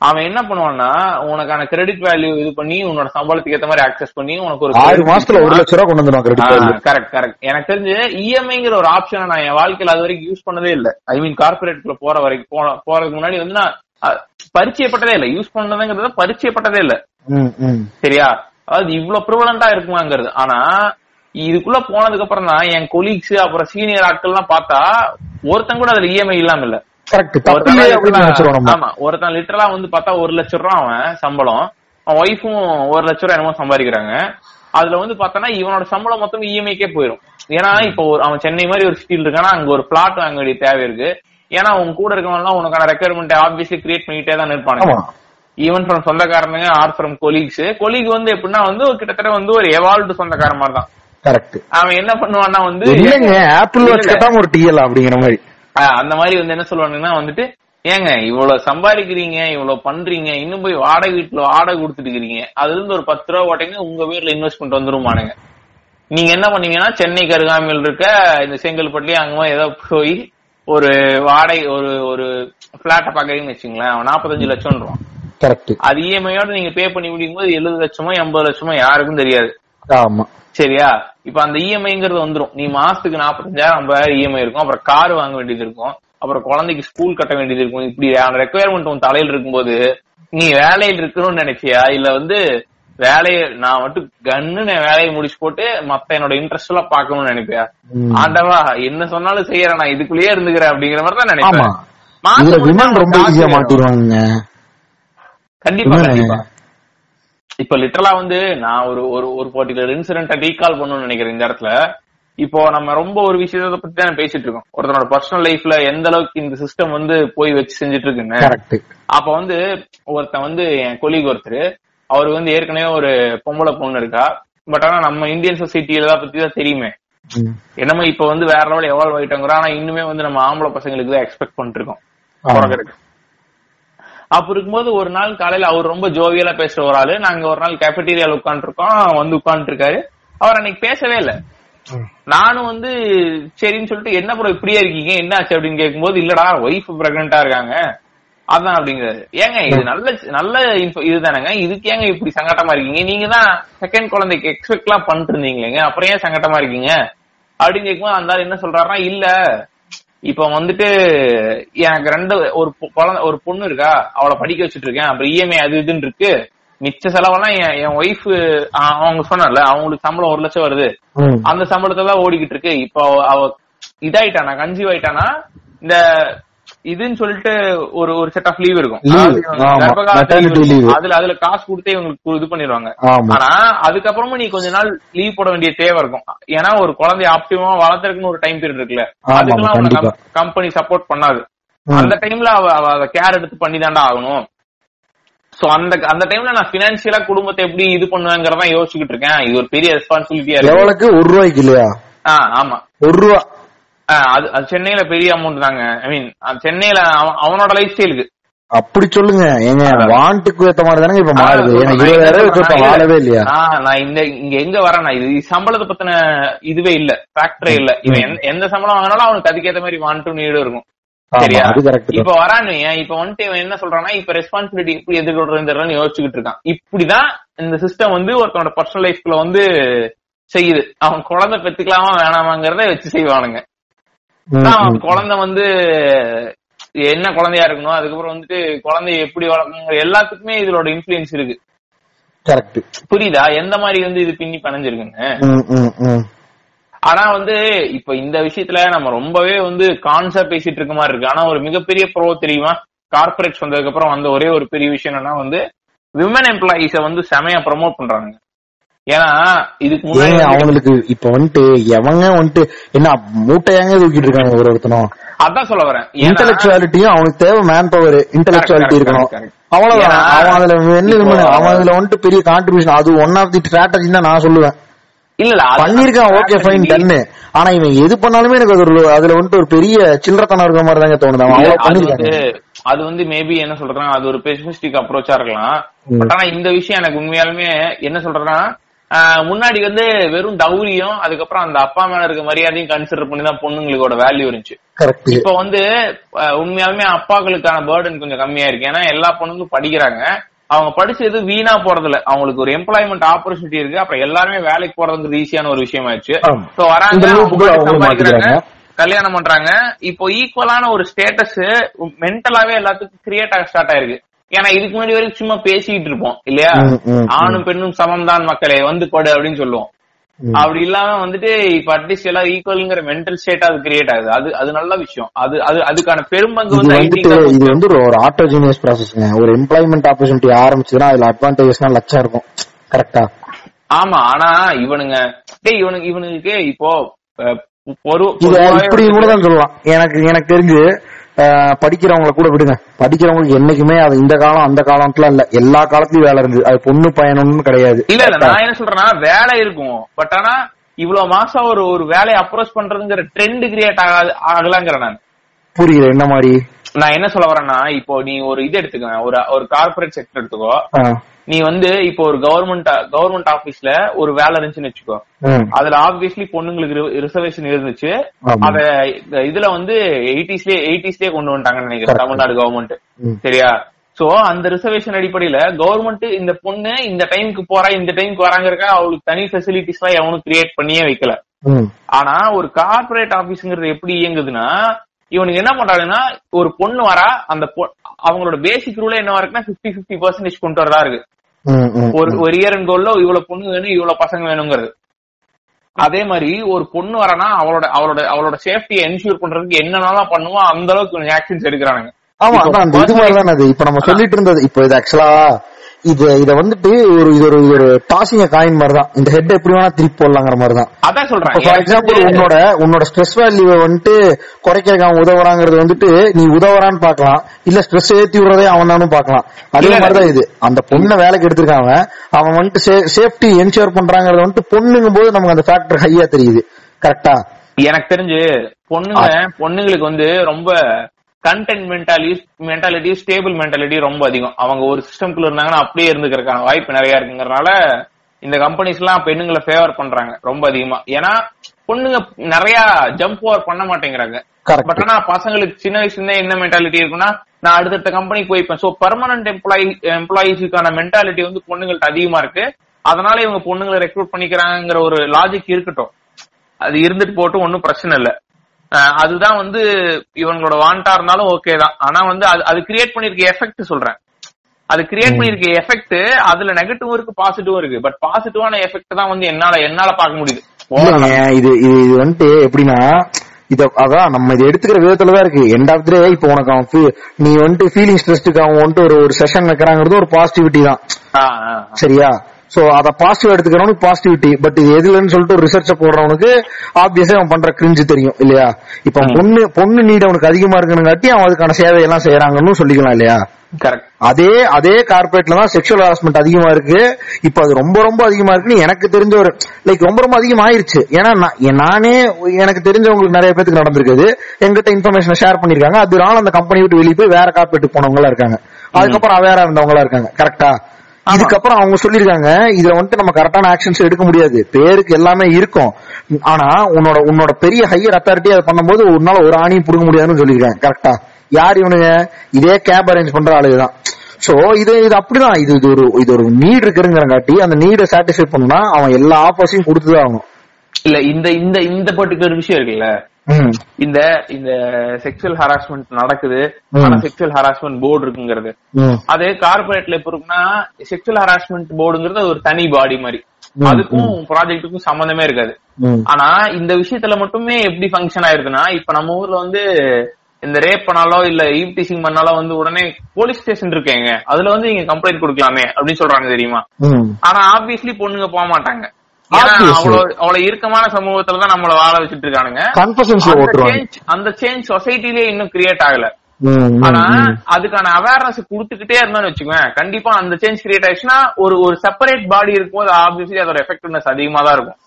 அவன் என்ன பண்ணுவான்னா உனக்கான கிரெடிட் வேல்யூ இது பண்ணி உன்னோட சம்பளத்துக்கு ஏத்த மாதிரி ஆக்சஸ் பண்ணி உனக்கு ஒரு ஆறு மாசத்துல ஒரு லட்ச ரூபா கொண்டு வந்துடும் கரெக்ட் கரெக்ட் எனக்கு தெரிஞ்சு இஎம்ஐங்கிற ஒரு ஆப்ஷனை நான் என் வாழ்க்கையில அது வரைக்கும் யூஸ் பண்ணதே இல்ல. ஐ மீன் கார்பரேட்ல போற வரைக்கும் போன போறதுக்கு முன்னாடி வந்து நான் பரிச்சயப்பட்டதே இல்ல. யூஸ் பண்ணதுங்கிறத பரிச்சயப்பட்டதே இல்ல. சரியா? அதாவது இவ்வளவு ப்ரிவலண்டா இருக்குமாங்கிறது. ஆனா இதுக்குள்ள போனதுக்கு அப்புறம் தான் என் கொலீக்ஸ் அப்புறம் சீனியர் ஆட்கள்லாம் பார்த்தா ஒருத்தன் கூட அதுல இஎம்ஐ இல்லாம இல்ல. ஆமா ஒருத்தன் லிட்டரலா வந்து பார்த்தா ஒரு லட்சம் ரூபா அவன் சம்பளம். அவன் ஒய்ஃபும் ஒரு லட்சம் ரூபா என்னமோ சம்பாதிக்கிறாங்க. அதுல வந்து பார்த்தோன்னா இவனோட சம்பளம் மொத்தம் இஎம்ஐக்கே போயிடும் ஏன்னா இப்போ ஒரு அவன் சென்னை மாதிரி ஒரு சிட்டியில் இருக்கானா அங்க ஒரு பிளாட் வாங்க வேண்டிய தேவை இருக்கு. ஏன்னா உன் கூட இருக்கவங்க உனக்கான ரெக்குயர்மெண்ட் ஆப்வியஸ்லி கிரியேட் பண்ணிட்டே தான் இருப்பானுங்க ஈவன் ஃப்ரம் சொந்தக்காரனுங்க ஆர் ஃப்ரம் கொலீக்ஸ் கொலீக் வந்து எப்படின்னா வந்து கிட்டத்தட்ட வந்து ஒரு எவால்வ்டு சொந்தக்காரன் மாதிரி தான் கரெக்ட் அவன் என்ன பண்ணுவான்னா வந்து இல்லங்க ஆப்பிள் வாட்ச். கட்டாம ஒரு டிஎல் அப்படிங்கிற மாதிரி. அந்த மாதிரி வந்து என்ன சொல்லுவானுங்கன்னா வந்துட்டு ஏங்க இவ்வளவு சம்பாதிக்கிறீங்க இவ்வளவு பண்றீங்க இன்னும் போய் வாடகை வீட்டுல வாடகை கொடுத்துட்டு இருக்கீங்க. அதுல இருந்து ஒரு பத்து ரூபா ஓட்டைங்க உங்க வீட்டுல இன்வெஸ்ட்மெண்ட் வந்துருமானுங்க. நீங்க என்ன பண்ணீங்கன்னா சென்னைக்கு அருகாமையில் இருக்க இந்த செங்கல்பட்டுலயே அங்கமா ஏதோ போய் ஒரு வாடகை ஒரு ஒரு பிளாட்டை பாக்குறீங்கன்னு வச்சுங்களேன் நாற்பத்தஞ்சு லட்சம் கரெக்ட் அது இஎம்ஐயோட நீங்க பே பண்ணி முடியும் போது எழுபது லட்சமோ எண்பது லட்சமோ யாருக்கும் தெரியாது. ஆமா. சரியா? இப்ப அந்த இஎம்ஐங்கிறது வந்துரும். நீ மாசத்துக்கு நாற்பத்தஞ்சாயிரம் ஐம்பதாயிரம் இஎம்ஐ இருக்கும். அப்புறம் கார் வாங்க வேண்டியது இருக்கும். அப்புறம் குழந்தைக்கு ஸ்கூல் கட்ட வேண்டியது இருக்கும். இப்படி ரெக்குயர்மெண்ட் உன் தலையில இருக்கும்போது நீ வேலையில் இருக்கணும்னு நினைச்சியா? இல்ல வந்து வேலையை நான் மட்டும் கன்னு வேலையை முடிச்சு போட்டு மத்த என்னோட இன்ட்ரெஸ்ட் எல்லாம் பாக்கணும்னு நினைப்பியா. ஆண்டவா என்ன சொன்னாலும் செய்யறேன். நான் இதுக்குள்ளேயே இருந்துக்கிறேன் அப்படிங்கிற மாதிரி தான் நினைப்பேன். இதுல மாசம் விமன் முடிஞ்சா ரொம்ப உனக்கு ஈஸியா காசு மாட்டிடுவாங்க கண்டிப்பா கண்டிப்பா. இப்ப லிட்டரலா வந்து நான் ஒரு ஒரு ஒரு பர்டிகுலர் இன்சிடென்ட்டை ரீகால் பண்ணணும்னு நினைக்கிறேன் இந்த இடத்துல. இப்போ நம்ம ரொம்ப ஒரு விஷயத்தை பத்தி தான் பேசிட்டு இருக்கோம். ஒருத்தனோட பர்சனல் லைஃப்ல எந்த அளவுக்கு இந்த சிஸ்டம் வந்து போய் வச்சு செஞ்சுட்டு இருக்குன்னு. அப்ப வந்து ஒருத்தன் வந்து என் கொலீக் ஒருத்தர் அவர் வந்து ஏற்கனவே ஒரு பொம்பளை பொண்ணு இருக்கா. பட் ஆனா நம்ம இந்தியன் சொசைட்டியில தான் பத்தி தான் தெரியுமே. என்னமோ இப்ப வந்து வேற லெவல் எவால்வ் ஆயிட்டோங்கிறோம். ஆனா இன்னுமே வந்து நம்ம ஆம்பளை பசங்களுக்கு தான் எக்ஸ்பெக்ட் பண்ணிட்டு இருக்கோம். அப்ப இருக்கும்போது ஒரு நாள் காலையில அவர் ரொம்ப ஜோவியலா பேசுற ஒரு ஆளு. நாங்க ஒரு நாள் கேபிட்டீரியால உட்காந்துருக்கோம் வந்து உட்கார்ந்து இருக்காரு அவர் அன்னைக்கு பேசவே இல்ல. நானும் வந்து சரின்னு சொல்லிட்டு என்ன ப்ரோ இப்படியே இருக்கீங்க? என்ன ஆச்சு? அப்படின்னு கேட்கும்போது இல்லடா ஒய்ஃப் பிரெக்னண்டா இருக்காங்க. அதான் அப்படிங்கிறாரு. ஏங்க இது நல்ல நல்ல இதுதானேங்க இதுக்கு ஏங்க இப்படி சங்கட்டமா இருக்கீங்க? நீங்க தான் செகண்ட் குழந்தைக்கு எக்ஸ்பெக்ட் எல்லாம் பண்ணிட்டு இருந்தீங்களேங்க. அப்புறம் ஏன் சங்கட்டமா இருக்கீங்க? அப்படின்னு கேட்கும்போது அந்த என்ன சொல்றாருன்னா இல்ல இப்ப வந்துட்டு எனக்கு ரெண்டு ஒரு குழந்தை ஒரு பொண்ணு இருக்கா அவளை படிக்க வச்சுட்டு இருக்கேன் அப்புறம் இஎம்ஐ அது இதுன்னு இருக்கு மிச்ச செலவெல்லாம் என் ஒய்ஃப் அவங்க சொன்னல அவங்களுக்கு சம்பளம் ஒரு லட்சம் வருது. அந்த சம்பளத்தை தான் ஓடிக்கிட்டு இருக்கு. இப்போ அவ- அவ இதாயிட்டானா கன்சீவ் ஆயிட்டானா இந்த இதுன்னு சொல்லிட்டு ஒரு ஒரு செட் ஆஃப் லீவ் இருக்கும். அதுல அதுல காசு கொடுத்தே இவங்களுக்கு இது பண்ணிடுவாங்க. ஆனா அதுக்கப்புறமும் நீ கொஞ்ச நாள் லீவ் போட வேண்டிய தேவை இருக்கும். ஏன்னா ஒரு குழந்தைய ஆப்டிமா வளர்த்துறதுக்குன்னு ஒரு டைம் பீரியட் இருக்குல்ல. அதுக்கெல்லாம். கம்பெனி சப்போர்ட் பண்ணாது. அந்த டைம்ல அவ அவ கேர் எடுத்து பண்ணி தாண்டா ஆகணும். சோ அந்த அந்த டைம்ல நான் பினான்சியலா குடும்பத்தை எப்படி இது பண்ணுவேங்கிறத யோசிச்சுக்கிட்டு இருக்கேன். இது ஒரு பெரிய ரெஸ்பான்சிபிலிட்டியா இருக்கு. எவ்வளவுக்கு? ஒரு ரூபாய்க்கு இல்லையா? ஆமா. ஒரு ரூபா. அது அது சென்னையில பெரிய அமௌண்ட் தாங்க. ஐ மீன் சென்னையில அவன்- அவனோட லைஃப் ஸ்டைலுக்கு அப்படி சொல்லுங்க. ஏங்க வாண்டுக்கு ஏத்த மாதிரி தானே இப்ப மாறுது. இருபதாயிரம் வாழவே இல்லையா? நான் இந்த இங்க எங்க வரேன்னா இது சம்பளத்தை பத்தின இதுவே இல்ல. ஃபேக்டரே இல்ல. இவன் எந்த- சம்பளம் வாங்கினாலும் அவனுக்கு அதுக்கேத்த மாதிரி வான் டு நீடு இருக்கும். சரியா? இப்ப வரானு இப்ப வந்துட்டு இவன் என்ன சொல்றான்னா இப்ப ரெஸ்பான்சிபிலிட்டி எப்படி எதிர்கொள்றதுன்னு யோசிச்சுக்கிட்டு இருக்கான். இப்படிதான் இந்த சிஸ்டம் வந்து ஒருத்தனோட பர்சனல் லைஃப்ல வந்து செய்யுது. அவன் குழந்தை பெத்துக்கலாமா வேணாமாங்கிறத வச்சு செய்வானுங்க. குழந்தை வந்து என்ன குழந்தையா இருக்கணும் அதுக்கப்புறம் வந்துட்டு குழந்தைய எப்படி வளர்க்கணும் எல்லாத்துக்குமே இதோட இன்ஃபுளுன்ஸ் இருக்கு. கரெக்ட் புரியுதா? எந்த மாதிரி வந்து இது பின்னி பணஞ்சிருக்குன்னு? ஆனா வந்து இப்ப இந்த விஷயத்துல நம்ம ரொம்பவே வந்து கான்சா பேசிட்டு இருக்க மாதிரி இருக்கு. ஆனா ஒரு மிகப்பெரிய ப்ரோ தெரியுமா? கார்பரேட்ஸ் வந்ததுக்கு அப்புறம் வந்த ஒரே ஒரு பெரிய விஷயம் என்னன்னா வந்து விமன் எம்ப்ளாயிஸ வந்து செமையா ப்ரமோட் பண்றாங்க ஏன்னா இதுக்கு முன்னாடி அவங்களுக்கு இப்ப வந்துட்டு எவங்க வந்துட்டு என்ன மூட்டையாங்க தூக்கிட்டு இருக்காங்க ஒரு ஒருத்தனும். அதான் சொல்ல வரேன். இன்டெலக்சுவாலிட்டியும் அவனுக்கு தேவை மேன் பவர் இன்டெலக்சுவாலிட்டி இருக்கணும். அவ்வளவுதான். அவன் அதுல என்ன அவன் அதுல வந்துட்டு பெரிய கான்ட்ரிபியூஷன் அது ஒன் ஆஃப் தி ஸ்ட்ராட்டஜி தான் நான் சொல்லுவேன். இல்ல பண்ணிருக்கான் ஓகே ஃபைன் டன்னு ஆனா இவன் எது பண்ணாலுமே எனக்கு அது ஒரு அதுல வந்துட்டு ஒரு பெரிய சில்லறத்தனம் இருக்க மாதிரி தாங்க தோணுது. அவன் அது பண்ணிருக்காங்க வந்து அது வந்து மேபி என்ன சொல்றான் அது ஒரு பெசிமிஸ்டிக் அப்ரோச்சா இருக்கலாம். பட் ஆனா இந்த விஷயம் எனக்கு உண்மையாலுமே என்ன சொல்றேன்னா முன்னாடி வந்து வெறும் டவுரியும் அதுக்கப்புறம் அந்த அப்பா மேல இருக்க மரியாதையும் கன்சிடர் பண்ணி தான் பொண்ணுங்களோட வேல்யூ இருந்துச்சு. இப்ப வந்து உண்மையாலுமே அப்பாக்களுக்கான பேர்டன் கொஞ்சம் கம்மியா இருக்கு. ஏன்னா எல்லா பொண்ணுங்களும் படிக்கிறாங்க. அவங்க படிச்சது வீணா போறதில்ல. அவங்களுக்கு ஒரு எம்ப்ளாய்மெண்ட் ஆப்பர்ச்சுனிட்டி இருக்கு. அப்புறம் எல்லாருமே வேலைக்கு போறதுங்கிறது ஈஸியான ஒரு விஷயம் ஆயிடுச்சு. சோ வராங்க. கல்யாணம் பண்றாங்க. இப்போ ஈக்குவலான ஒரு ஸ்டேட்டஸ் மென்டலாவே எல்லாத்துக்கும் கிரியேட் ஆக ஸ்டார்ட் ஆயிருக்கு. ஏன்னா இதுக்கு முன்னாடி வரைக்கும் சும்மா பேசிட்டு இருப்போம் இல்லையா. ஆணும் பெண்ணும் சமம் தான் மக்களே வந்து கொடு அப்படின்னு சொல்லுவோம். அப்படி இல்லாம வந்துட்டு இப்ப அட்லீஸ்ட் எல்லாம் ஈக்குவல்ங்கிற மென்டல் ஸ்டேட் அது கிரியேட் ஆகுது. அது அது நல்ல விஷயம். அது அது அதுக்கான பெரும்பங்கு வந்து IT இது வந்து ஒரு ஆட்டோஜினியஸ் ப்ராசஸ்ங்க ஒரு எம்ப்ளாய்மெண்ட் ஆப்பர்ச்சுனிட்டி ஆரம்பிச்சதுன்னா அதுல அட்வான்டேஜஸ்னா லட்சம் இருக்கும். கரெக்டா ஆமா ஆனா இவனுங்க டேய் இவனுக்கு இவனுக்கு இப்போ ஒரு இப்படி கூட தான் சொல்லலாம். எனக்கு எனக்கு தெரிஞ்சு படிக்கிறவங்கள கூட விடுங்க. படிக்கிறவங்களுக்கு என்னைக்குமே அது இந்த காலம் அந்த காலம்லாம் இல்ல. எல்லா காலத்துலயும் வேலை இருந்தது. அது பொண்ணு பையனும் கிடையாது. இல்ல இல்ல. நான் என்ன சொல்றேன்னா வேலை இருக்கும். பட் ஆனா இவ்வளவு மாசம் ஒரு ஒரு வேலையை அப்ரோச் பண்றதுங்கிற ட்ரெண்ட் கிரியேட் ஆகாது ஆகலாங்கிறேன் நான். புரியுது. என்ன மாதிரி? நான் என்ன சொல்ல வரேன்னா இப்போ நீ ஒரு இது எடுத்துக்க. ஒரு ஒரு கார்பரேட் செக்டர் எடுத்துக்கோ. நீ வந்து இப்போ ஒரு கவர்மெண்ட் கவர்மெண்ட் ஆபீஸ்ல ஒரு வேலை இருந்துச்சுன்னு வச்சுக்கோ. அதுல ஆப்வியஸ்லி பொண்ணுங்களுக்கு ரிசர்வேஷன் இருந்துச்சு. அத இதுல வந்து எயிட்டிஸ்லயே எயிட்டிஸ்லயே கொண்டு வந்துட்டாங்கன்னு நினைக்கிறேன். தமிழ்நாடு கவர்மெண்ட். சரியா? சோ அந்த ரிசர்வேஷன் அடிப்படையில கவர்மெண்ட் இந்த பொண்ணு இந்த டைம்க்கு போறா இந்த டைம்க்கு வராங்கிறக்க அவளுக்கு தனி ஃபெசிலிட்டிஸ் எல்லாம் எவனும் கிரியேட் பண்ணியே வைக்கல. ஆனா ஒரு கார்ப்பரேட் ஆபீஸ்ங்கிறது எப்படி இயங்குதுன்னா இவனுக்கு என்ன பண்றாங்கன்னா ஒரு பொண்ணு வரா அந்த அவங்களோட பேசிக் ரூலே என்ன இருக்குன்னா 50 50 பர்சன்டேஜ் கொண்டு வரதா இருக்கு. ஒரு ஒரு இயர் அண்ட் கோல்ல இவ்வளவு பொண்ணு வேணும் இவ்வளவு பசங்க வேணுங்கிறது. அதே மாதிரி ஒரு பொண்ணு வரனா அவளோட அவளோட அவளோட சேஃப்டியை என்ஷூர் பண்றதுக்கு என்னென்னலாம் பண்ணுவோ அந்த அளவுக்கு ஆக்ஷன்ஸ் எடுக்கிறானுங்க. ஆமா இது மாதிரி தானே அது இப்ப நம்ம சொல்லிட்டு இருந்தது இப்போ இது ஆக்சுவலா இது இத வந்துட்டு ஒரு இது ஒரு இது ஒரு டாசிங்க காயின் மாதிரி தான் இந்த ஹெட் எப்படி வேணா திருப்பி போடலாங்கிற மாதிரி தான் அதான் சொல்றேன். ஃபார் எக்ஸாம்பிள் உன்னோட உன்னோட ஸ்ட்ரெஸ் வேல்யூவை வந்துட்டு குறைக்கிறதுக்கு அவன் உதவுறாங்கிறது வந்துட்டு நீ உதவுறான்னு பார்க்கலாம். இல்ல ஸ்ட்ரெஸ் ஏத்தி விடுறதே அவன் தானும் பார்க்கலாம். அதே மாதிரிதான் இது. அந்த பொண்ணை வேலைக்கு எடுத்திருக்கான் அவன். அவன் வந்துட்டு சேஃப்டி என்ஷூர் பண்றாங்கறது வந்துட்டு பொண்ணுங்கும் போது நமக்கு அந்த ஃபேக்டர் ஹையா தெரியுது. கரெக்டா எனக்கு தெரிஞ்சு பொண்ணுங்க பொண்ணுங்களுக்கு வந்து ரொம்ப content mentality mentality stable mentality ரொம்ப அதிகம். அவங்க ஒரு சிஸ்டம்குள்ள இருந்தாங்கன்னா அப்படியே இருந்துக்கிறதுக்கான வாய்ப்பு நிறைய இருக்குங்கறனால இந்த கம்பெனிஸ் எல்லாம் பெண்ணுங்களை ஃபேவர் பண்றாங்க ரொம்ப அதிகமா. ஏன்னா பொண்ணுங்க நிறைய ஜம்ப் ஓவர் பண்ண மாட்டேங்கிறாங்க. பட் ஆனா பசங்களுக்கு சின்ன வயசுல என்ன மென்டாலிட்டி இருக்குன்னா நான் அடுத்தடுத்த கம்பெனிக்கு போய்ப்பேன் சோ பர்மனன்ட் எம்ப்ளாயி எம்ப்ளாயிஸுக்கான மென்டாலிட்டி வந்து பொண்ணுங்கள்ட்ட அதிகமா இருக்கு. அதனால இவங்க பொண்ணுங்களை ரெக்ரூட் பண்ணிக்கிறாங்கிற ஒரு லாஜிக் இருக்கட்டும். அது இருந்துட்டு போட்டும் ஒன்னும் பிரச்சனை இல்ல. அதுதான் வந்து இவங்களோட வாண்டா இருந்தாலும் ஓகே தான். ஆனா வந்து அது அது கிரியேட் பண்ணிருக்க எஃபெக்ட் சொல்றேன். அது கிரியேட் பண்ணிருக்க எஃபெக்ட் அதுல நெகட்டிவும் இருக்கு பாசிட்டிவும் இருக்கு. பட் பாசிட்டிவான எஃபெக்ட் தான் வந்து என்னால என்னால பார்க்க முடியுது. இது இது வந்துட்டு எப்படின்னா இத அதான் நம்ம இதை எடுத்துக்கிற விதத்துல தான் இருக்கு. எண்ட் ஆஃப் டே இப்போ உனக்கு அவன் நீ வந்துட்டு ஃபீலிங் ஸ்ட்ரெஸ்க்கு அவன் வந்துட்டு ஒரு ஒரு செஷன் வைக்கிறாங்கிறது ஒரு பாசிட்டிவிட்டி தான். சரியா? சோ அத பாசிட்டிவ் எடுத்துக்கிறவனுக்கு பாசிட்டிவிட்டி பட் இது எதுலன்னு சொல்லிட்டு ஒரு ரிசர்ச்ச போடுறவனுக்கு ஆப்வியஸா அவன் பண்ற கிரிஞ்சு தெரியும் இல்லையா? இப்ப பொண்ணு பொண்ணு நீட் அவனுக்கு அதிகமா இருக்குன்னு அவன் அதுக்கான சேவை எல்லாம் செய்யறாங்கன்னு சொல்லிக்கலாம் இல்லையா? கரெக்ட் அதே அதே கார்பரேட்ல தான் செக்ஷுவல் ஹராஸ்மெண்ட் அதிகமா இருக்கு. இப்ப அது ரொம்ப ரொம்ப அதிகமா இருக்குன்னு எனக்கு தெரிஞ்ச ஒரு லைக் ரொம்ப ரொம்ப அதிகமா ஆயிருச்சு ஏன்னா நானே எனக்கு தெரிஞ்சவங்களுக்கு நிறைய பேருக்கு நடந்திருக்குது. எங்கிட்ட இன்ஃபர்மேஷனை ஷேர் பண்ணிருக்காங்க. அதனால அந்த கம்பெனி விட்டு வெளியே போய் வேற கார்பரேட்டுக்கு போனவங்களா இருக்காங்க. அதுக்கப்புறம் அவேரா இருந்தவங்களா இருக்காங்க. கரெக்டா இதுக்கப்புறம் அவங்க சொல்லிருக்காங்க இதுல வந்துட்டு நம்ம கரெக்டான ஆக்ஷன்ஸ் எடுக்க முடியாது. பேருக்கு எல்லாமே இருக்கும். ஆனா உன்னோட உன்னோட பெரிய ஹையர் அத்தாரிட்டி அதை பண்ணும்போது உன்னால ஒரு ஆணியும் புடுங்க முடியாதுன்னு சொல்லிருக்காங்க கரெக்டா யார் இவனுங்க? இதே கேப் அரேஞ்ச் பண்ற ஆளுதான் சோ இது இது அப்படிதான். இது இது ஒரு இது ஒரு நீட் இருக்குங்கிறங்காட்டி அந்த நீடை சாட்டிஸ்ஃபை பண்ணா அவன் எல்லா ஆஃபர்ஸையும் கொடுத்துதான் ஆகணும். இல்ல இந்த இந்த இந்த பர்டிகுலர் விஷயம் இருக்குல்ல? இந்த இந்த செக்ஷுவல் ஹராஸ்மெண்ட் நடக்குது. ஆனா செக்ஷுவல் ஹராஸ்மெண்ட் போர்டு இருக்குங்கிறது. அதே கார்பரேட்ல இப்ப இருக்குன்னா செக்ஷுவல் ஹராஸ்மெண்ட் போர்டுங்கிறது ஒரு தனி பாடி மாதிரி. அதுக்கும் ப்ராஜெக்ட்டுக்கும் சம்பந்தமே இருக்காது. ஆனா இந்த விஷயத்துல மட்டுமே எப்படி ஃபங்க்ஷன் ஆயிருக்குன்னா இப்ப நம்ம ஊர்ல வந்து இந்த ரேப் பண்ணாலோ இல்ல ஈவ் டீசிங் பண்ணாலோ வந்து உடனே போலீஸ் ஸ்டேஷன் இருக்கேங்க. அதுல வந்து நீங்க கம்ப்ளைண்ட் கொடுக்கலாமே அப்படின்னு சொல்றாங்க தெரியுமா. ஆனா ஆப்வியஸ்லி பொண்ணுங்க போக மாட்டாங்க. அவ்வளவு இறுக்கமான சமூகத்துல தான் நம்மள வாழ வச்சுட்டு இருக்கானுங்க அந்த சேஞ்ச் அந்த சேஞ்ச் சொசைட்டிலே இன்னும் கிரியேட் ஆகல. ஆனா. அதுக்கான அவேர்னஸ் கொடுத்துக்கிட்டே இருந்தோம்னு வச்சுக்கோங்க கண்டிப்பா அந்த சேஞ்ச் கிரியேட் ஆயிடுச்சுன்னா ஒரு ஒரு செப்பரேட் பாடி இருக்கும்போது ஆப்வியஸ்லி அதோட எஃபெக்டிவ்னஸ் அதிகமா தான் இருக்கும்.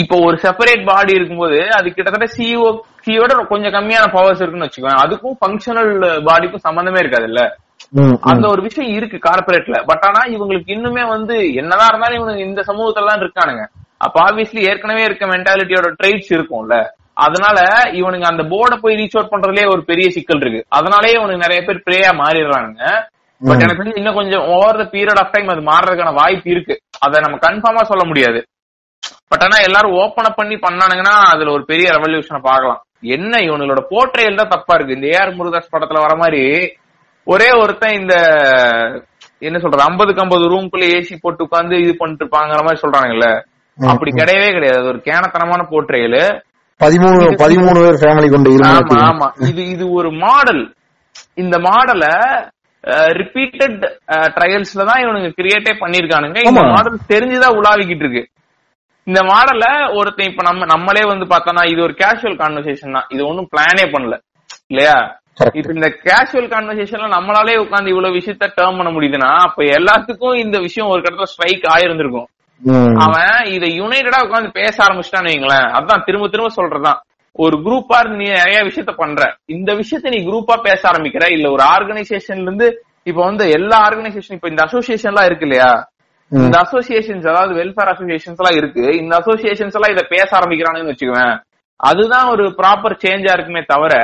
இப்போ ஒரு செப்பரேட் பாடி இருக்கும்போது அது கிட்டத்தட்ட சிஓ சியோட கொஞ்சம் கம்மியான பவர்ஸ் இருக்குன்னு வச்சுக்கோங்க அதுக்கும் ஃபங்க்ஷனல் பாடிக்கும் சம்பந்தமே இருக்காது இல்ல அந்த ஒரு விஷயம் இருக்கு கார்பரேட்ல பட் ஆனா இவங்களுக்கு இன்னுமே வந்து என்னதான் இருந்தாலும் இவங்க இந்த சமூகத்துல தான் இருக்கானுங்க. அப்ப ஆப்வியஸ்லி ஏற்கனவே இருக்க மென்டாலிட்டியோட ட்ரைட்ஸ் இருக்கும்ல. அதனால இவனுங்க அந்த போர்டை போய் ரீச் அவுட் பண்றதுலயே ஒரு பெரிய சிக்கல் இருக்கு. அதனாலயே இவனுக்கு நிறைய பேர் பிளேயா மாறிடுறாங்க பட் எனக்கு தெரிஞ்சு இன்னும் கொஞ்சம் over the period of time அது மாறுறதுக்கான வாய்ப்பு இருக்கு. அதை நம்ம கன்ஃபார்மா சொல்ல முடியாது. பட் ஆனா எல்லாரும் ஓபன் அப் பண்ணி பண்ணானுங்கன்னா அதுல ஒரு பெரிய ரெவல்யூஷனை பார்க்கலாம். என்ன இவனுங்களோட போர்ட்ரேல் தான் தப்பா இருக்கு. இந்த ஏஆர் முருகாஸ் படத்துல வர மாதிரி ஒரே ஒருத்தன் இந்த என்ன சொல்றது ஐம்பதுக்கு ஐம்பது ரூம்குள்ள ஏசி போட்டு உட்காந்து இது பண்ணிட்டு இருப்பாங்கிற மாதிரி சொல்றாங்கல்ல அப்படி கிடையவே கிடையாது. ஒரு கேனத்தனமான போர்ட்ரேல் பதிமூணு பதிமூணு பேர் ஃபேமிலி கொண்ட ஆமா ஆமா. இது இது ஒரு மாடல் இந்த மாடல ரிப்பீட்டட் ட்ரையல்ஸ்ல தான் இவனுங்க கிரியேட்டே பண்ணிருக்கானுங்க இந்த. மாடல் தெரிஞ்சுதான் உலாவிக்கிட்டு இருக்கு இந்த மாடல ஒருத்தன் இப்ப நம்ம நம்மளே வந்து பார்த்தோம்னா இது ஒரு கேஷுவல் கான்வர்சேஷன் தான் இது ஒண்ணும் பிளானே பண்ணல. இல்லையா. இப்ப இந்த கேஷுவல் கான்வர்சேஷன்ல நம்மளாலே உட்காந்து இவ்வளவு விஷயத்த டேர்ம் பண்ண முடியுதுன்னா அப்ப எல்லாத்துக்கும் இந்த விஷயம் ஒரு இடத்துல ஸ்ட்ரைக் ஆயிருந்திருக்கும். அவன் இத யுனைடடா உட்காந்து பேச ஆரம்பிச்சிட்டான்னு வைங்களேன் அதான் திரும்ப திரும்ப சொல்றதுதான். ஒரு குரூப்பா நீ நிறைய விஷயத்த பண்ற. இந்த விஷயத்த நீ குரூப்பா பேச ஆரம்பிக்கிற. இல்ல ஒரு ஆர்கனைசேஷன்ல இருந்து இப்ப வந்து எல்லா ஆர்கனைசேஷன் இப்ப இந்த அசோசியேஷன் எல்லாம் இருக்கு இல்லையா. இந்த அசோசியேஷன்ஸ் அதாவது வெல்ஃபேர் அசோசியேஷன்ஸ் எல்லாம் இருக்கு. இந்த அசோசியேஷன்ஸ் எல்லாம் இத பேச ஆரம்பிக்கிறானுன்னு வச்சுக்குவேன். அதுதான் ஒரு ப்ராப்பர் சேஞ்சா இருக்குமே தவிர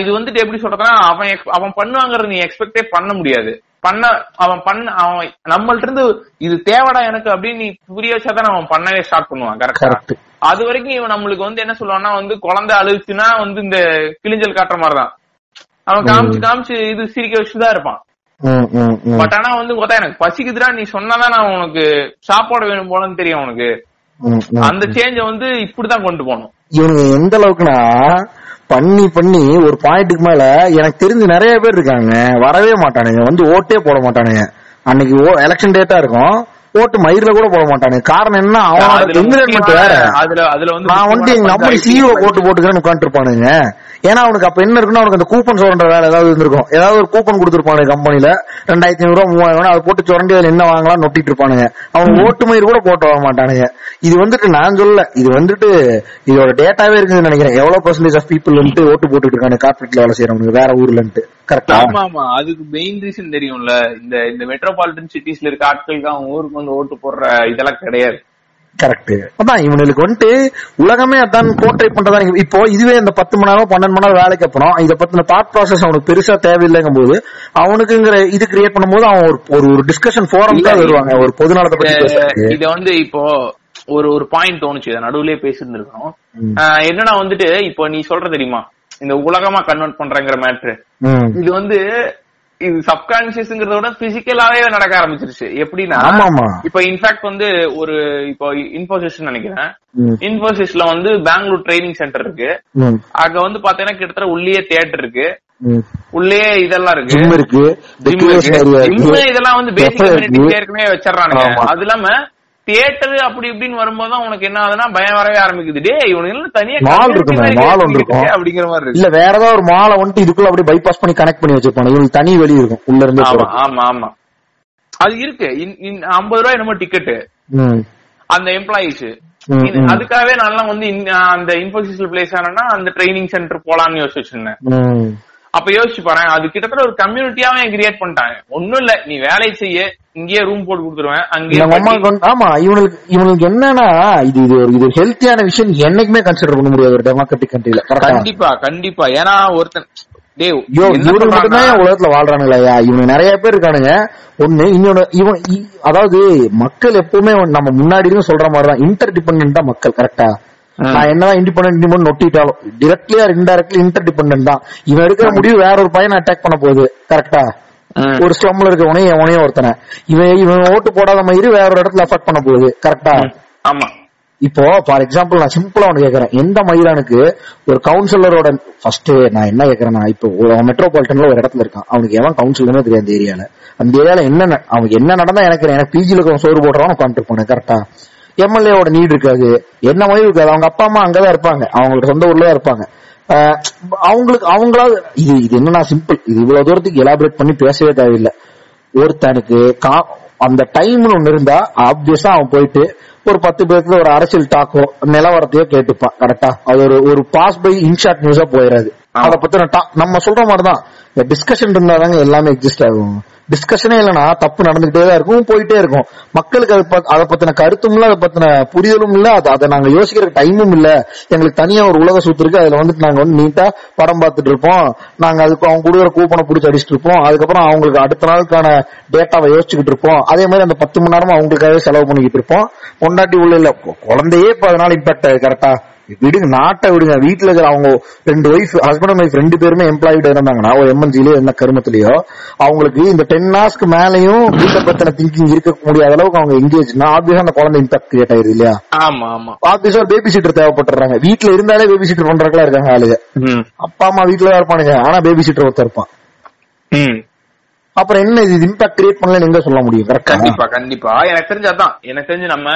இது வந்துட்டு எப்படி சொல்றதுன்னா அவன் அவன் பண்ணுவாங்கறத நீ எக்ஸ்பெக்டே பண்ண முடியாது. பண்ண அவன் பண்ண அவன் நம்மள்ட்ட இருந்து இது தேவைடா எனக்கு அப்படின்னு நீ புரிய வச்சாதான் அவன் பண்ணவே ஸ்டார்ட் பண்ணுவான் கரெக்டா. அது வரைக்கும் இவன் நம்மளுக்கு வந்து என்ன சொல்லுவான்னா வந்து குழந்தை அழுச்சுன்னா வந்து இந்த கிளிஞ்சல் காட்டுற மாதிரிதான். அவன் காமிச்சு காமிச்சு இது சிரிக்க வச்சுதான் இருப்பான். பட் ஆனா வந்து பார்த்தா எனக்கு பசிக்குதுடா நீ சொன்னாதான் நான் உனக்கு சாப்பாடு வேணும் போலன்னு தெரியும் உனக்கு. அந்த சேஞ்ச வந்து இப்படிதான் கொண்டு போகணும். இவனுங்க எந்த அளவுக்குன்னா பண்ணி பண்ணி ஒரு பாயிண்ட்டுக்கு மேல எனக்கு தெரிஞ்சு நிறைய பேர் இருக்காங்க. வரவே மாட்டானுங்க. வந்து ஓட்டே போட மாட்டானுங்க. அன்னைக்கு எலெக்ஷன் டேட்டா இருக்கும். ஓட்டு மயிர்ல கூட போட மாட்டானுங்க. காரணம் என்ன? அவனோட என்விரான்மெண்ட் வேற. நான் வந்து எங்க முக்கியமான சிஇஓ போட்டு போட்டுக்கிறேன்னு உட்காந்துட்டு இருப்பானுங்க ஏன்னா அவனுக்கு அப்ப என்ன இருக்குன்னா அவனுக்கு அந்த கூப்பன் சொல்ற வேலை ஏதாவது இருந்திருக்கும். ஏதாவது ஒரு கூப்பன் கொடுத்துருப்பானு கம்பெனில ரெண்டாயிரத்தி ஐநூறு ரூபா மூவாயிரம் அதை போட்டு சுரண்டி அதுல என்ன வாங்கலாம் நொட்டிட்டு இருப்பானுங்க. அவன் ஓட்டு மயிர் கூட போட்டு வர மாட்டானுங்க. இது வந்துட்டு நான் சொல்லல. இது வந்துட்டு இதோட டேட்டாவே இருக்குன்னு நினைக்கிறேன். எவ்வளவு பர்சன்டேஜ் ஆஃப் பீப்புள் வந்துட்டு ஓட்டு போட்டுட்டு இருக்காங்க கார்பரேட்ல வேலை செய்யறவங்க வேற ஊர்லன்ட்டு. கரெக்டா ஆமா ஆமா. அதுக்கு மெயின் ரீசன் தெரியும்ல. இந்த இந்த மெட்ரோபாலிட்டன் சிட்டிஸ்ல இருக்க ஆட்களுக்கு அவங்க ஊருக்கு வந்து ஓட்டு போடுற இதெல்லாம் கிடையாது. கரெக்ட் அதான் இவனுக்கு வந்துட்டு உலகமே அதான் போர்ட்ரை பண்றதா இப்போ இதுவே இந்த பத்து மணி நேரம் பன்னெண்டு மணி நேரம் வேலைக்கு அப்புறம் இதை பத்தின தாட் ப்ராசஸ் அவனுக்கு பெருசா தேவையில்லைங்கும் போது அவனுக்குங்கிற இது கிரியேட் பண்ணும்போது அவன் ஒரு ஒரு டிஸ்கஷன் ஃபோரம் தான் வருவாங்க. ஒரு பொது நலத்தை பத்தி இத வந்து இப்போ ஒரு ஒரு பாயிண்ட் தோணுச்சு. இதை நடுவுலயே பேசியிருந்திருக்கோம் ம். ஆஹ் என்னன்னா வந்துட்டு இப்போ நீ சொல்ற தெரியுமா? இந்த உலகமா கன்வெர்ட் பண்றங்கிற மேட்ரு. இது வந்து இது சப்கான்சியஸ்ங்கிறத விட பிசிக்கலாவே நடக்க ஆரம்பிச்சிருச்சு எப்படின்னா இப்ப இன்ஃபேக்ட் வந்து ஒரு இப்போ இன்ஃபோசிஸ் நினைக்கிறேன் ம். இன்ஃபோசிஸ்ல வந்து பெங்களூர் ட்ரைனிங் சென்டர் இருக்கு. அங்க வந்து பாத்தீங்கன்னா கிட்டத்தட்ட உள்ளே தியேட்டர் இருக்கு. உள்ளே இதெல்லாம் இருக்கு ஜிம். இதெல்லாம் வந்து பேசிக். ஏற்கனவே வச்சிடறானுங்க. அது இல்லாம தியேட்டர் அப்படி இப்படின்னு வரும்போது உனக்கு என்ன ஆகுதுன்னா பயம் வரவே ஆரம்பிக்குது டே இவனுக்கு தனியா மாதிரி mall create ஒன்று இருக்கும். அப்படிங்கிற மாதிரி இருக்கு இல்ல வேற ஏதாவது ஒரு மாலை வந்துட்டு இதுக்குள்ள அப்படியே பைபாஸ் பண்ணி கனெக்ட் பண்ணி வச்சிருப்பாங்க இவங்களுக்கு தனி வெளி இருக்கும் உள்ள இருந்து ஆமா. ஆமா அது இருக்கு ஐம்பது ரூபாய் என்னமோ டிக்கெட். அந்த எம்ப்ளாயிஸ். அதுக்காகவே நான் வந்து அந்த இன்ஃபோசிஸ்ல பிளேஸ் ஆனா அந்த ட்ரைனிங் சென்டர் போலாம்னு யோசிச்சு வச்சிருந்தேன் ம். அப்ப யோசிச்சு பாரு அது கிட்டத்தட்ட ஒரு கம்யூனிட்டியாவே கிரியேட் பண்ணிட்டாங்க. ஒண்ணும் இல்ல நீ வேலை செய்ய இங்கேயே ரூம் போட்டு கொடுத்துருவேன் வந்து- ஆமா இவனுக்கு இவனுக்கு என்னன்னா இது இது ஒரு இது ஹெல்த்தியான விஷயம் என்னைக்குமே கன்சிடர் பண்ண முடியாது ஒரு டெமோக்ராட்டிக் கண்ட்ரில கண்டிப்பா கண்டிப்பா. ஏன்னா ஒருத்தன் உலகத்துல வாழ்றானுங்களா இவனுக்கு நிறைய பேர் இருக்கானுங்க. ஒண்ணு இன்னொன்னு இவன் அதாவது மக்கள் எப்பவுமே நம்ம முன்னாடி சொல்ற மாதிரிதான் இன்டர் டிபெண்ட் மக்கள் கரெக்டா. நான் என்னதான் இண்டிபெண்டன்ட் இண்டிபெண்ட் நொட்டிட்டாலும் டிரெக்ட்லி ஆர் இன்டெரக்ட்லி இன்டர் தான். இவன் எடுக்கிற முடிவு வேற ஒரு பையனை அட்டாக் பண்ண போகுது. கரெக்டா. ஒரு ஸ்லம்ல இருக்க உனைய உனைய ஒருத்தனை. இவன் இவன் ஓட்டு போடாத மாதிரி வேற ஒரு இடத்துல அஃபெக்ட் பண்ண போகுது. கரெக்டா ஆமா. இப்போ ஃபார் எக்ஸாம்பிள் நான் சிம்பிளா ஒண்ணு கேக்குறேன். எந்த மயிரானுக்கு ஒரு கவுன்சிலரோட ஃபர்ஸ்ட் நான் என்ன கேக்குறேன்னா இப்போ மெட்ரோபாலிட்டன்ல ஒரு இடத்துல இருக்கான். அவனுக்கு எவன் கவுன்சிலர்னு தெரியும் அந்த ஏரியால அந்த ஏரியால என்ன அவனுக்கு என்ன நடந்தா எனக்கு. எனக்கு பிஜில சோறு போடுறவன் உட்காந்துட்டு போனேன் கரெக்டா எம்எல்ஏவோட நீட் இருக்காது. என்ன மயில் இருக்காது. அவங்க அப்பா அம்மா அங்கதான் இருப்பாங்க. அவங்களோட சொந்த ஊர்ல இருப்பாங்க. அவங்களுக்கு அவங்களாவது இது இது என்னன்னா சிம்பிள் இது இவ்வளவு தூரத்துக்கு எலாபரேட் பண்ணி பேசவே தேவையில்லை. ஒருத்தனுக்கு கா- அந்த டைம்னு ஒண்ணு இருந்தா ஆப்வியஸா அவன் போயிட்டு ஒரு பத்து பேருக்கு ஒரு அரசியல் டாக்கோ நிலவரத்தையோ கேட்டுப்பான். கரெக்டா அது ஒரு ஒரு பாஸ் பை இன்ஷாட் நியூஸா போயிடாது. அத பத்தின ta- நம்ம சொல்ற மாதிரிதான். டிஸ்கஷன் இருந்தாதாங்க எல்லாமே எக்ஸிஸ்ட் ஆகும். டிஸ்கஷனே இல்லைன்னா தப்பு நடந்துகிட்டே தான் இருக்கும் போயிட்டே இருக்கும். மக்களுக்கு அதை பத்- அதை பத்தின கருத்தும் இல்ல அதை பத்தின புரிதலும் இல்ல அது அதை நாங்க யோசிக்கிற டைமும் இல்ல. எங்களுக்கு தனியா ஒரு உலக சுத்து இருக்கு அதுல வந்துட்டு நாங்க வந்து நீட்டா படம் பார்த்துட்டு இருப்போம். நாங்க அதுக்கு அவங்க கொடுக்குற கூப்பனை பிடிச்சி அடிச்சுட்டு இருப்போம். அதுக்கப்புறம் அவங்களுக்கு அடுத்த நாளுக்கான டேட்டாவை யோசிச்சுக்கிட்டு இருப்போம். அதே மாதிரி அந்த பத்து மணி நேரம் அவங்களுக்காகவே செலவு பண்ணிக்கிட்டு இருப்போம். பொண்டாட்டி உள்ள இல்ல குழந்தையே இப்ப அதனால இம்பாக்ட் ஆகுது கரெக்டா விடுங்க நாட்டை விடுங்க. வீட்டுல இருக்கிற அவங்க ரெண்டு ஒய்ஃப் ஹஸ்பண்ட் அண்ட் ஒய்ஃப் ரெண்டு பேருமே எம்ப்ளாய்டு இருந்தாங்கன்னா ஒரு எம்என்சிலயோ என்ன கருமத்திலயோ அவங்களுக்கு இந்த டென் ஹவர்ஸ்க்கு மேலயும் வீட்டை பத்தின திங்கிங் இருக்க முடியாத அளவுக்கு அவங்க எங்கேஜ்னா ஆப்வியஸா அந்த குழந்தை இம்பாக்ட் கிரியேட் ஆயிருது இல்லையா? ஆமா ஆமா. ஆப்வியஸா பேபி சீட்டர் தேவைப்பட்டுறாங்க. வீட்டுல இருந்தாலே பேபி சீட்டர் பண்றதுலாம் இருக்காங்க ஆளுங்க. அப்பா அம்மா வீட்டுல இருப்பானுங்க. ஆனா பேபி சீட்டர் ஒருத்தர் இருப்பான் அப்புறம் என்ன இது? இம்பாக்ட் கிரியேட் பண்ணலன்னு எங்க சொல்ல முடியும்? கண்டிப்பா கண்டிப்பா. எனக்கு தெரிஞ்சு அதான். எனக்கு தெரிஞ்சு நம்ம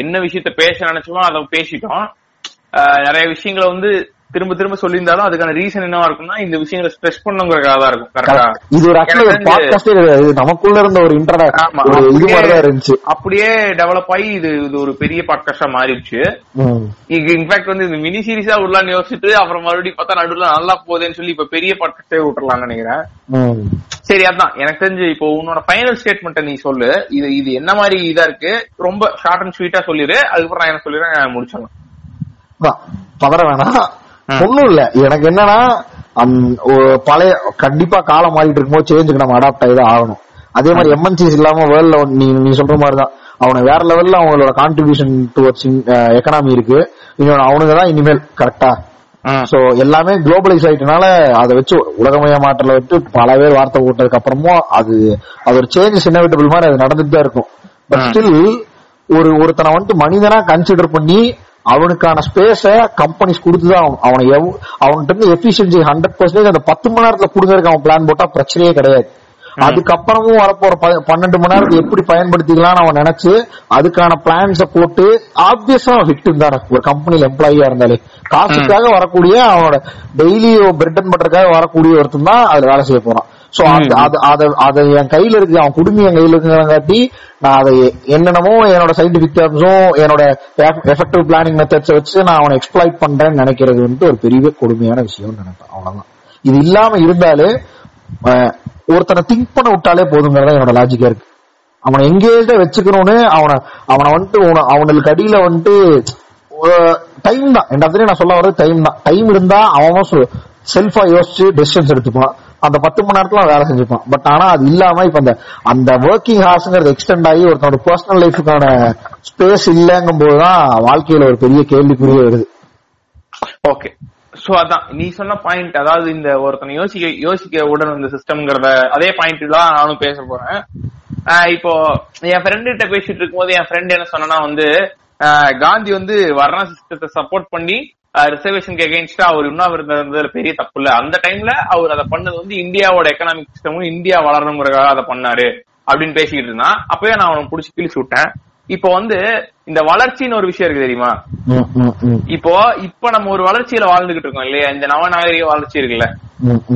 என்ன விஷயத்த பேச நினைச்சோமோ அதை பேசிட்டோம். நிறைய விஷயங்களை வந்து திரும்ப திரும்ப சொல்லியிருந்தாலும் அதுக்கான ரீசன் என்னவா இருக்கும்னா இந்த விஷயங்களை ஸ்ட்ரெஸ் பண்ணுங்கிறதுக்காக தான் இருக்கும். கரெக்டா இது ஒரு ஆக்சுவலா ஒரு பாட்காஸ்டே கிடையாது. இது நமக்குள்ள இருந்த ஒரு இருந்துச்சு. அப்படியே டெவலப் ஆகி இது இது ஒரு பெரிய பாட்காஸ்டா மாறிடுச்சு. இங்க இன்ஃபேக்ட் வந்து இது மினி சீரிஸா விடலாம்னு யோசிச்சுட்டு அப்புறம் மறுபடியும் பார்த்தா நடுவுல நல்லா போகுதுன்னு சொல்லி இப்ப பெரிய பாட்காஸ்டே விட்டுறலாம்னு நினைக்கிறேன். சரி அதான். எனக்கு தெரிஞ்சு இப்போ உன்னோட ஃபைனல் ஸ்டேட்மெண்ட்டை நீ சொல்லு. இது இது என்ன மாதிரி இதா இருக்கு? ரொம்ப ஷார்ட் அண்ட் ஸ்வீட்டா சொல்லிடு அதுக்கப்புறம் நான் என்ன சொல்லிடுறேன் முடிச்சிடலாம். அதான், பதற வேணாம். ஒண்ணும் இல்ல. எனக்கு என்னன்னா பழைய கண்டிப்பா காலம் மாறிட்டு இருக்கும்போது சேஞ்சுக்கு நம்ம அடாப்ட் ஆகி தான் ஆகணும். அதே மாதிரி எம்என்சிஸ் இல்லாம வேர்ல்ட்ல நீ நீ சொல்ற மாதிரி தான் அவனை வேற லெவல்ல அவங்களோட கான்ட்ரிபியூஷன் டுவர்ட்ஸ் எக்கனாமி இருக்கு. இன்னொன்னு அவனுங்க தான் இனிமேல் கரெக்டா சோ எல்லாமே குளோபலைஸ் ஆயிட்டனால அதை வச்சு உலகமய மாற்றல விட்டு பல பேர் வார்த்தை போட்டதுக்கு அப்புறமும் அது அது ஒரு சேஞ்சஸ் இன்னவிட்டபிள் மாதிரி அது நடந்துட்டு தான் இருக்கும் பட். ஸ்டில் ஒரு ஒருத்தனை வந்துட்டு மனிதனா கன்சிடர் பண்ணி அவனுக்கான ஸ்பேஸ கம்பெனிஸ் கொடுத்துதான் அவன் அவனை எவ் அவன்கிட்ட இருந்து எஃபிஷியன்சி ஹண்ட்ரட் பர்சன்டேஜ் அந்த பத்து மணி நேரத்துல கொடுங்கறதுக்கு அவன் பிளான் போட்டா பிரச்சனையே கிடையாது. அதுக்கப்புறமும் வரப்போற பன்னெண்டு மணி நேரத்தை எப்படி பயன்படுத்திக்கலாம்னு அவன் நினைச்சு அதுக்கான பிளான்ஸ போட்டு ஆப்வியஸா விக்டிம் தானே ஒரு கம்பெனில எம்ப்ளாயியா இருந்தாலே. காசுக்காக வரக்கூடிய அவனோட டெய்லி பிரெட் அண்ட் பட்டருக்காக வரக்கூடிய ஒருத்தன் தான் அதுல வேலை செய்ய போறான். சோ அது அது என் கையில இருக்கு அவன் குடுமி என் கையில இருக்குங்கிறங்காட்டி நான் அதை என்னென்னமோ என்னோட சயின்டிபிக் டேர்ம்ஸும் என்னோட எஃபெக்டிவ் பிளானிங் மெத்தட்ஸ் வச்சு நான் அவனை எக்ஸ்ப்ளாய்ட் பண்றேன்னு நினைக்கிறது வந்துட்டு ஒரு பெரிய கொடுமையான விஷயம்னு நினைப்பேன். அவ்வளவுதான். இது இல்லாம இருந்தாலே ஒருத்தனை திங்க் பண்ண விட்டாலே போதுங்கிறதா என்னோட லாஜிக்கா இருக்கு. அவனை எங்கேஜா வச்சுக்கணும்னு அவனை அவனை வந்துட்டு அவனுக்கு அடியில வந்துட்டு டைம் தான். என் நான் சொல்ல வர்றது டைம் தான். டைம் இருந்தா அவன் செல்ஃபா யோசிச்சு டெசிஷன்ஸ் எடுத்துப்பான். அந்த பத்து மணி நேரத்துல வேலை செஞ்சுப்பான். பட் ஆனா அது இல்லாம இப்ப அந்த அந்த ஒர்க்கிங் ஹார்ஸ்ங்கிறது எக்ஸ்டெண்ட் ஆகி ஒருத்தனோட பர்சனல் லைஃபுக்கான ஸ்பேஸ் இல்லங்கும் போதுதான் வாழ்க்கையில ஒரு பெரிய கேள்விக்குரிய வருது. ஓகே சோ அதான். நீ சொன்ன பாயிண்ட் அதாவது இந்த ஒருத்தனை யோசிக்க யோசிக்க உடன் இந்த சிஸ்டம்ங்கிறத அதே பாயிண்ட் தான் நானும் பேச போறேன். இப்போ என் ஃப்ரெண்டு கிட்ட பேசிட்டு இருக்கும்போது என் ஃப்ரெண்ட் என்ன சொன்னா வந்து காந்தி வந்து வர்ண சிஸ்டத்தை சப்போர்ட் பண்ணி ரிசர்வேஷனுக்கு எகெயின்ஸ்டா அவர் இன்னும் இருந்ததுல பெரிய தப்பு இல்ல. அந்த டைம்ல அவர் அதை பண்ணது வந்து இந்தியாவோட எக்கனாமிக் சிஸ்டமும் இந்தியா வளரணுங்கிறதுக்காக அதை பண்ணாரு. அப்படின்னு பேசிக்கிட்டு இருந்தான். அப்பவே நான் அவனை புடிச்சு கிழிச்சு விட்டேன். இப்போ வந்து இந்த வளர்ச்சின்னு ஒரு விஷயம் இருக்கு தெரியுமா? இப்போ இப்ப நம்ம ஒரு வளர்ச்சியில வாழ்ந்துகிட்டு இருக்கோம் இல்லையா? இந்த நவநாகரிக வளர்ச்சி இருக்குல்ல.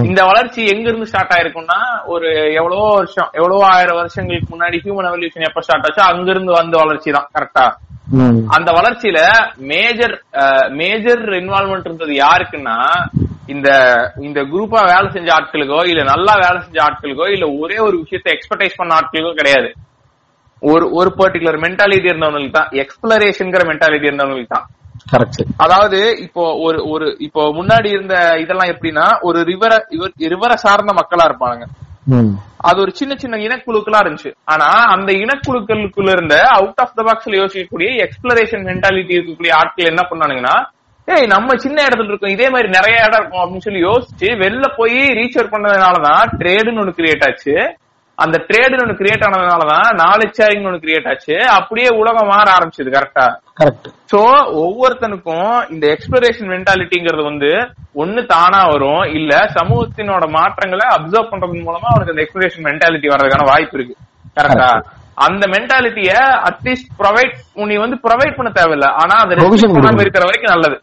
இந்த வளர்ச்சி எங்க இருந்து ஸ்டார்ட் ஆயிருக்கும்னா ஒரு எவ்வளவோ வருஷம் எவ்வளவோ ஆயிரம் வருஷங்களுக்கு முன்னாடி ஹியூமன் எவல்யூஷன் எப்ப ஸ்டார்ட் ஆச்சோ அங்க இருந்து வந்த வளர்ச்சி தான் கரெக்டா. அந்த வளர்ச்சியில மேஜர் மேஜர் இன்வால்மெண்ட் இருந்தது யாருக்குன்னா இந்த இந்த குரூப்பா வேலை செஞ்ச ஆட்களுக்கோ இல்ல நல்லா வேலை செஞ்ச ஆட்களுக்கோ இல்ல ஒரே ஒரு விஷயத்தை எக்ஸ்பெக்டைஸ் பண்ண ஆட்களுக்கோ கிடையாது. ஒரு ஒரு பர்டிகுலர் மென்டாலிட்டி இருந்தவங்களுக்கு தான். எக்ஸ்பிளரேஷன்ங்கிற மென்டாலிட்டி இருந்தவங்களுக்கு தான். கரெக்ட் அதாவது இப்போ ஒரு ஒரு இப்போ முன்னாடி இருந்த இதெல்லாம் எப்படின்னா ஒரு ரிவர ரிவரை சார்ந்த மக்களா இருப்பாங்க அது ஒரு சின்ன சின்ன இனக்குழுக்களா இருந்துச்சு. ஆனா அந்த இனக்குழுக்களுக்குள்ள இருந்த அவுட் ஆஃப் த பாக்ஸ்ல யோசிக்கக்கூடிய எக்ஸ்பிளரேஷன் மென்டாலிட்டி இருக்கக்கூடிய ஆட்கள் என்ன பண்ணானுங்கன்னா ஏய் நம்ம சின்ன இடத்துல இருக்கோம் இதே மாதிரி நிறைய இடம் இருக்கும் அப்படின்னு சொல்லி யோசிச்சு வெளில போய் ரீச் அவுட் பண்ணதுனாலதான் ட்ரேடுன்னு ஒண்ணு கிரியேட் ஆச்சு. அந்த ட்ரேடுன்னு ஒண்ணு கிரியேட் ஆனதுனாலதான் நாலேஜ் ஷேரிங் ஒண்ணு கிரியேட் ஆச்சு. அப்படியே உலகம் மாற ஆரம்பிச்சது கரெக்டா கரெக்ட் சோ ஒவ்வொருத்தனுக்கும் இந்த எக்ஸ்பிளரேஷன் மென்டாலிட்டிங்கிறது வந்து ஒண்ணு தானா வரும் இல்ல சமூகத்தினோட மாற்றங்களை அப்சர்வ் பண்றது மூலமா அவனுக்கு அந்த எக்ஸ்பிளரேஷன் மென்டாலிட்டி வர்றதுக்கான வாய்ப்பு இருக்கு. கரெக்டா அந்த மென்டாலிட்டிய அட்லீஸ்ட் ப்ரொவைட் நீ வந்து ப்ரொவைட் பண்ண தேவையில்ல. ஆனா அதை restrict பண்ணாம. இருக்கிற வரைக்கும் நல்லது.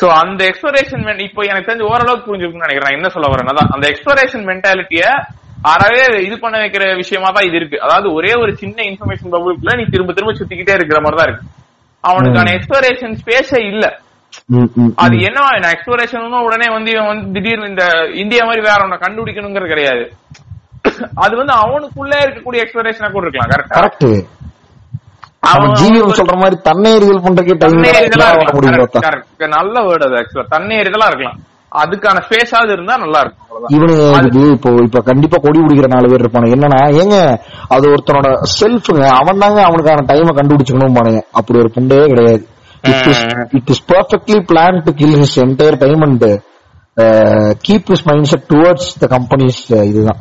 சோ அந்த எக்ஸ்பிளரேஷன் இப்போ எனக்கு தெரிஞ்சு ஓரளவுக்கு புரிஞ்சுக்கணும்னு நினைக்கிறேன். என்ன சொல்ல வரேன் அந்த எக்ஸ்பிளரேஷன் மென்டாலிட்டிய அறவே இது பண்ண வைக்கிற விஷயமா தான் இது இருக்கு. அதாவது ஒரே ஒரு சின்ன இன்ஃபர்மேஷன் பபுளுக்குள்ள நீ திரும்ப திரும்ப சுத்திக்கிட்டே இருக்கிற மாதிரி தான் இருக்கு அவனுக்கான எக்ஸ்பிளரேஷன் ஸ்பேஸே இல்ல. அது என்ன நான் எக்ஸ்ப்ளோரேஷன் உடனே வந்து இவன் வந்து திடீர்னு இந்த இந்தியா மாதிரி வேற ஒண்ணு கண்டுபிடிக்கணுங்கிறது கிடையாது. அது வந்து அவனுக்குள்ளே இருக்கக்கூடிய எக்ஸ்ப்ளோரேஷனா கூட இருக்கலாம் கரெக்டா கரெக்ட் அவன் சொல்ற மாதிரி பண்றதுக்கே பார்த்தா கரெக்ட் நல்ல வேர்டு அது ஆக்சுவலா தண்ணீர் இதெல்லாம் இருக்கலாம். அதுக்கான ஸ்பேஸாவது இருந்தா நல்லா இருக்கும். இவனு இப்போ இப்ப கண்டிப்பா கொடி பிடிக்கிற நாலு பேர் இருப்பானு. என்னன்னா ஏங்க அது ஒருத்தனோட செல்ஃபுங்க அவன் தாங்க அவனுக்கான டைமை கண்டுபிடிச்சுக்கணும் பானுங்க அப்படி ஒரு புண்டே கிடையாது. It is perfectly plan to kill his entire time and keep his mind set towards the companies இதுதான்.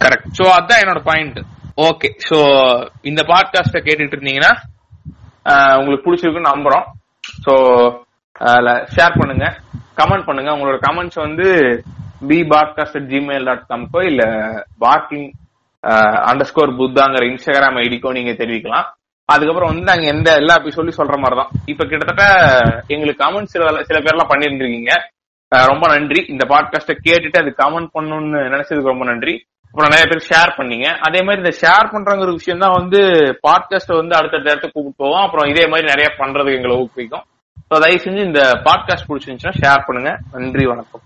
கரெக்ட் சோ அதான் என்னோட பாயிண்ட் ஓகே சோ இந்த பாட்காஸ்ட கேட்டுட்டு இருந்தீங்கன்னா அஹ், உங்களுக்கு பிடிச்சிருக்குன்னு நம்புறோம். சோ ஷேர் பண்ணுங்க. கமெண்ட் பண்ணுங்க. உங்களோட கமெண்ட்ஸ் வந்து பி பாட்காஸ்ட் ஜிமெயில் டாட் காம்க்கோ இல்ல பார்க்கிங் அண்டர் ஸ்கோர் புத்தாங்கிற இன்ஸ்டாகிராம் ஐடிக்கோ நீங்க தெரிவிக்கலாம். அதுக்கப்புறம் வந்து நாங்க எந்த எல்லா சொல்லி சொல்ற மாதிரி தான் இப்ப கிட்டத்தட்ட எங்களுக்கு கமெண்ட்ஸ் சில சில பேர்லாம் பண்ணிருந்துருக்கீங்க. ரொம்ப நன்றி. இந்த பாட்காஸ்ட கேட்டுட்டு அது கமெண்ட் பண்ணணும்னு நினைச்சதுக்கு ரொம்ப நன்றி. அப்புறம் நிறைய பேர் ஷேர் பண்ணீங்க. அதே மாதிரி இந்த ஷேர் பண்றங்கிற விஷயம் தான் வந்து பாட்காஸ்ட் வந்து அடுத்தடுத்த இடத்துக்கு கூப்பிட்டு போவோம். அப்புறம் இதே மாதிரி நிறைய பண்றதுக்கு எங்களை ஊக்குவிக்கும். தயவு செஞ்சு இந்த பாட்காஸ்ட் பிடிச்சிருந்துச்சுன்னா ஷேர் பண்ணுங்க. நன்றி வணக்கம்.